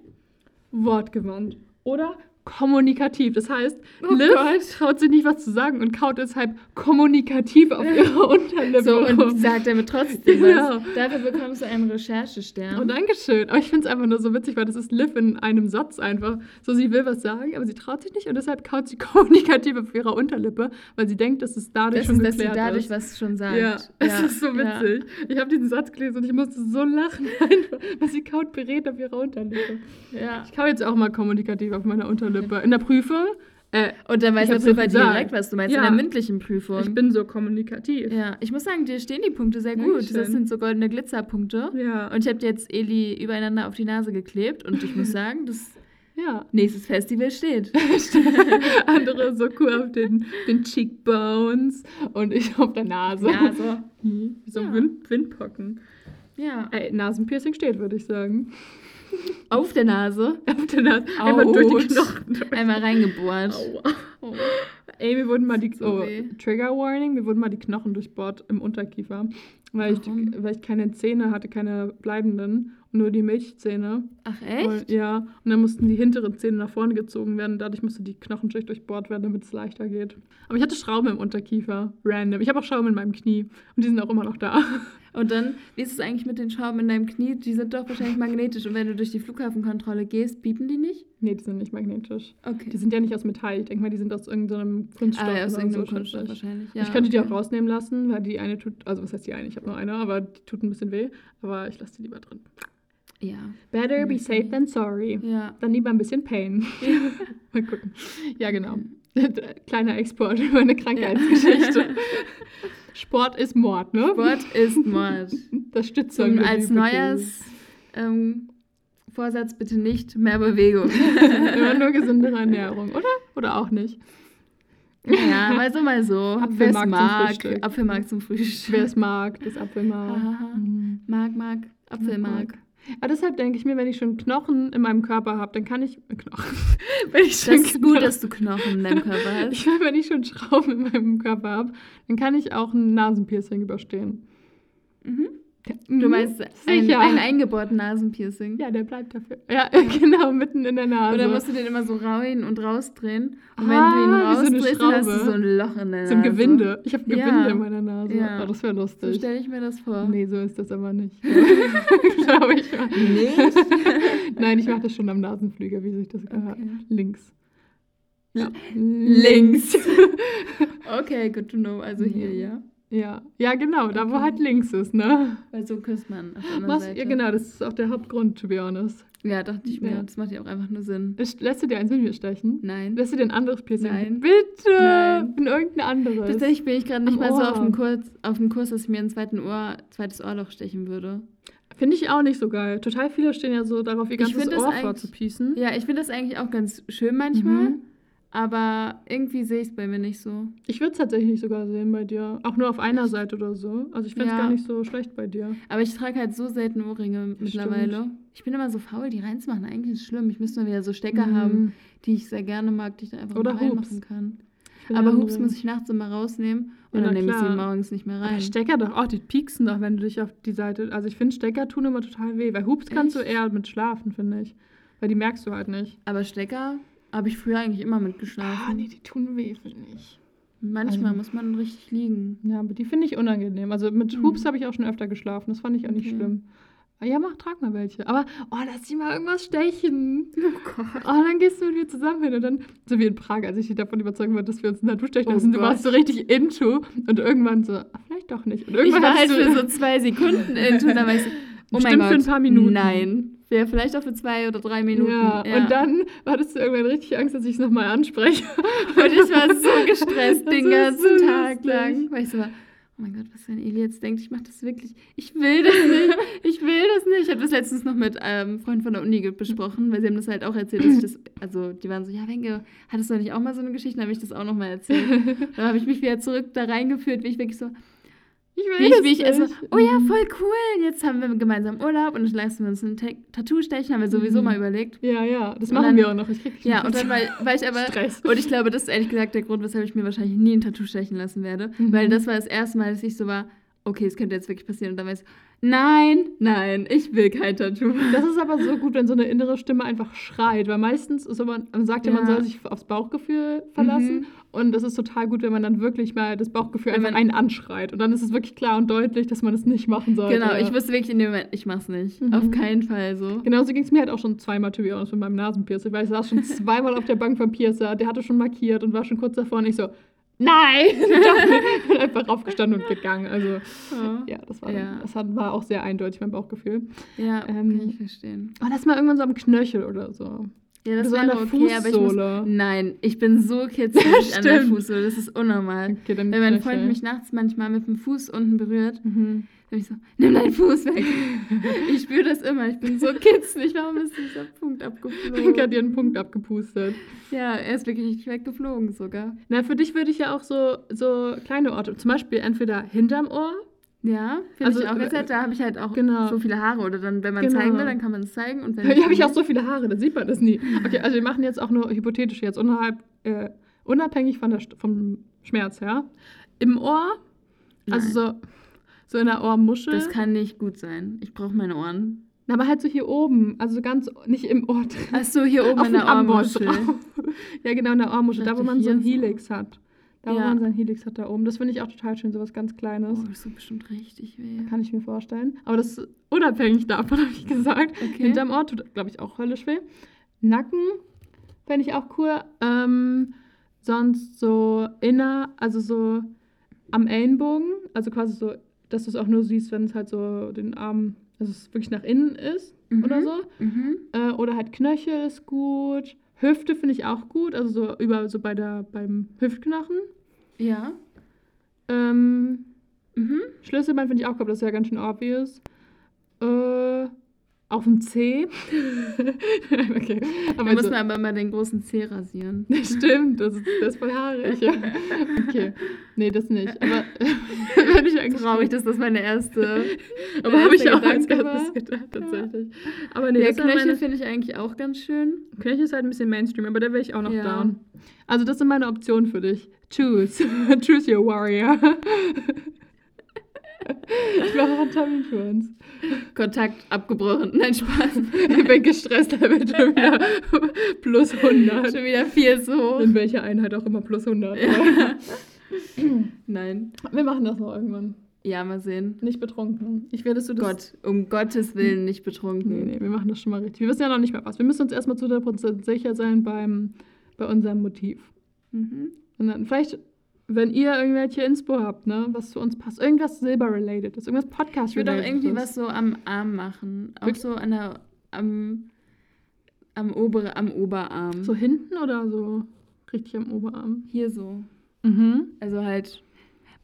S1: wortgewandt oder kommunikativ. Das heißt,
S2: Oh
S1: Liv
S2: Gott.
S1: traut sich nicht, was zu sagen und kaut deshalb kommunikativ auf ihrer <laughs> Unterlippe
S2: So, und sagt damit trotzdem
S1: Ja.
S2: was. Dafür bekommst du einen Recherchestern.
S1: Oh, Dankeschön. Aber ich finde es einfach nur so witzig, weil das ist Liv in einem Satz einfach. So, sie will was sagen, aber sie traut sich nicht und deshalb kaut sie <laughs> kommunikativ auf ihrer Unterlippe, weil sie denkt, dass es dadurch
S2: das
S1: schon
S2: ist, dass sie
S1: geklärt
S2: dadurch
S1: ist.
S2: was schon sagt.
S1: ja, <laughs> es ist so witzig. Ich habe diesen Satz gelesen und ich musste so lachen, einfach, weil sie kaut berät auf ihrer Unterlippe.
S2: Ja. ja.
S1: Ich kau jetzt auch mal kommunikativ auf meiner Unterlippe. In der Prüfung, äh,
S2: Und dann weiß
S1: Ich
S2: der Prüfer direkt, was du meinst,
S1: Ja.
S2: in der mündlichen Prüfung.
S1: ich bin so kommunikativ.
S2: ja, ich muss sagen, dir stehen die Punkte sehr gut.
S1: Dankeschön.
S2: Das sind so goldene Glitzerpunkte.
S1: Ja.
S2: Und ich habe dir jetzt Eli übereinander auf die Nase geklebt und ich muss <laughs> sagen, das
S1: ja.
S2: nächstes Festival steht. <laughs>
S1: Andere so cool auf den, den Cheekbones und ich auf der Nase.
S2: Ja, so.
S1: Hm, Wie so
S2: Ja.
S1: Wind, Windpocken.
S2: Ja.
S1: Ey, Nasenpiercing steht, würde ich sagen.
S2: Auf der Nase.
S1: Auf der Nase. Einfach durch die. Knochen. durch.
S2: Einmal reingebohrt.
S1: Aua. Ey, mir wurden mal die
S2: So
S1: oh. Trigger Warning, mir wurden mal die Knochen durchbohrt im Unterkiefer, weil ich, weil ich keine Zähne hatte, keine bleibenden, nur die Milchzähne.
S2: Ach, echt?
S1: Und, ja, und dann mussten die hinteren Zähne nach vorne gezogen werden. Dadurch musste die Knochenschicht durchbohrt werden, damit es leichter geht. Aber ich hatte Schrauben im Unterkiefer, random. Ich habe auch Schrauben in meinem Knie und die sind auch immer noch da.
S2: Und dann, wie ist es eigentlich mit den Schrauben in deinem Knie? Die sind doch wahrscheinlich magnetisch. Und wenn du durch die Flughafenkontrolle gehst, piepen die nicht?
S1: Nee, die sind nicht magnetisch.
S2: Okay.
S1: Die sind ja nicht aus Metall. Ich denke mal, die sind aus irgendeinem Kunststoff.
S2: ah, ja, aus irgendeinem
S1: so,
S2: Kunststoff wahrscheinlich. Ja,
S1: ich könnte die auch
S2: okay.
S1: rausnehmen lassen, weil die eine tut, also was heißt die eine? Ich habe nur eine, aber die tut ein bisschen weh. Aber ich lasse die lieber drin.
S2: Ja.
S1: Better be
S2: Okay.
S1: safe than sorry.
S2: Ja.
S1: Dann lieber ein bisschen Pain. <laughs> Mal gucken. Ja, genau. <laughs> Kleiner Export über eine Krankheitsgeschichte. <laughs> Sport ist Mord, ne?
S2: Sport ist Mord. <laughs>
S1: Das stützt
S2: Zum, als neues ähm, Vorsatz bitte nicht mehr Bewegung.
S1: Immer nur gesündere Ernährung, oder? Oder auch nicht?
S2: ja, mal so, mal so.
S1: Apfelmark
S2: Wer es
S1: zum
S2: mag.
S1: Frühstück.
S2: Apfelmark zum Frühstück.
S1: Wer es mag, das Apfelmark.
S2: Hahaha.
S1: Mhm.
S2: Mag, mag. Apfelmark.
S1: Aber deshalb denke ich mir, wenn ich schon Knochen in meinem Körper habe, dann kann ich. äh, Knochen. <laughs> wenn ich
S2: Das
S1: schon
S2: ist gut, dass du Knochen in deinem Körper <laughs> hast.
S1: Ich meine, wenn ich schon Schrauben in meinem Körper habe, dann kann ich auch ein Nasenpiercing überstehen.
S2: Mhm.
S1: Ja.
S2: Du
S1: Mhm.
S2: meinst ein, ein eingebohrten Nasenpiercing?
S1: Ja, der bleibt dafür. <laughs> Ja, genau, mitten in der Nase.
S2: Oder musst du den immer so rein und rausdrehen? Und
S1: Ah,
S2: wenn du ihn
S1: so eine
S2: rausdrehst, dann hast du so ein Loch in der Nase.
S1: Gewinde. Ich habe ein
S2: Ja.
S1: Gewinde in meiner Nase.
S2: Ja.
S1: Oh, das wäre
S2: So
S1: lustig.
S2: stelle ich mir das vor.
S1: nee, so ist das aber nicht. <laughs> <laughs> Glaube ich. mal.
S2: Nicht?
S1: Nein, ich mache das schon am Nasenflügel, wie sich das gehört.
S2: Okay.
S1: Links. Ja.
S2: Links. Okay, good to know. Also hier,
S1: Ja.
S2: Ja.
S1: Ja, genau, da wo halt links ist, ne?
S2: Weil so küsst man auf der anderen? Seite.
S1: Ja, genau, das ist auch der Hauptgrund, to be honest.
S2: Ja, dachte ich mir.
S1: Ja.
S2: Das macht ja auch einfach nur Sinn.
S1: Lässt du dir eins mit mir stechen?
S2: Nein.
S1: Lässt du dir ein anderes Piercing?
S2: Nein.
S1: Bitte!
S2: Nein.
S1: In irgendein anderes.
S2: Tatsächlich bin ich gerade nicht
S1: Am
S2: mal so auf
S1: Ohr.
S2: dem, Kurs, auf dem Kurs, dass ich mir ein zweiten Ohr, zweites Ohrloch stechen würde.
S1: Finde ich auch nicht so geil. Total viele stehen ja so darauf, ihr ganzes Ohr vorzupiecen.
S2: Ja, ich finde das eigentlich auch ganz schön manchmal,
S1: Mhm.
S2: Aber irgendwie sehe ich es bei mir nicht so.
S1: Ich würde es tatsächlich sogar sehen bei dir. Auch nur auf einer Seite oder so. Also ich finde es
S2: Ja.
S1: gar nicht so schlecht bei dir.
S2: Aber ich trage halt so selten Ohrringe mittlerweile. Ich bin immer so faul, die reinzumachen. Eigentlich ist es schlimm. Ich müsste mal wieder so Stecker
S1: Mhm.
S2: haben, die ich sehr gerne mag, die ich da einfach
S1: Oder
S2: reinmachen
S1: Hoops.
S2: kann. Aber
S1: andere.
S2: muss ich nachts immer rausnehmen und
S1: Ja,
S2: dann nehme ich sie morgens nicht mehr
S1: Aber
S2: rein.
S1: Stecker doch auch, die pieksen doch, wenn du dich auf die Seite. Also ich finde, Stecker tun immer total weh. Weil Hoops kannst du
S2: Echt?
S1: eher mit schlafen, finde ich. Weil die merkst du halt nicht.
S2: Aber Stecker habe ich früher eigentlich immer mitgeschlafen.
S1: Ah, nee, die tun weh, finde ich.
S2: Manchmal
S1: Also-
S2: muss man richtig liegen.
S1: Ja, aber die finde ich unangenehm. Also mit
S2: Mhm.
S1: Hoops habe ich auch schon öfter geschlafen. Das fand ich auch nicht
S2: Okay.
S1: schlimm. Ah, Ja, mach, trag mal welche. Aber, oh, lass dich mal irgendwas stechen.
S2: Oh Gott.
S1: Oh, dann gehst du mit mir zusammen hin. Und dann, so wie in Prag, als ich dich davon überzeugen wollte, dass wir uns in der Natur stechen
S2: Oh
S1: lassen. Du
S2: Gott.
S1: warst so richtig into. Und irgendwann so, ah, vielleicht doch nicht. Und
S2: Ich
S1: irgendwann
S2: war halt
S1: du,
S2: für so zwei Sekunden into und dann war ich so, <laughs> oh mein
S1: Bestimmt
S2: Gott.
S1: für ein paar Minuten.
S2: Nein. Wäre vielleicht auch für zwei oder drei Minuten.
S1: Ja, und dann hattest du irgendwann richtig Angst, dass ich es nochmal anspreche.
S2: Und ich war so <laughs> gestresst den ganzen
S1: so
S2: Tag lang. Weil ich so war, oh mein Gott, was wenn Eli jetzt denkt, ich mache das wirklich. Ich will das nicht. Ich will das nicht. Ich habe das letztens noch mit einem Freund von der Uni besprochen, weil sie haben das halt auch erzählt, dass ich das, also die waren so, ja, Wenke, hattest du nicht auch mal so eine Geschichte? Dann habe ich das auch noch mal erzählt. <laughs> Dann habe ich mich wieder zurück da reingeführt, wie ich wirklich so,
S1: Ich
S2: wie ich, wie ich
S1: nicht.
S2: oh ja, voll cool, jetzt haben wir gemeinsam Urlaub und dann lassen wir uns ein Ta Tattoo stechen, haben wir sowieso
S1: Mhm.
S2: mal überlegt.
S1: Ja, ja, das
S2: Und
S1: machen
S2: dann-
S1: wir auch noch. Ich krieg
S2: Ja, <laughs> und dann war, war ich aber,
S1: Stress.
S2: und ich glaube, das ist ehrlich gesagt der Grund, weshalb ich mir wahrscheinlich nie ein Tattoo stechen lassen werde,
S1: Mhm.
S2: weil das war das erste Mal, dass ich so war, okay, es könnte jetzt wirklich passieren und dann war ich nein, nein, ich will kein Tattoo.
S1: Das ist aber so gut, wenn so eine innere Stimme einfach schreit, weil meistens ist immer, man sagt ja, man soll sich aufs Bauchgefühl verlassen
S2: Mhm.
S1: und das ist total gut, wenn man dann wirklich mal das Bauchgefühl
S2: Wenn
S1: einfach einen anschreit und dann ist es wirklich klar und deutlich, dass man es nicht machen sollte.
S2: Genau, ich wusste wirklich in dem Moment, ich mach's nicht.
S1: Mhm.
S2: Auf keinen Fall so.
S1: Genauso ging es mir halt auch schon zweimal, to be honest, mit meinem Nasenpiercing, weil ich saß schon <laughs> zweimal auf der Bank vom Piercer, der hatte schon markiert und war schon kurz davor und ich so, nein! <laughs> Ich bin einfach aufgestanden und gegangen. Also, ja, das war,
S2: Ja.
S1: Das hat, war auch sehr eindeutig, mein Bauchgefühl.
S2: Ja,
S1: Ähm,
S2: kann ich verstehen.
S1: Oh, lass mal irgendwann so am Knöchel oder so.
S2: Ja, das
S1: an
S2: wäre okay, aber ich muss,
S1: Fußsohle.
S2: Nein, ich bin so kitzelig <laughs> an der. Fußsohle, das ist unnormal.
S1: Okay,
S2: Wenn mein. Freund mich nachts manchmal mit dem Fuß unten berührt,
S1: Mhm.
S2: dann bin ich so, nimm deinen Fuß weg. ich spüre das immer, ich bin so <laughs> kitzlig, warum ist dieser Punkt abgeflogen?
S1: Pink hat dir einen Punkt abgepustet.
S2: Ja, er ist wirklich nicht weggeflogen sogar.
S1: Na, für dich würde ich ja auch so, so kleine Orte, zum Beispiel entweder hinterm Ohr.
S2: Ja, finde
S1: Also,
S2: ich auch. Jetzt halt, da habe ich halt auch
S1: genau.
S2: so viele Haare. Oder dann, wenn man
S1: Genau.
S2: zeigen will, dann kann man es zeigen. Und wenn <laughs>
S1: Hier habe ich
S2: dann
S1: auch so viele Haare, da sieht man das nie. <laughs> Okay, also wir machen jetzt auch nur hypothetisch jetzt, unabhängig, äh, unabhängig von der, vom Schmerz, ja. Im Ohr, also so, so in der Ohrmuschel.
S2: Das kann nicht gut sein. Ich brauche meine Ohren.
S1: Na, aber halt so hier oben, also so ganz, nicht im Ohr drin.
S2: Ach so, hier oben <laughs> in der Ohrmuschel.
S1: Ja, genau, in der Ohrmuschel, da wo man so ein
S2: hier so.
S1: Helix hat. Da wo
S2: Ja.
S1: man sein Helix hat, da oben. Das finde ich auch total schön, sowas ganz Kleines.
S2: Oh, das tut bestimmt richtig weh.
S1: Kann ich mir vorstellen. Aber das ist unabhängig davon, <laughs> habe ich gesagt.
S2: Okay.
S1: Hinterm Ohr tut, glaube ich, auch höllisch weh. Nacken fände ich auch cool. Ähm, sonst so inner, also so am Ellenbogen. Also quasi so, dass du es auch nur siehst, wenn es halt so den Arm, also es wirklich nach innen ist
S2: Mhm.
S1: oder so.
S2: Mhm.
S1: Äh, oder halt Knöchel ist gut. Hüfte finde ich auch gut, also so über so bei der beim Hüftknochen.
S2: Ja.
S1: Ähm,
S2: Mhm.
S1: Schlüsselbein finde ich auch gut, das ist ja ganz schön obvious. Äh, auf dem C. <laughs> okay.
S2: Da
S1: Aber
S2: muss
S1: so,
S2: man aber mal den großen Zeh rasieren. <laughs>
S1: stimmt, das ist, das ist voll haarig. Ja. <laughs> Okay. Nee, das nicht. Aber wenn ich eigentlich
S2: Traurig, dass das meine erste.
S1: Aber habe ich auch als
S2: Gedanke
S1: erstes
S2: war.
S1: gedacht, tatsächlich. Aber nee,
S2: Der
S1: sind
S2: Knöchel finde ich eigentlich auch ganz schön.
S1: Knöchel ist halt ein bisschen Mainstream, aber da wäre ich auch noch
S2: Ja.
S1: down. Also das sind meine Optionen für dich. Choose. Choose your warrior. <laughs> ich mache auch Tummy Twins.
S2: Kontakt abgebrochen. <laughs> Nein, Spaß.
S1: Ich bin gestresst, da wird schon wieder <laughs> plus 100.
S2: Schon wieder viel so.
S1: In welcher Einheit auch immer plus 100.
S2: Nein.
S1: Wir machen das noch irgendwann.
S2: Ja, mal sehen.
S1: Nicht betrunken. Ich werde das.
S2: Gott, um Gottes Willen nicht betrunken.
S1: Nee, nee, wir machen das schon mal richtig. Wir wissen ja noch nicht mal was. Wir müssen uns erstmal zu 100% sicher sein beim, bei unserem Motiv.
S2: Mhm.
S1: Und dann vielleicht, wenn ihr irgendwelche Inspo habt, ne, was zu uns passt, irgendwas Silber-related ist, irgendwas
S2: Ich würde auch
S1: Podcast-related
S2: irgendwie was so am Arm machen. Auch so an der, am, am, obere, am Oberarm.
S1: So hinten oder so richtig am Oberarm?
S2: Hier so.
S1: Mhm.
S2: Also halt.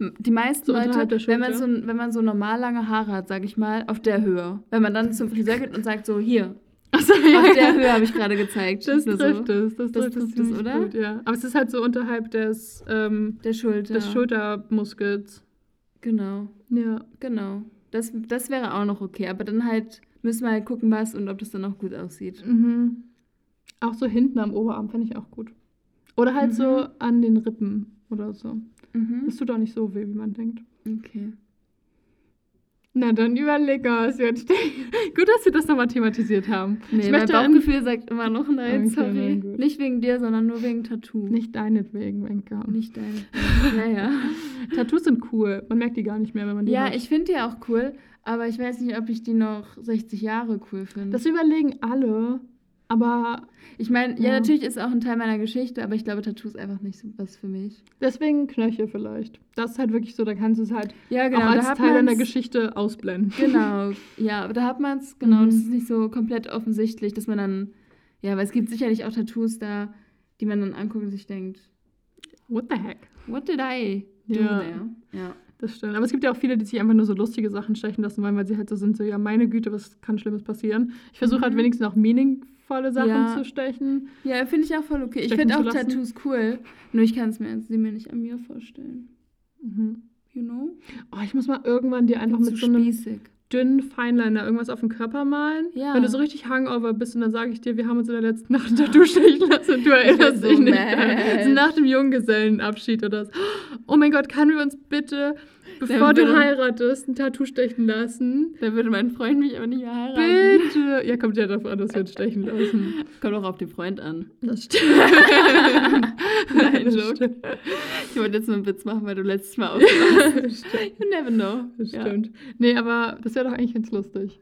S2: Die meisten
S1: So
S2: Leute, wenn man, so, wenn man so normal lange Haare hat, sag ich mal, auf der Höhe. Wenn man dann zum Friseur geht und sagt so, hier,
S1: Achso, ja,
S2: auf der. Höhe habe ich gerade gezeigt.
S1: Das trifft
S2: so.
S1: es. Das,
S2: Das
S1: trifft es
S2: oder?
S1: Gut, ja. Aber es ist halt so unterhalb des, ähm,
S2: Der Schulter.
S1: des Schultermuskels.
S2: Genau,
S1: Ja.
S2: genau. Das, das wäre auch noch okay. Aber dann halt müssen wir halt gucken, was und ob das dann auch gut aussieht.
S1: Mhm. Auch so hinten am Oberarm fände ich auch gut. Oder halt
S2: Mhm.
S1: so an den Rippen oder so.
S2: Mhm.
S1: Das tut auch nicht so weh, wie man denkt.
S2: Okay.
S1: Na, dann überleg mal, was wir. Gut, dass wir das nochmal thematisiert haben.
S2: Nee,
S1: ich
S2: mein Bauchgefühl sagt immer noch nein,
S1: Okay,
S2: sorry.
S1: nein.
S2: Nicht wegen dir, sondern nur wegen Tattoo.
S1: Nicht deinetwegen, Wenke.
S2: Nicht deine. <laughs> ja, ja.
S1: Tattoos sind cool. Man merkt die gar nicht mehr, wenn man die
S2: Ja,
S1: hat.
S2: ich finde die auch cool, aber ich weiß nicht, ob ich die noch 60 Jahre cool finde.
S1: Das überlegen alle, aber
S2: Ich meine, ja.
S1: Ja.
S2: natürlich ist auch ein Teil meiner Geschichte, aber ich glaube, Tattoo ist einfach nicht so was für mich.
S1: deswegen Knöchel vielleicht. Das ist halt wirklich so, da kannst du es halt
S2: Ja,
S1: auch als Teil deiner Geschichte ausblenden.
S2: Genau, <laughs> ja, aber da hat man es, genau,
S1: Mhm.
S2: das ist nicht so komplett offensichtlich, dass man dann, ja, weil es gibt sicherlich auch Tattoos da, die man dann anguckt und sich denkt,
S1: What the heck?
S2: what did I do
S1: Ja.
S2: there? Ja.
S1: Das stimmt. Aber es gibt ja auch viele, die sich einfach nur so lustige Sachen stechen lassen wollen, weil sie halt so sind, so, ja, meine Güte, was kann Schlimmes passieren? Ich versuche halt
S2: Mhm.
S1: wenigstens auch meaningvolle Sachen
S2: Ja.
S1: zu stechen.
S2: Ja, finde ich auch voll okay. Ich finde auch
S1: lassen?
S2: Tattoos cool. Nur ich kann es mir, sie mir nicht an mir vorstellen.
S1: Mhm.
S2: You know?
S1: Oh, ich muss mal irgendwann dir einfach mit so einem
S2: spießig.
S1: Dünnen Fineliner irgendwas auf den Körper malen.
S2: Ja.
S1: Wenn du so richtig Hangover bist und dann sage ich dir, wir haben uns in der letzten Nacht ein Tattoo stechen lassen und du erinnerst
S2: so
S1: dich nicht. So nach dem Junggesellenabschied oder so. Oh mein Gott, können wir uns bitte, bevor du heiratest, ein Tattoo stechen lassen?
S2: Da würde mein Freund mich aber nicht mehr heiraten.
S1: Bitte. Ja, kommt ja darauf an, dass wir uns stechen lassen.
S2: Kommt auch auf den Freund an.
S1: Das stimmt. <laughs>
S2: Nein,
S1: Das
S2: Joke.
S1: stimmt.
S2: Ich wollte jetzt nur einen Witz machen, weil du letztes Mal <laughs>
S1: stimmt.
S2: You never know.
S1: Das
S2: Ja.
S1: stimmt. Nee, aber das wäre doch eigentlich ganz lustig.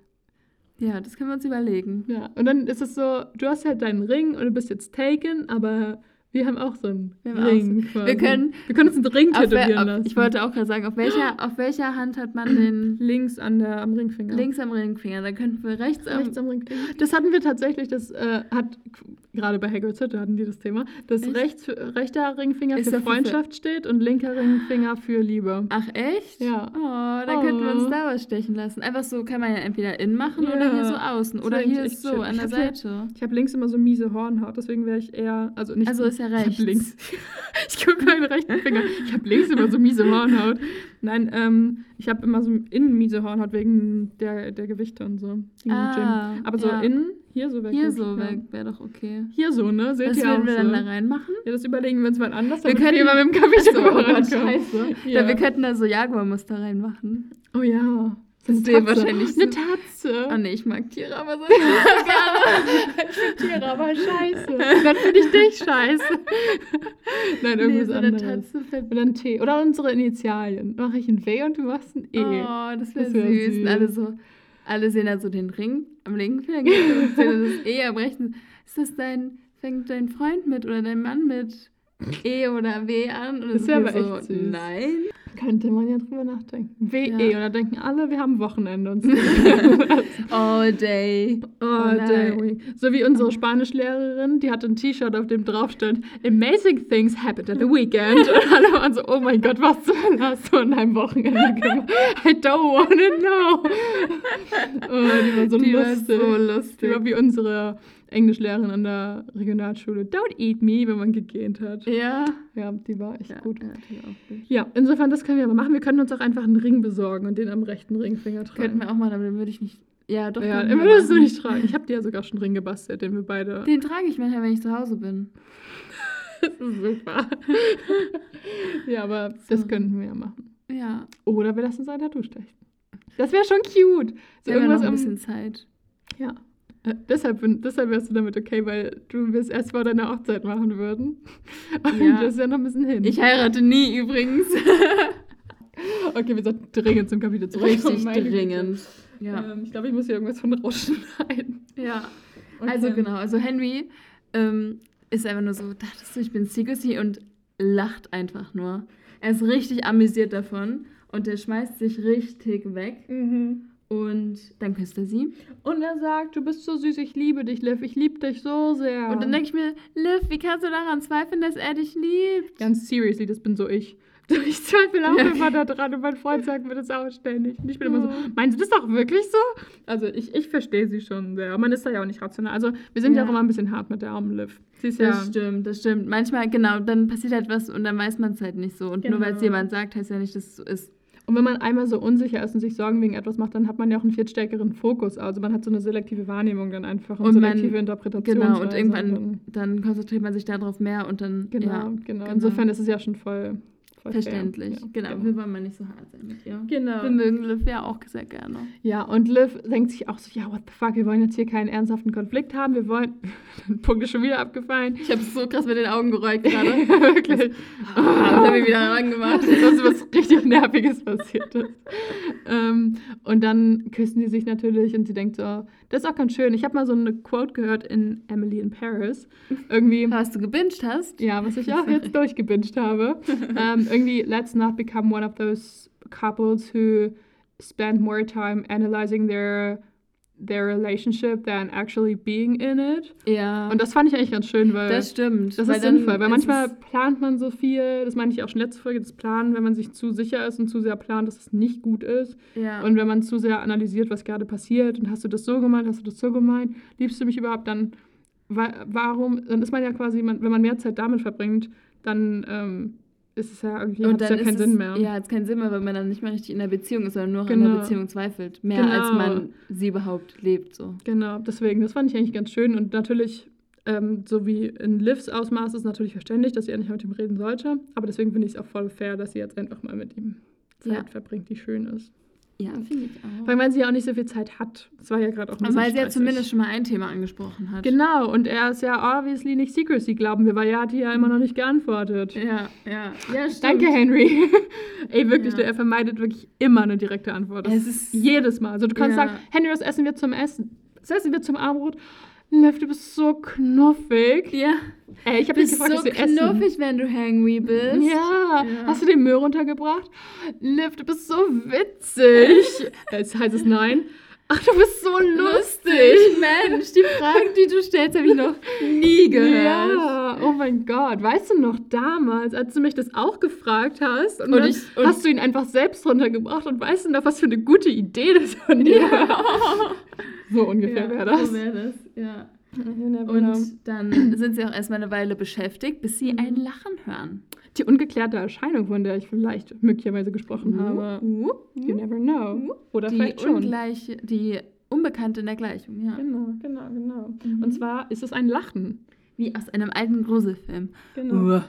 S2: ja, das können wir uns überlegen.
S1: Ja. Und dann ist es so, du hast halt deinen Ring und du bist jetzt taken, aber wir haben auch so einen
S2: Wir
S1: Ring.
S2: so- wir können-
S1: wir können uns einen Ring tätowieren
S2: auf,
S1: lassen.
S2: ich wollte auch gerade sagen, auf welcher, auf welcher Hand hat man den <clears throat>
S1: links an der, am Ringfinger.
S2: links am Ringfinger? Dann könnten wir rechts am.
S1: Rechts am Ringfinger. Das hatten wir tatsächlich, das äh, hat, gerade bei Hagrid's Hütte hatten die das Thema, dass
S2: Echt?
S1: rechts, rechter Ringfinger
S2: Ist
S1: für
S2: dafür für-
S1: Freundschaft steht und linker Ringfinger für Liebe.
S2: Ach echt?
S1: Ja.
S2: Oh, dann könnten wir uns
S1: Oh.
S2: da was stechen lassen. Einfach so kann man ja entweder innen machen
S1: Ja.
S2: oder hier so außen. Oder hier ist so
S1: schön.
S2: an
S1: Ich
S2: der Seite.
S1: Ich habe links immer so miese Hornhaut, deswegen wäre ich eher, also nicht
S2: Also ist ja
S1: Ich
S2: rechts.
S1: hab links. <laughs> Ich gucke meinen rechten Finger. Ich habe links immer so miese Hornhaut. Nein, ähm, ich habe immer so innen miese Hornhaut wegen der, der Gewichte und so.
S2: Ah.
S1: Aber so
S2: ja.
S1: innen, hier so weg.
S2: Hier so weg wäre doch okay.
S1: Hier so, ne? Seht
S2: Was
S1: ihr
S2: würden
S1: auch
S2: wir
S1: so.
S2: dann da reinmachen?
S1: Ja, das überlegen wir uns mal anders.
S2: Wir
S1: damit
S2: könnten-
S1: immer mit dem
S2: Ach so, oh Gott, scheiße.
S1: Ja.
S2: Ja. wir könnten da so Jaguar-Muster reinmachen.
S1: oh ja. So
S2: Das
S1: eine
S2: wäre
S1: Tatze.
S2: wahrscheinlich so-
S1: Eine Tatze.
S2: Oh nee, ich mag Tiere, aber sonst nicht so <laughs> gerne.
S1: ich finde Tiere aber scheiße. Dann finde ich dich scheiße. Nein,
S2: nee,
S1: irgendwas
S2: so eine
S1: anderes.
S2: Tatze fällt
S1: Oder ein T. Oder unsere Initialien. Mache ich ein W und du machst ein E.
S2: Oh, das wäre
S1: wär
S2: süß.
S1: süß.
S2: Und alle so, alle sehen da so den Ring am linken Finger und sehen das E am rechten. <laughs> Ist das dein, fängt dein Freund mit oder dein Mann mit E oder W an? Und
S1: Das
S2: dann
S1: wär
S2: sind
S1: aber
S2: wir
S1: echt süß.
S2: Nein.
S1: Könnte man ja drüber nachdenken. WE.
S2: Ja.
S1: Und dann denken alle, wir haben Wochenende. Und <laughs>
S2: All day.
S1: oh,
S2: nein.
S1: day week. So wie unsere Spanischlehrerin, die hatte ein T-Shirt, auf dem drauf stand, Amazing things happened at the weekend. Und alle waren so, oh mein Gott, was zur Hölle hast du an deinem Wochenende gemacht? I don't wanna know. <laughs> Oh, die war so
S2: Die war
S1: lustig.
S2: so
S1: Die
S2: lustig.
S1: war wie unsere Englischlehrerin an der Regionalschule. Don't eat me, wenn man gegähnt hat.
S2: Ja.
S1: Ja, die war echt
S2: Ja,
S1: gut.
S2: ja, gut.
S1: Ja, insofern, das können wir aber machen. Wir können uns auch einfach einen Ring besorgen und den am rechten Ringfinger tragen.
S2: Könnten wir auch machen, aber den würde ich nicht. Ja, doch.
S1: ja, den würdest du nicht tragen. Ich habe dir ja sogar schon einen Ring gebastelt, den wir beide.
S2: Den trage ich manchmal, wenn ich zu Hause bin. <laughs>
S1: Das ist super. <laughs> ja, aber das
S2: So.
S1: könnten wir ja machen.
S2: Ja.
S1: Oder wir lassen uns ein Tattoo stechen. Das wäre schon cute. So
S2: Wir haben ja noch
S1: irgendwas
S2: ein
S1: am-
S2: bisschen Zeit.
S1: Ja. Äh, deshalb, deshalb wärst du damit okay, weil du es erst vor deiner Hochzeit machen würden. <laughs> Und
S2: Ja.
S1: das ist ja noch ein bisschen hin.
S2: Ich heirate nie übrigens. <laughs>
S1: okay, wir sollten dringend zum Kapitel zurückkommen.
S2: Richtig
S1: Güte.
S2: dringend. Ja.
S1: Ähm, ich glaube, ich muss hier irgendwas von rausschneiden. <laughs>
S2: Ja.
S1: Okay.
S2: Also genau, also Henry ähm, ist einfach nur so, dachtest du, ich bin Secrecy und lacht einfach nur. Er ist richtig amüsiert davon und der schmeißt sich richtig weg
S1: Mhm.
S2: Und dann küsst er sie.
S1: Und er sagt, du bist so süß, ich liebe dich, Liv, ich liebe dich so sehr.
S2: Und dann denke ich mir, Liv, wie kannst du daran zweifeln, dass er dich liebt?
S1: Ganz seriously, das bin so ich. <laughs> Ich zweifle auch
S2: Ja.
S1: immer daran und mein Freund sagt mir das auch ständig. Und ich bin immer so, meinst du das doch wirklich so? Also ich, ich verstehe sie schon sehr. Man ist da ja auch nicht rational. Also wir sind ja,
S2: Ja.
S1: auch immer ein bisschen hart mit der armen Liv. Sie ist ja...
S2: Das stimmt, das stimmt. Manchmal, genau, dann passiert halt was und dann weiß man es halt nicht so. Und nur weil es
S1: Genau.
S2: jemand sagt, heißt ja nicht, dass es so ist.
S1: Und wenn man einmal so unsicher ist und sich Sorgen wegen etwas macht, dann hat man ja auch einen viel stärkeren Fokus. Also man hat so eine selektive Wahrnehmung dann einfach und,
S2: Und man-
S1: selektive Interpretation.
S2: Genau, und irgendwann dann konzentriert man sich darauf mehr und dann,
S1: Genau,
S2: ja,
S1: genau.
S2: genau.
S1: Insofern ist es ja schon voll.
S2: Verständlich.
S1: Ja,
S2: genau, wir wollen mal nicht so hart sein mit ihr.
S1: Genau.
S2: Wir mögen Liv ja auch sehr gerne.
S1: Ja, und Liv denkt sich auch so, ja, what the fuck, wir wollen jetzt hier keinen ernsthaften Konflikt haben, wir wollen, <laughs> Punkt ist schon wieder abgefallen.
S2: Ich habe so krass mit den Augen gerollt <laughs> gerade.
S1: Wirklich.
S2: Ah, und habe ich wieder rangemacht. <laughs>
S1: Das ist was richtig Nerviges passiert ist. Ähm, und dann küssen die sich natürlich und sie denkt so, das ist auch ganz schön. Ich habe mal so eine Quote gehört in Emily in Paris. Irgendwie,
S2: Was du gebinged hast?
S1: ja, was ich auch jetzt durchgebinged habe. Ähm, irgendwie, let's not become one of those couples who spend more time analyzing their their relationship than actually being in it.
S2: Ja.
S1: Und das fand ich eigentlich ganz schön, weil
S2: das stimmt.
S1: das
S2: weil
S1: ist sinnvoll, weil manchmal plant man so viel, das meine ich auch schon letzte Folge, das Planen, wenn man sich zu sicher ist und zu sehr plant, dass es nicht gut ist.
S2: Ja.
S1: Und wenn man zu sehr analysiert, was gerade passiert und hast du das so gemeint, hast du das so gemeint, liebst du mich überhaupt, dann wa warum, dann ist man ja quasi, wenn man mehr Zeit damit verbringt, dann ähm, ist es ja irgendwie,
S2: und
S1: hat es
S2: dann
S1: ja keinen
S2: ist
S1: Sinn
S2: es,
S1: mehr.
S2: Ja, hat es keinen Sinn mehr, weil man dann nicht mehr richtig in der Beziehung ist, sondern nur noch an
S1: Genau.
S2: der Beziehung zweifelt. Mehr
S1: Genau.
S2: als man sie überhaupt lebt. So.
S1: Genau, deswegen, das fand ich eigentlich ganz schön und natürlich, ähm, so wie in Livs Ausmaß ist natürlich verständlich, dass sie ja nicht mit ihm reden sollte, aber deswegen finde ich es auch voll fair, dass sie jetzt einfach mal mit ihm Zeit
S2: Ja.
S1: verbringt, die schön ist.
S2: Ja, finde ich auch.
S1: Vor allem, weil sie ja auch nicht so viel Zeit hat. Das war ja gerade auch ein
S2: weil sie ja zumindest schon mal ein Thema angesprochen hat.
S1: Genau, und er ist ja obviously nicht Secrecy, glauben wir, weil er hat die ja immer noch nicht geantwortet.
S2: Ja, ja. Ja, stimmt.
S1: Danke, Henry. <laughs> Ey, wirklich,
S2: Ja.
S1: er vermeidet wirklich immer eine direkte Antwort. Das
S2: Es ist-
S1: jedes Mal. Also du kannst
S2: Ja.
S1: sagen, Henry, was essen wir zum Essen? Was essen wir zum Abendbrot? Liv, du bist so knuffig.
S2: Ja.
S1: Ey, ich
S2: Du
S1: habe dich
S2: bist
S1: gefragt,
S2: so
S1: was wir essen.
S2: knuffig, wenn du hangry bist.
S1: Ja.
S2: Ja.
S1: hast du den Müll runtergebracht? Liv, du bist so witzig. <laughs> Jetzt heißt es nein. Ach, du bist so lustig.
S2: Mensch, die Fragen, die du stellst, habe ich noch nie gehört.
S1: Ja, oh mein Gott. Weißt du noch damals, als du mich das auch gefragt hast und,
S2: Und ich- und-
S1: hast du ihn einfach selbst runtergebracht und weißt du noch, was für eine gute Idee das von dir war? <laughs> So ungefähr wäre das.
S2: So wäre das, ja. Und dann sind sie auch erstmal eine Weile beschäftigt, bis sie ein Lachen hören.
S1: die ungeklärte Erscheinung, von der ich vielleicht möglicherweise gesprochen habe.
S2: Uh,
S1: You never know. Oder
S2: die
S1: vielleicht schon.
S2: ungleiche, die Unbekannte in der Gleichung, ja.
S1: Genau, genau, genau.
S2: Mhm.
S1: Und zwar ist es ein Lachen.
S2: Wie aus einem alten Gruselfilm.
S1: Genau.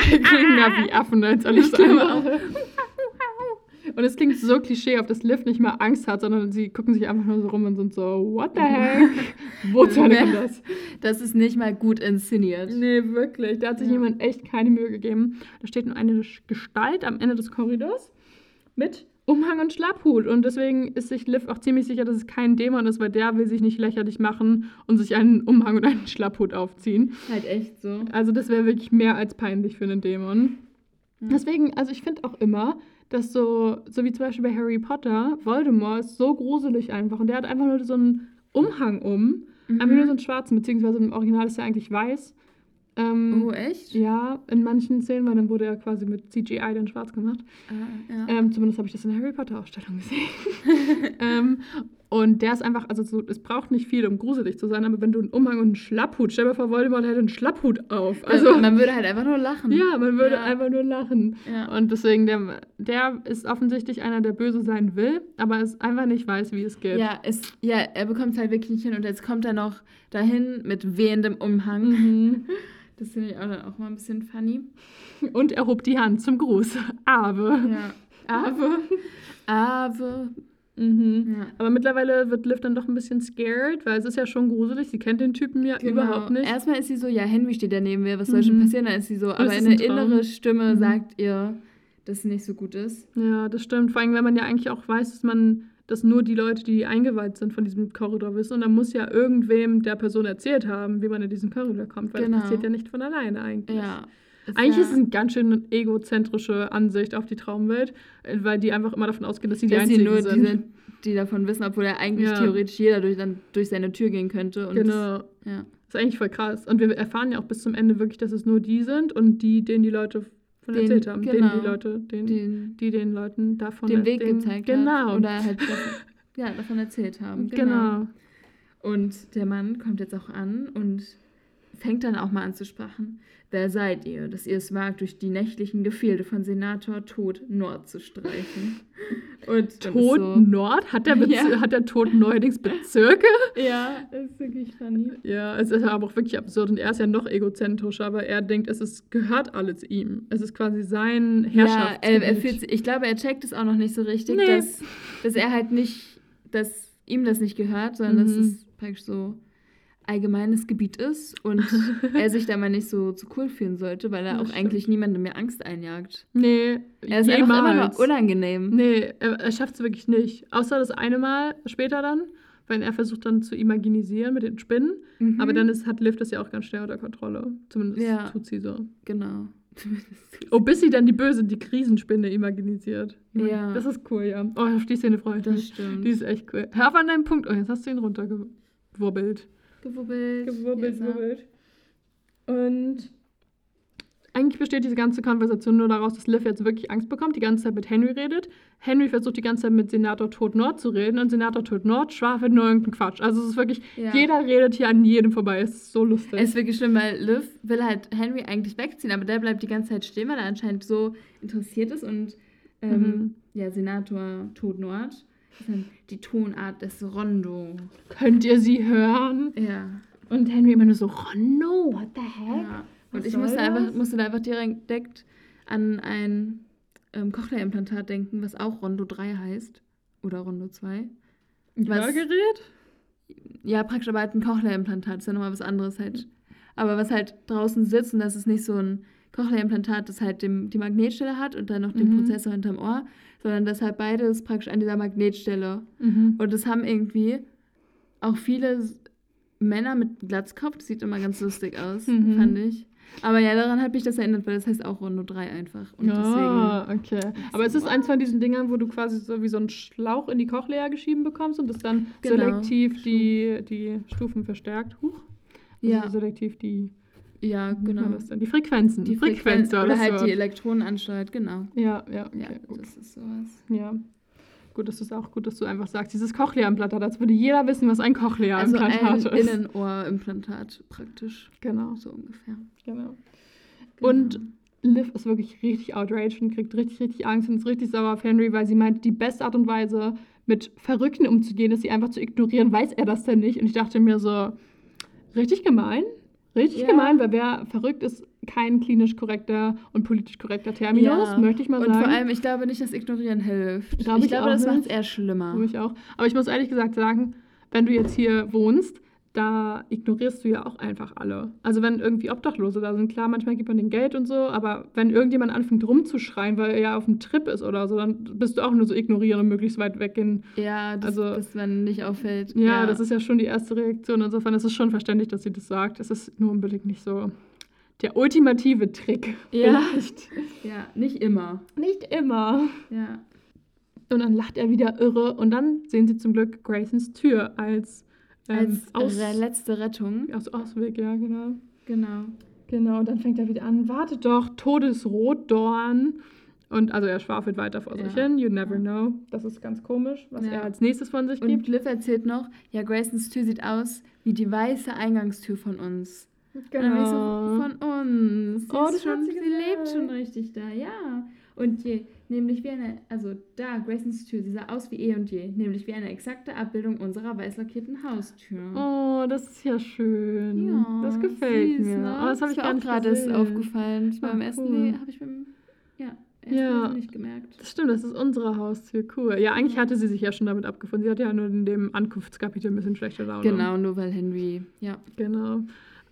S1: Klingen ja wie Affen, als alles andere. Und es klingt so klischee, auf das Liv nicht mal Angst hat, sondern sie gucken sich einfach nur so rum und sind so, what the heck? <laughs> Wo kommt das?
S2: Das ist nicht mal gut inszeniert.
S1: Nee, wirklich. Da hat sich
S2: Ja.
S1: jemand echt keine Mühe gegeben. Da steht nur eine Gestalt am Ende des Korridors mit Umhang und Schlapphut. Und deswegen ist sich Liv auch ziemlich sicher, dass es kein Dämon ist, weil der will sich nicht lächerlich machen und sich einen Umhang und einen Schlapphut aufziehen.
S2: Halt echt so.
S1: Also das wäre wirklich mehr als peinlich für einen Dämon. Deswegen, also ich finde auch immer, dass so, so wie zum Beispiel bei Harry Potter, Voldemort ist so gruselig einfach. Und der hat einfach nur so einen Umhang um. Einfach nur so einen schwarzen, beziehungsweise im Original ist er eigentlich weiß. Ähm,
S2: Oh, echt?
S1: ja, in manchen Szenen, weil dann wurde er quasi mit CGI dann schwarz gemacht.
S2: Ah, ja.
S1: Ähm, zumindest habe ich das in der Harry Potter Ausstellung gesehen. <laughs> <laughs> ähm, und der ist einfach, also so, es braucht nicht viel, um gruselig zu sein, aber wenn du einen Umhang und einen Schlapphut, stell dir vor, Voldemort hätte einen Schlapphut auf. Also,
S2: man würde halt einfach nur lachen.
S1: ja, man würde
S2: Ja.
S1: einfach nur lachen.
S2: Ja.
S1: Und deswegen, der, der ist offensichtlich einer, der böse sein will, aber es einfach nicht weiß, wie es geht.
S2: Ja, es, ja, er bekommt es halt wirklich nicht hin und jetzt kommt er noch dahin mit wehendem Umhang.
S1: Mhm. <laughs>
S2: Das finde ich auch dann auch mal ein bisschen funny.
S1: Und er hob die Hand zum Gruß. Ave.
S2: Ja. Ave. Ave.
S1: Mhm.
S2: Ja.
S1: Aber mittlerweile wird Liv dann doch ein bisschen scared, weil es ist ja schon gruselig. Sie kennt den Typen ja überhaupt nicht.
S2: Genau. Erstmal ist sie so, ja, Henry steht ja neben mir, was soll schon
S1: Mhm.
S2: passieren? Dann ist sie so, aber eine
S1: ein Traum.
S2: innere Stimme
S1: Mhm.
S2: sagt ihr, dass es nicht so gut ist.
S1: Ja, das stimmt. Vor allem, wenn man ja eigentlich auch weiß, dass man, dass nur die Leute, die eingeweiht sind von diesem Korridor wissen. Und dann muss ja irgendwem der Person erzählt haben, wie man in diesen Korridor kommt, weil
S2: Genau.
S1: das passiert ja nicht von alleine eigentlich.
S2: Ja.
S1: Eigentlich
S2: ja,
S1: ist es eine ganz schön egozentrische Ansicht auf die Traumwelt, äh, weil die einfach immer davon ausgehen, dass sie die
S2: dass sie
S1: Einzigen
S2: nur die
S1: sind.
S2: sind, die davon wissen, obwohl ja eigentlich
S1: Ja.
S2: theoretisch jeder durch, dann durch seine Tür gehen könnte.
S1: Genau.
S2: Das, ja.
S1: Das ist eigentlich voll krass. Und wir erfahren ja auch bis zum Ende wirklich, dass es nur die sind und die, denen die Leute von
S2: Den-
S1: erzählt haben. Denen
S2: genau.
S1: die Leute, denen,
S2: Den,
S1: die den Leuten davon
S2: den Weg
S1: den-
S2: gezeigt
S1: genau.
S2: hat. Oder halt davon, ja, davon erzählt haben. Genau. <laughs>
S1: genau.
S2: Und der Mann kommt jetzt auch an und fängt dann auch mal an zu sprechen. Wer seid ihr, dass ihr es wagt, durch die nächtlichen Gefilde von Senator Tod Nord zu streichen? Und
S1: Tod
S2: ist so,
S1: Nord? Hat der, Bez
S2: Ja.
S1: hat der Tod neuerdings Bezirke?
S2: Ja, das ist wirklich funny.
S1: Ja, es ist aber auch wirklich absurd und er ist ja noch egozentrischer, aber er denkt, es ist, gehört alles ihm. Es ist quasi sein
S2: Ja,
S1: Herrschaftsgebiet.
S2: er, er fühlt, ich glaube, er checkt es auch noch nicht so richtig,
S1: Nee.
S2: dass, dass er halt nicht, dass ihm das nicht gehört, sondern dass
S1: Mhm.
S2: es praktisch so allgemeines Gebiet ist und <laughs> er sich da mal nicht so zu cool fühlen sollte, weil er
S1: Das
S2: auch
S1: stimmt.
S2: eigentlich niemandem mehr Angst einjagt.
S1: nee,
S2: Er ist einfach immer
S1: jemals.
S2: nur unangenehm.
S1: Nee, er, er schafft es wirklich nicht. Außer das eine Mal später dann, weil er versucht dann zu imaginisieren mit den Spinnen.
S2: Mhm.
S1: Aber dann ist, hat Liv das ja auch ganz schnell unter Kontrolle. Zumindest
S2: Ja.
S1: tut sie so.
S2: Genau.
S1: Oh, bis sie dann die böse, die Krisenspinne imaginisiert.
S2: Ja.
S1: Das ist cool, ja. Oh, auf die Szene freue ich
S2: Das
S1: mich.
S2: stimmt.
S1: Die ist echt cool. Hör auf an deinem Punkt. Oh, jetzt hast du ihn runtergewurbelt.
S2: Gewubbelt. Er.
S1: gewurbelt. Und eigentlich besteht diese ganze Konversation nur daraus, dass Liv jetzt wirklich Angst bekommt, die ganze Zeit mit Henry redet. Henry versucht die ganze Zeit mit Senator Tod Nord zu reden und Senator Tod Nord schwafelt nur irgendeinen Quatsch. Also es ist wirklich,
S2: Ja.
S1: jeder redet hier an jedem vorbei. Es ist so lustig.
S2: Es ist wirklich schlimm, weil Liv will halt Henry eigentlich wegziehen, aber der bleibt die ganze Zeit stehen, weil er anscheinend so interessiert ist und ähm,
S1: Mhm.
S2: ja, Senator Tod Nord die Tonart des Rondo.
S1: Könnt ihr sie hören?
S2: Ja.
S1: Und Henry immer nur so, Rondo, what the heck?
S2: ja. Und ich musste,
S1: das?
S2: einfach, musste da einfach direkt an ein ähm, Cochlea-Implantat denken, was auch Rondo 3 heißt. Oder Rondo 2.
S1: Ein
S2: Was-
S1: Hörgerät?
S2: Ja, praktisch aber halt ein Cochlea-Implantat, ist ja nochmal was anderes halt. Aber was halt draußen sitzt und das ist nicht so ein Cochlea-Implantat, das halt dem, die Magnetstelle hat und dann noch den
S1: Mhm.
S2: Prozessor hinterm Ohr, sondern das halt beides praktisch an dieser Magnetstelle.
S1: Mhm.
S2: Und das haben irgendwie auch viele Männer mit Glatzkopf, das sieht immer ganz lustig aus,
S1: Mhm.
S2: fand ich. Aber ja, daran hat mich das erinnert, weil das heißt auch Rondo 3 einfach. Und
S1: Ah, okay. Aber es ist eins von diesen Dingern, wo du quasi so wie so einen Schlauch in die Cochlea geschieben bekommst und das dann
S2: Genau.
S1: selektiv die, die Stufen verstärkt. Huch. Also
S2: Ja.
S1: selektiv die,
S2: ja,
S1: man
S2: genau.
S1: das denn? die Frequenzen.
S2: Die
S1: Frequenz
S2: Frequenz oder halt
S1: Wort.
S2: die Elektronen ansteuert, genau.
S1: Ja, ja, okay,
S2: Ja,
S1: gut.
S2: das ist sowas.
S1: Ja. Gut, das ist auch gut, dass du einfach sagst, dieses Cochlea-Implantat, als würde jeder wissen, was ein
S2: Also
S1: Cochlea-Implantat
S2: ein
S1: ist.
S2: Innenohrimplantat praktisch,
S1: Genau,
S2: so ungefähr.
S1: genau.
S2: Genau.
S1: Und Liv ist wirklich richtig outraged und kriegt richtig, richtig Angst und ist richtig sauer auf Henry, weil sie meint, die beste Art und Weise, mit Verrückten umzugehen, ist sie einfach zu ignorieren. Weiß er das denn nicht? Und ich dachte mir so, richtig gemein. Richtig
S2: Ja.
S1: gemein, weil wer verrückt ist, kein klinisch korrekter und politisch korrekter Terminus,
S2: Ja.
S1: möchte ich mal
S2: Und
S1: sagen.
S2: vor allem, ich glaube nicht, dass Ignorieren hilft.
S1: Glaub
S2: ich
S1: ich
S2: glaube, das macht es eher schlimmer.
S1: Für mich auch. Aber ich muss ehrlich gesagt sagen, wenn du jetzt hier wohnst, da ignorierst du ja auch einfach alle. Also wenn irgendwie Obdachlose da sind, klar, manchmal gibt man denen Geld und so, aber wenn irgendjemand anfängt rumzuschreien, weil er ja auf dem Trip ist oder so, dann bist du auch nur so ignorieren und möglichst weit weggehen.
S2: Ja, das,
S1: Also-
S2: dass man nicht auffällt.
S1: Ja, das ist ja schon die erste Reaktion. Insofern ist es schon verständlich, dass sie das sagt. Es ist nur unbedingt nicht so der ultimative Trick.
S2: Ja.
S1: Vielleicht. <laughs>
S2: Ja, nicht immer.
S1: Nicht immer.
S2: Ja.
S1: Und dann lacht er wieder irre und dann sehen sie zum Glück Graysons Tür als, ähm,
S2: Als
S1: Aus
S2: re letzte Rettung.
S1: Aus Ausweg, ja, genau.
S2: Genau.
S1: Genau, und dann fängt er wieder an, wartet doch, Todesrotdorn. Und also er schwafelt weiter vor sich
S2: Ja.
S1: hin, you never know. Das ist ganz komisch, was
S2: Ja.
S1: er als nächstes von sich
S2: Und
S1: gibt.
S2: Liv erzählt noch, ja, Graysons Tür sieht aus wie die weiße Eingangstür von uns. Und dann so, von uns. Sie,
S1: Genau. Oh, das hat
S2: schon,
S1: sie
S2: lebt schon richtig da, ja. Und je, nämlich wie eine, also da, Graysons Tür, sie sah aus wie eh und je, nämlich wie eine exakte Abbildung unserer weiß lackierten Haustür.
S1: Oh, das ist ja schön.
S2: Ja,
S1: das gefällt
S2: süß,
S1: mir.
S2: Ne?
S1: Oh, das habe ich
S2: mir auch gerade erst aufgefallen. Das war beim ersten,
S1: cool.
S2: nee, habe ich beim, ja,
S1: Ja.
S2: Nicht gemerkt.
S1: Das stimmt, das ist unsere Haustür. Cool. Ja, eigentlich hatte sie sich ja schon damit abgefunden. Sie hatte ja nur in dem Ankunftskapitel ein bisschen schlechte Laune.
S2: Genau, nur weil Henry, ja.
S1: Genau.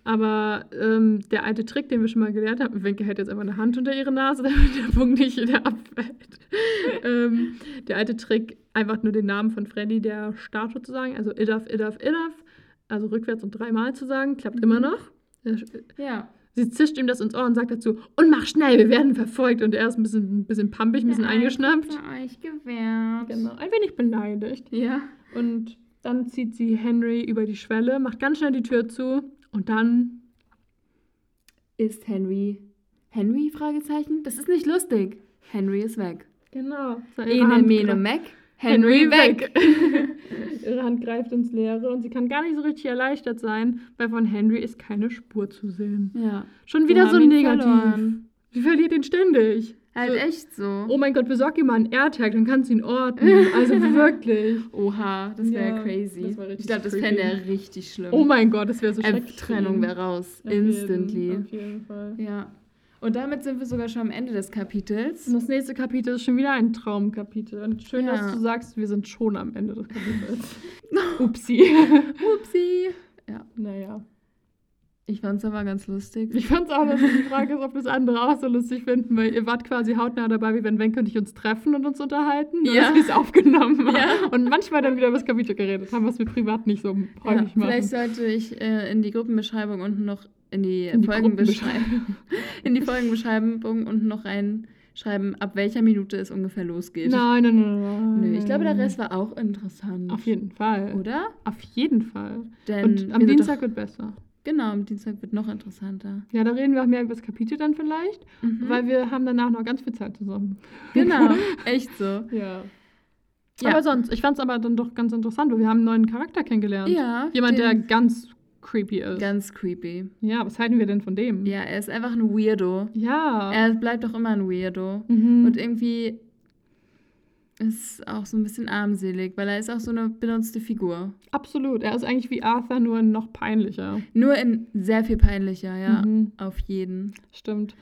S1: Aber ähm, der alte Trick, den wir schon mal gelernt haben, Wenke hält jetzt einfach eine Hand unter ihre Nase, <laughs> damit der Punkt nicht wieder abfällt. <laughs> ähm, der alte Trick, einfach nur den Namen von Freddy der Statue zu sagen, also Idaf, Idaf, Idaf, also rückwärts und dreimal zu sagen, klappt
S2: Mhm.
S1: immer noch.
S2: Ja,
S1: Sie zischt ihm das ins Ohr und sagt dazu, und mach schnell, wir werden verfolgt. Und er ist ein bisschen, ein bisschen pumpig, ein bisschen
S2: Der
S1: eingeschnappt.
S2: Ei euch gewährt.
S1: Genau, ein wenig beleidigt.
S2: Ja.
S1: Und dann zieht sie Henry über die Schwelle, macht ganz schnell die Tür zu und dann
S2: Ist Henry. Henry? Fragezeichen. Das ist nicht lustig. Henry ist weg.
S1: Genau.
S2: Ene, mene, Mac. Henry weg. <laughs>
S1: ihre Hand greift ins Leere und sie kann gar nicht so richtig erleichtert sein, weil von Henry ist keine Spur zu sehen.
S2: Ja.
S1: Schon wieder so negativ.
S2: verloren.
S1: Sie verliert ihn ständig.
S2: Halt
S1: so,
S2: echt so.
S1: Oh mein Gott, besorg ihm mal einen AirTag, dann kannst du ihn orten. Also <laughs> wirklich.
S2: Oha, das wäre
S1: Ja,
S2: crazy.
S1: das
S2: ich glaube, das fände er richtig schlimm.
S1: Oh mein Gott, das wäre so schrecklich.
S2: Trennung wäre raus.
S1: Auf jeden-
S2: Instantly.
S1: Auf jeden Fall.
S2: Ja. Und damit sind wir sogar schon am Ende des Kapitels.
S1: Und das nächste Kapitel ist schon wieder ein Traumkapitel. Und schön,
S2: Ja.
S1: dass du sagst, wir sind schon am Ende des Kapitels. <laughs> Upsi.
S2: Upsi.
S1: naja.
S2: Ich fand's aber ganz lustig.
S1: Ich fand's auch lustig. Die Frage ist, ob wir es andere auch so lustig finden, weil ihr wart quasi hautnah dabei, wie wenn Wenke und ich uns treffen und uns unterhalten. Nur,
S2: Ja. <laughs>
S1: dass wir es aufgenommen haben.
S2: Ja.
S1: Und manchmal dann wieder über das Kapitel geredet haben, was wir privat nicht so
S2: Ja,
S1: häufig machen.
S2: vielleicht sollte ich äh, in die Gruppenbeschreibung unten noch in die,
S1: In die
S2: Folgenbeschreibung, in die Folgenbeschreibung unten noch reinschreiben, ab welcher Minute es ungefähr losgeht.
S1: Nein, nein, nein, nein.
S2: Nö, ich glaube, der Rest war auch interessant.
S1: Auf jeden Fall.
S2: Oder?
S1: Auf jeden Fall.
S2: Denn
S1: Und am
S2: wir
S1: Dienstag wird besser.
S2: Genau, am Dienstag wird noch interessanter.
S1: Ja, da reden wir auch mehr über das Kapitel dann vielleicht,
S2: Mhm.
S1: weil wir haben danach noch ganz viel Zeit zusammen.
S2: Genau, <laughs> echt so.
S1: Ja.
S2: Ja.
S1: Aber sonst, ich fand es aber dann doch ganz interessant, weil wir haben einen neuen Charakter kennengelernt.
S2: Ja.
S1: Jemand, der ganz creepy ist.
S2: ganz creepy.
S1: ja, was halten wir denn von dem?
S2: Ja, er ist einfach ein Weirdo.
S1: Ja.
S2: Er bleibt doch immer ein Weirdo.
S1: mhm.
S2: Und irgendwie ist auch so ein bisschen armselig, weil er ist auch so eine benutzte Figur.
S1: Absolut. Er ist eigentlich wie Arthur, nur noch peinlicher.
S2: Nur in sehr viel peinlicher, ja.
S1: Mhm.
S2: Auf jeden.
S1: Stimmt.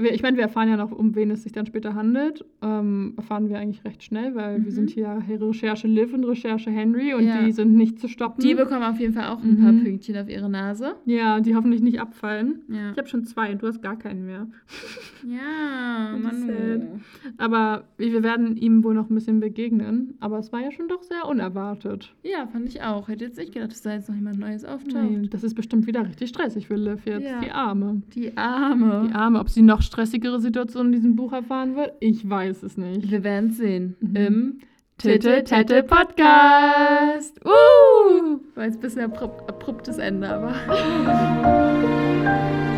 S1: Wir- Ich meine, wir erfahren ja noch, um wen es sich dann später handelt. Ähm, erfahren wir eigentlich recht schnell, weil wir
S2: Mhm.
S1: sind hier Recherche Liv und Recherche Henry und
S2: Ja.
S1: die sind nicht zu stoppen.
S2: Die bekommen auf jeden Fall auch ein paar
S1: Mhm.
S2: Pünktchen auf ihre Nase.
S1: ja, die hoffentlich nicht abfallen.
S2: Ja.
S1: Ich habe schon zwei und du hast gar keinen mehr.
S2: Ja, <laughs> Manu.
S1: Aber wir werden ihm wohl noch ein bisschen begegnen. Aber es war ja schon doch sehr unerwartet.
S2: Ja, fand ich auch. Hätte jetzt nicht gedacht, dass da jetzt noch jemand Neues auftaucht.
S1: Nein, das ist bestimmt wieder richtig stressig für Liv jetzt.
S2: Ja.
S1: Die Arme.
S2: Die Arme.
S1: Die Arme. Ob sie noch stressigere Situationen in diesem Buch erfahren wird, ich weiß es nicht.
S2: Wir werden sehen.
S1: Mhm.
S2: Im
S1: Titte Tette Podcast.
S2: Uh! War jetzt ein bisschen abrupt, abruptes Ende, aber. <laughs>